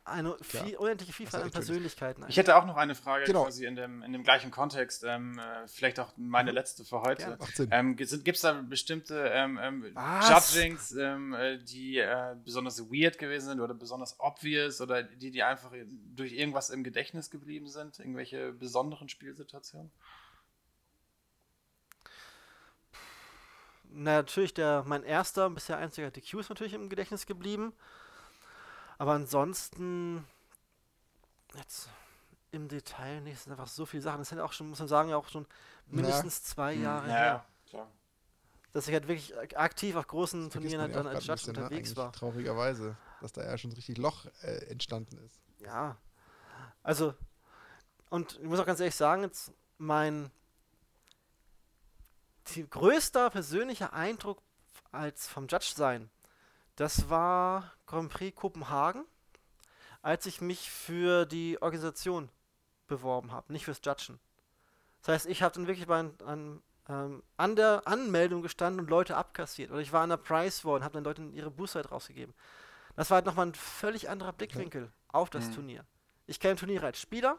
eine viel, ja. unendliche Vielfalt an Persönlichkeiten. Ich hätte auch noch eine Frage genau. quasi in dem, in dem gleichen Kontext, ähm, äh, vielleicht auch meine mhm. letzte für heute. Ähm, Gibt es da bestimmte ähm, ähm Judgings, ähm, äh, die äh, besonders weird gewesen sind oder besonders obvious oder die, die einfach durch irgendwas im Gedächtnis geblieben sind? Irgendwelche besonderen Spielsituationen? Na, natürlich, der, mein erster, bisher einziger DQ ist natürlich im Gedächtnis geblieben. Aber ansonsten, jetzt im Detail nicht, sind einfach so viele Sachen. Das sind auch schon, muss man sagen, auch schon mindestens ja. zwei hm. Jahre ja, her. Ja, dass ich halt wirklich aktiv auf großen Turnieren halt dann als Judge bisschen, ne, unterwegs ne? war. Traurigerweise, dass da ja schon richtig Loch äh, entstanden ist. Ja. Also, und ich muss auch ganz ehrlich sagen, jetzt mein größter persönlicher Eindruck als vom Judge sein das war Grand Prix Kopenhagen, als ich mich für die Organisation beworben habe, nicht fürs Judgen. Das heißt, ich habe dann wirklich bei, an, ähm, an der Anmeldung gestanden und Leute abkassiert. Oder ich war an der Price War und habe dann Leute ihre Boostzeit rausgegeben. Das war halt nochmal ein völlig anderer Blickwinkel okay. auf das mhm. Turnier. Ich kenne Turniere als Spieler,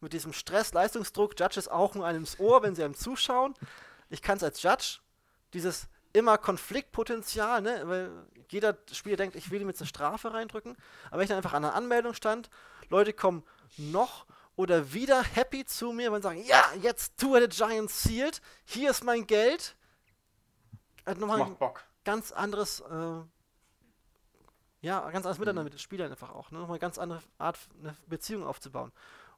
mit diesem Stress, Leistungsdruck, Judges auch nur einem ins Ohr, wenn sie einem zuschauen. Ich kann es als Judge, dieses immer Konfliktpotenzial, ne? weil jeder Spieler denkt, ich will ihm jetzt eine Strafe reindrücken. Aber wenn ich dann einfach an der Anmeldung stand, Leute kommen noch oder wieder happy zu mir und sagen, ja, jetzt Two the Giant sealed, hier ist mein Geld. Hat nochmal Macht Bock. ganz anderes, äh, ja, ganz anderes Miteinander mit den Spielern einfach auch. Ne? Nochmal eine ganz andere Art, eine Beziehung aufzubauen.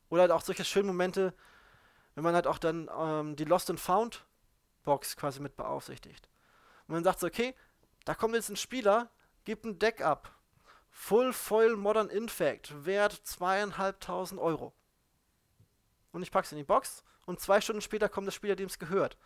Oder halt auch solche schönen Momente, wenn man halt auch dann ähm, die Lost and Found Box quasi mit beaufsichtigt. Und man sagt so, okay, da kommt jetzt ein Spieler, gibt ein Deck ab. Full Foil Modern Infect, Wert zweieinhalbtausend Euro. Und ich pack's in die Box und zwei Stunden später kommt der Spieler, dem es gehört.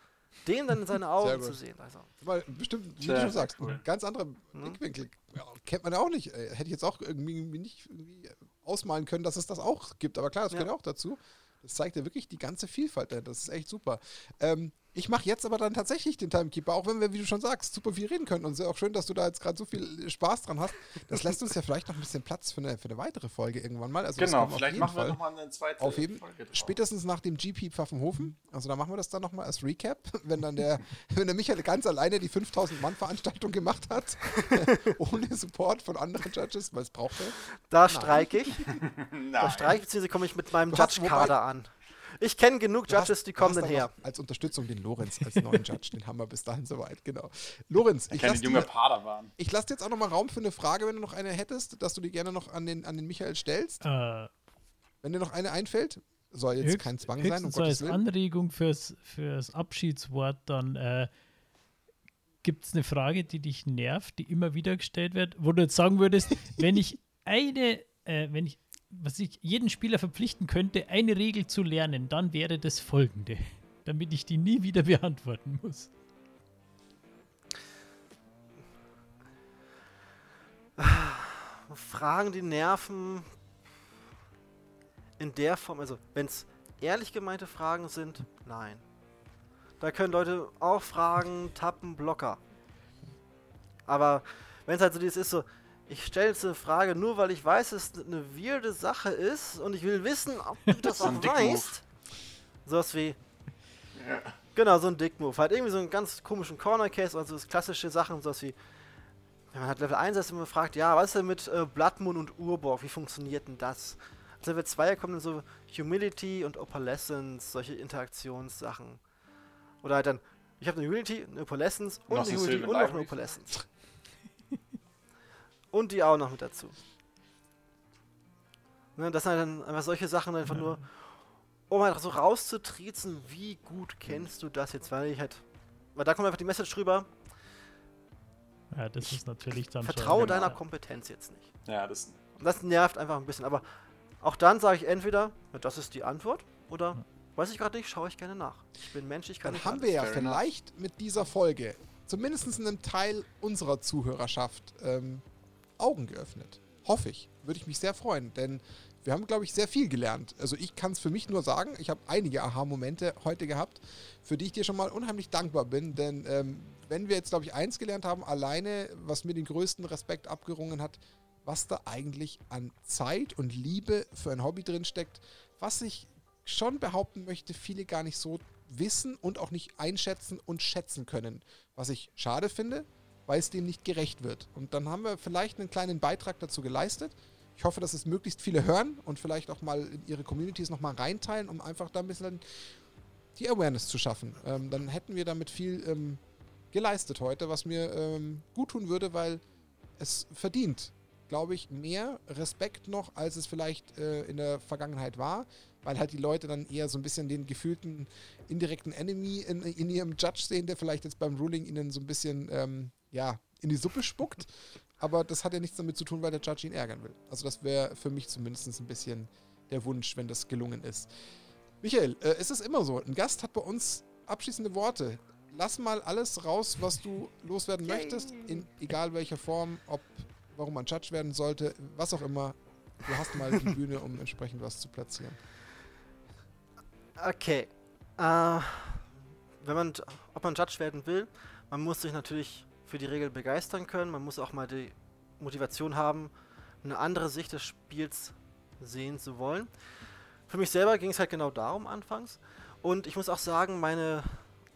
Den dann in seine Augen zu sehen. Also. Weil bestimmt, wie du schon sagst, cool. ganz andere hm? Blickwinkel. Ja, kennt man ja auch nicht. Äh, hätte ich jetzt auch irgendwie nicht irgendwie ausmalen können, dass es das auch gibt. Aber klar, das ja. gehört auch dazu. Das zeigt ja wirklich die ganze Vielfalt. Das ist echt super. Ähm, ich mache jetzt aber dann tatsächlich den Timekeeper, auch wenn wir, wie du schon sagst, super viel reden können. Und es ist auch schön, dass du da jetzt gerade so viel Spaß dran hast. Das lässt uns ja vielleicht noch ein bisschen Platz für eine, für eine weitere Folge irgendwann mal. Also genau, vielleicht machen wir nochmal eine zweite aufheben. Folge. Drauf. Spätestens nach dem GP Pfaffenhofen. Also da machen wir das dann nochmal als Recap, wenn dann der, wenn der Michael ganz alleine die 5000 Mann Veranstaltung gemacht hat, ohne Support von anderen Judges, weil es braucht er. Da streike ich. da streike ich, beziehungsweise komme ich mit meinem Judge-Kader an. Ich kenne genug Judges, hast, die kommen dann her. Als Unterstützung den Lorenz als neuen Judge, den haben wir bis dahin soweit, genau. Lorenz, ich lasse junge Padawan. Ich lasse jetzt auch noch mal Raum für eine Frage, wenn du noch eine hättest, dass du die gerne noch an den, an den Michael stellst. Äh, wenn dir noch eine einfällt, soll jetzt höchst, kein Zwang sein, um Gottes als. Anregung fürs, fürs Abschiedswort dann, äh, Gibt es eine Frage, die dich nervt, die immer wieder gestellt wird, wo du jetzt sagen würdest, wenn ich eine, äh, wenn ich, was ich jeden Spieler verpflichten könnte, eine Regel zu lernen, dann wäre das folgende, damit ich die nie wieder beantworten muss. Fragen, die nerven in der Form, also wenn es ehrlich gemeinte Fragen sind, nein. Da können Leute auch fragen, tappen, Blocker. Aber wenn es halt so dieses ist, so, ich stelle jetzt eine Frage nur, weil ich weiß, dass es eine weirde Sache ist und ich will wissen, ob du das auch weißt. Sowas wie. Ja. Genau, so ein Dick-Move. Halt irgendwie so einen ganz komischen Corner-Case, also das klassische Sachen, sowas wie. Wenn man halt Level 1 ist, immer fragt, ja, was ist denn mit äh, Blood Moon und Urborg? Wie funktioniert denn das? Als Level 2 kommen dann so Humility und Opalescence, solche Interaktionssachen. Oder halt dann, ich habe eine Unity, eine Opalescence und eine Unity und noch eine Opalescence. Und die auch noch mit dazu. Ne, das sind halt dann einfach solche Sachen einfach ja. nur, um halt so rauszutriezen, wie gut kennst du das jetzt, weil ich halt, weil da kommt einfach die Message drüber. Ja, das ist natürlich dann Vertraue schon deiner Kompetenz jetzt nicht. Ja, das. Das nervt einfach ein bisschen, aber auch dann sage ich entweder, ja, das ist die Antwort, oder ja. Weiß ich gerade nicht, schaue ich gerne nach. Ich bin Mensch, ich kann Dann haben wir ja vielleicht enough. mit dieser Folge zumindest einem Teil unserer Zuhörerschaft ähm, Augen geöffnet. Hoffe ich. Würde ich mich sehr freuen, denn wir haben, glaube ich, sehr viel gelernt. Also ich kann es für mich nur sagen, ich habe einige Aha-Momente heute gehabt, für die ich dir schon mal unheimlich dankbar bin, denn ähm, wenn wir jetzt, glaube ich, eins gelernt haben, alleine, was mir den größten Respekt abgerungen hat, was da eigentlich an Zeit und Liebe für ein Hobby drin steckt, was sich schon behaupten möchte, viele gar nicht so wissen und auch nicht einschätzen und schätzen können. Was ich schade finde, weil es dem nicht gerecht wird. Und dann haben wir vielleicht einen kleinen Beitrag dazu geleistet. Ich hoffe, dass es möglichst viele hören und vielleicht auch mal in ihre Communities nochmal reinteilen, um einfach da ein bisschen die Awareness zu schaffen. Ähm, dann hätten wir damit viel ähm, geleistet heute, was mir ähm, gut tun würde, weil es verdient, glaube ich, mehr Respekt noch, als es vielleicht äh, in der Vergangenheit war weil halt die Leute dann eher so ein bisschen den gefühlten indirekten Enemy in, in ihrem Judge sehen, der vielleicht jetzt beim Ruling ihnen so ein bisschen ähm, ja, in die Suppe spuckt. Aber das hat ja nichts damit zu tun, weil der Judge ihn ärgern will. Also das wäre für mich zumindest ein bisschen der Wunsch, wenn das gelungen ist. Michael, äh, ist es immer so? Ein Gast hat bei uns abschließende Worte. Lass mal alles raus, was du loswerden möchtest, in egal welcher Form, ob warum man Judge werden sollte, was auch immer. Du hast mal die Bühne, um entsprechend was zu platzieren. Okay. Äh, wenn man, ob man Judge werden will, man muss sich natürlich für die Regel begeistern können. Man muss auch mal die Motivation haben, eine andere Sicht des Spiels sehen zu wollen. Für mich selber ging es halt genau darum anfangs. Und ich muss auch sagen, meine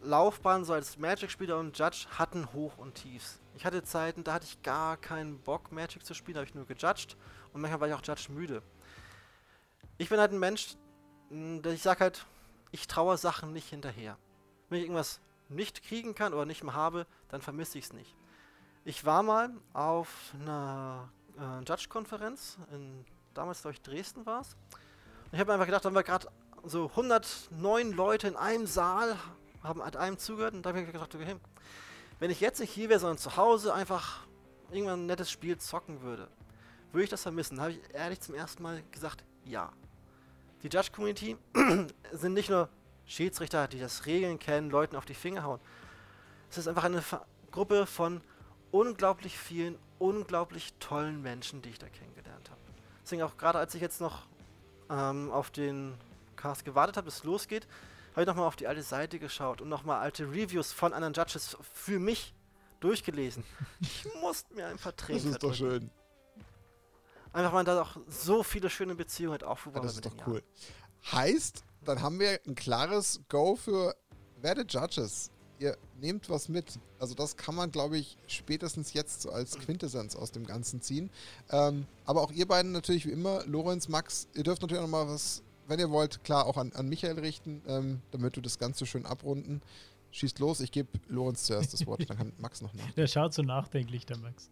Laufbahn so als Magic-Spieler und Judge hatten Hoch und Tiefs. Ich hatte Zeiten, da hatte ich gar keinen Bock, Magic zu spielen, da habe ich nur gejudged. Und manchmal war ich auch Judge müde. Ich bin halt ein Mensch, ich sag halt, ich traue Sachen nicht hinterher. Wenn ich irgendwas nicht kriegen kann oder nicht mehr habe, dann vermisse ich es nicht. Ich war mal auf einer äh, Judge-Konferenz, damals glaube ich Dresden war es. Ich habe einfach gedacht, da haben wir gerade so 109 Leute in einem Saal, haben an einem zugehört und da habe ich gedacht, okay, wenn ich jetzt nicht hier wäre, sondern zu Hause einfach irgendwann ein nettes Spiel zocken würde, würde ich das vermissen. Da habe ich ehrlich zum ersten Mal gesagt, ja die Judge-Community sind nicht nur Schiedsrichter, die das Regeln kennen, Leuten auf die Finger hauen. Es ist einfach eine Ver Gruppe von unglaublich vielen, unglaublich tollen Menschen, die ich da kennengelernt habe. Deswegen auch gerade als ich jetzt noch ähm, auf den Cast gewartet habe, bis es losgeht, habe ich nochmal auf die alte Seite geschaut und nochmal alte Reviews von anderen Judges für mich durchgelesen. Ich musste mir ein paar Tränen Das ist doch schön. Einfach weil da auch so viele schöne Beziehungen halt aufgebaut ja, Das ist doch cool. Jahren. Heißt, dann haben wir ein klares Go für Werde Judges. Ihr nehmt was mit. Also das kann man, glaube ich, spätestens jetzt so als Quintessenz aus dem Ganzen ziehen. Ähm, aber auch ihr beiden natürlich wie immer, Lorenz, Max, ihr dürft natürlich auch noch mal was, wenn ihr wollt, klar auch an, an Michael richten, ähm, damit du das Ganze schön abrunden. Schießt los, ich gebe Lorenz zuerst das Wort, dann kann Max noch nach. Der schaut so nachdenklich, der Max.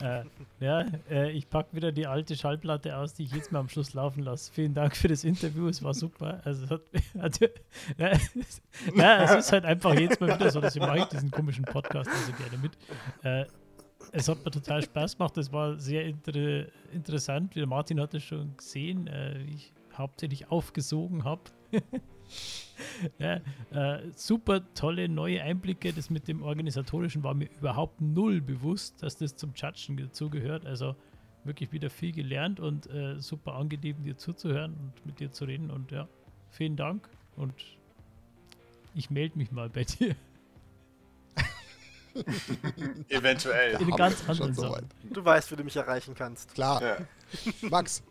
Äh, ja, äh, ich packe wieder die alte Schallplatte aus, die ich jetzt mal am Schluss laufen lasse. Vielen Dank für das Interview, es war super. Also, hat, hat, ja, ja, es ist halt einfach jetzt mal wieder so, dass ich mache diesen komischen Podcast also gerne mit. Äh, es hat mir total Spaß gemacht, es war sehr inter interessant. Wie der Martin hat es schon gesehen, äh, wie ich hauptsächlich aufgesogen habe. ja, äh, super tolle neue Einblicke. Das mit dem Organisatorischen war mir überhaupt null bewusst, dass das zum Judgen dazugehört. Also wirklich wieder viel gelernt und äh, super angenehm, dir zuzuhören und mit dir zu reden. Und ja, vielen Dank und ich melde mich mal bei dir. Eventuell. In ganz anderen so Du weißt, wie du mich erreichen kannst. Klar. Ja. Max,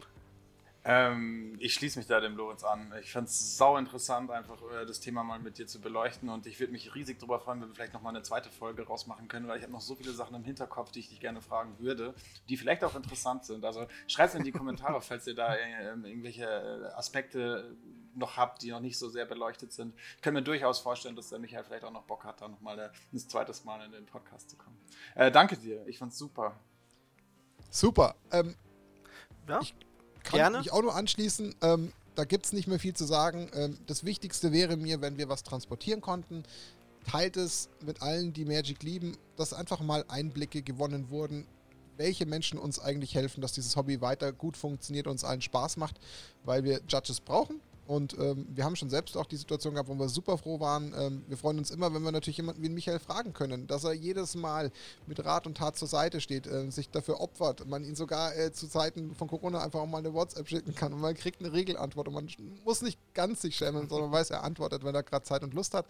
ähm, ich schließe mich da dem Lorenz an. Ich fand es sau interessant, einfach äh, das Thema mal mit dir zu beleuchten und ich würde mich riesig darüber freuen, wenn wir vielleicht nochmal eine zweite Folge rausmachen können, weil ich habe noch so viele Sachen im Hinterkopf, die ich dich gerne fragen würde, die vielleicht auch interessant sind. Also schreibt es in die Kommentare, falls ihr da äh, irgendwelche äh, Aspekte noch habt, die noch nicht so sehr beleuchtet sind. Ich kann mir durchaus vorstellen, dass der Michael vielleicht auch noch Bock hat, da nochmal äh, ein zweites Mal in den Podcast zu kommen. Äh, danke dir, ich fand's super. Super. Ähm, ja? Ich kann Gerne. mich auch nur anschließen. Ähm, da gibt es nicht mehr viel zu sagen. Ähm, das Wichtigste wäre mir, wenn wir was transportieren konnten. Teilt es mit allen, die Magic lieben, dass einfach mal Einblicke gewonnen wurden, welche Menschen uns eigentlich helfen, dass dieses Hobby weiter gut funktioniert und uns allen Spaß macht, weil wir Judges brauchen. Und ähm, wir haben schon selbst auch die Situation gehabt, wo wir super froh waren. Ähm, wir freuen uns immer, wenn wir natürlich jemanden wie Michael fragen können, dass er jedes Mal mit Rat und Tat zur Seite steht, äh, sich dafür opfert, man ihn sogar äh, zu Zeiten von Corona einfach auch mal eine WhatsApp schicken kann und man kriegt eine Regelantwort und man muss nicht ganz sich schämen, sondern weiß, er antwortet, wenn er gerade Zeit und Lust hat.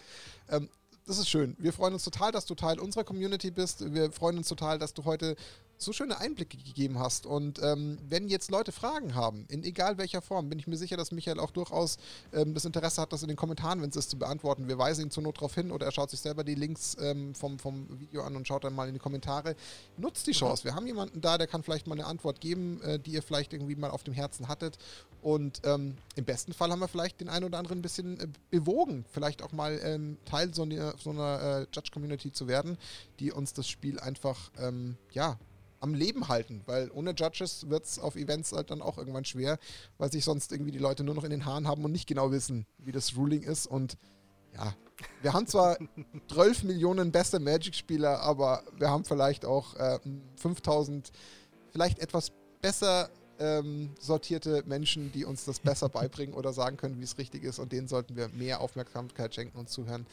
Ähm, das ist schön. Wir freuen uns total, dass du Teil unserer Community bist. Wir freuen uns total, dass du heute so schöne Einblicke gegeben hast. Und ähm, wenn jetzt Leute Fragen haben, in egal welcher Form, bin ich mir sicher, dass Michael auch durchaus ähm, das Interesse hat, das in den Kommentaren, wenn es ist, zu beantworten. Wir weisen ihn zur Not darauf hin oder er schaut sich selber die Links ähm, vom, vom Video an und schaut dann mal in die Kommentare. Nutzt die Chance. Wir haben jemanden da, der kann vielleicht mal eine Antwort geben, äh, die ihr vielleicht irgendwie mal auf dem Herzen hattet. Und ähm, im besten Fall haben wir vielleicht den einen oder anderen ein bisschen äh, bewogen, vielleicht auch mal ähm, Teil so einer, so einer äh, Judge-Community zu werden, die uns das Spiel einfach, ähm, ja, am Leben halten, weil ohne Judges wird es auf Events halt dann auch irgendwann schwer, weil sich sonst irgendwie die Leute nur noch in den Haaren haben und nicht genau wissen, wie das Ruling ist. Und ja, wir haben zwar 12 Millionen beste Magic-Spieler, aber wir haben vielleicht auch äh, 5000 vielleicht etwas besser ähm, sortierte Menschen, die uns das besser beibringen oder sagen können, wie es richtig ist. Und denen sollten wir mehr Aufmerksamkeit schenken und zuhören.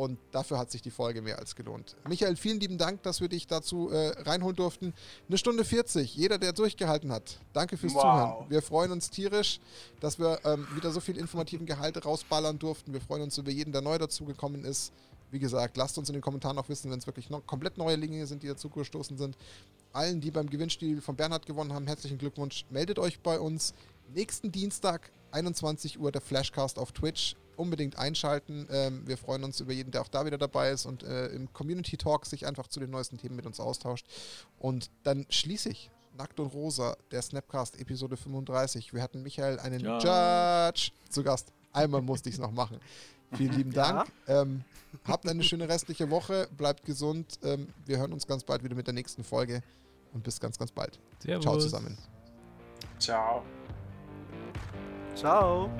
Und dafür hat sich die Folge mehr als gelohnt. Michael, vielen lieben Dank, dass wir dich dazu äh, reinholen durften. Eine Stunde 40, jeder, der durchgehalten hat. Danke fürs wow. Zuhören. Wir freuen uns tierisch, dass wir ähm, wieder so viel informativen Gehalt rausballern durften. Wir freuen uns über jeden, der neu dazugekommen ist. Wie gesagt, lasst uns in den Kommentaren auch wissen, wenn es wirklich noch komplett neue Linien sind, die dazugestoßen sind. Allen, die beim Gewinnspiel von Bernhard gewonnen haben, herzlichen Glückwunsch. Meldet euch bei uns. Nächsten Dienstag, 21 Uhr, der Flashcast auf Twitch. Unbedingt einschalten. Ähm, wir freuen uns über jeden, der auch da wieder dabei ist und äh, im Community Talk sich einfach zu den neuesten Themen mit uns austauscht. Und dann schließe ich Nackt und Rosa, der Snapcast Episode 35. Wir hatten Michael einen ja. Judge zu Gast. Einmal musste ich es noch machen. Vielen lieben Dank. Ja. Ähm, habt eine schöne restliche Woche. Bleibt gesund. Ähm, wir hören uns ganz bald wieder mit der nächsten Folge. Und bis ganz, ganz bald. Servus. Ciao zusammen. Ciao. Ciao.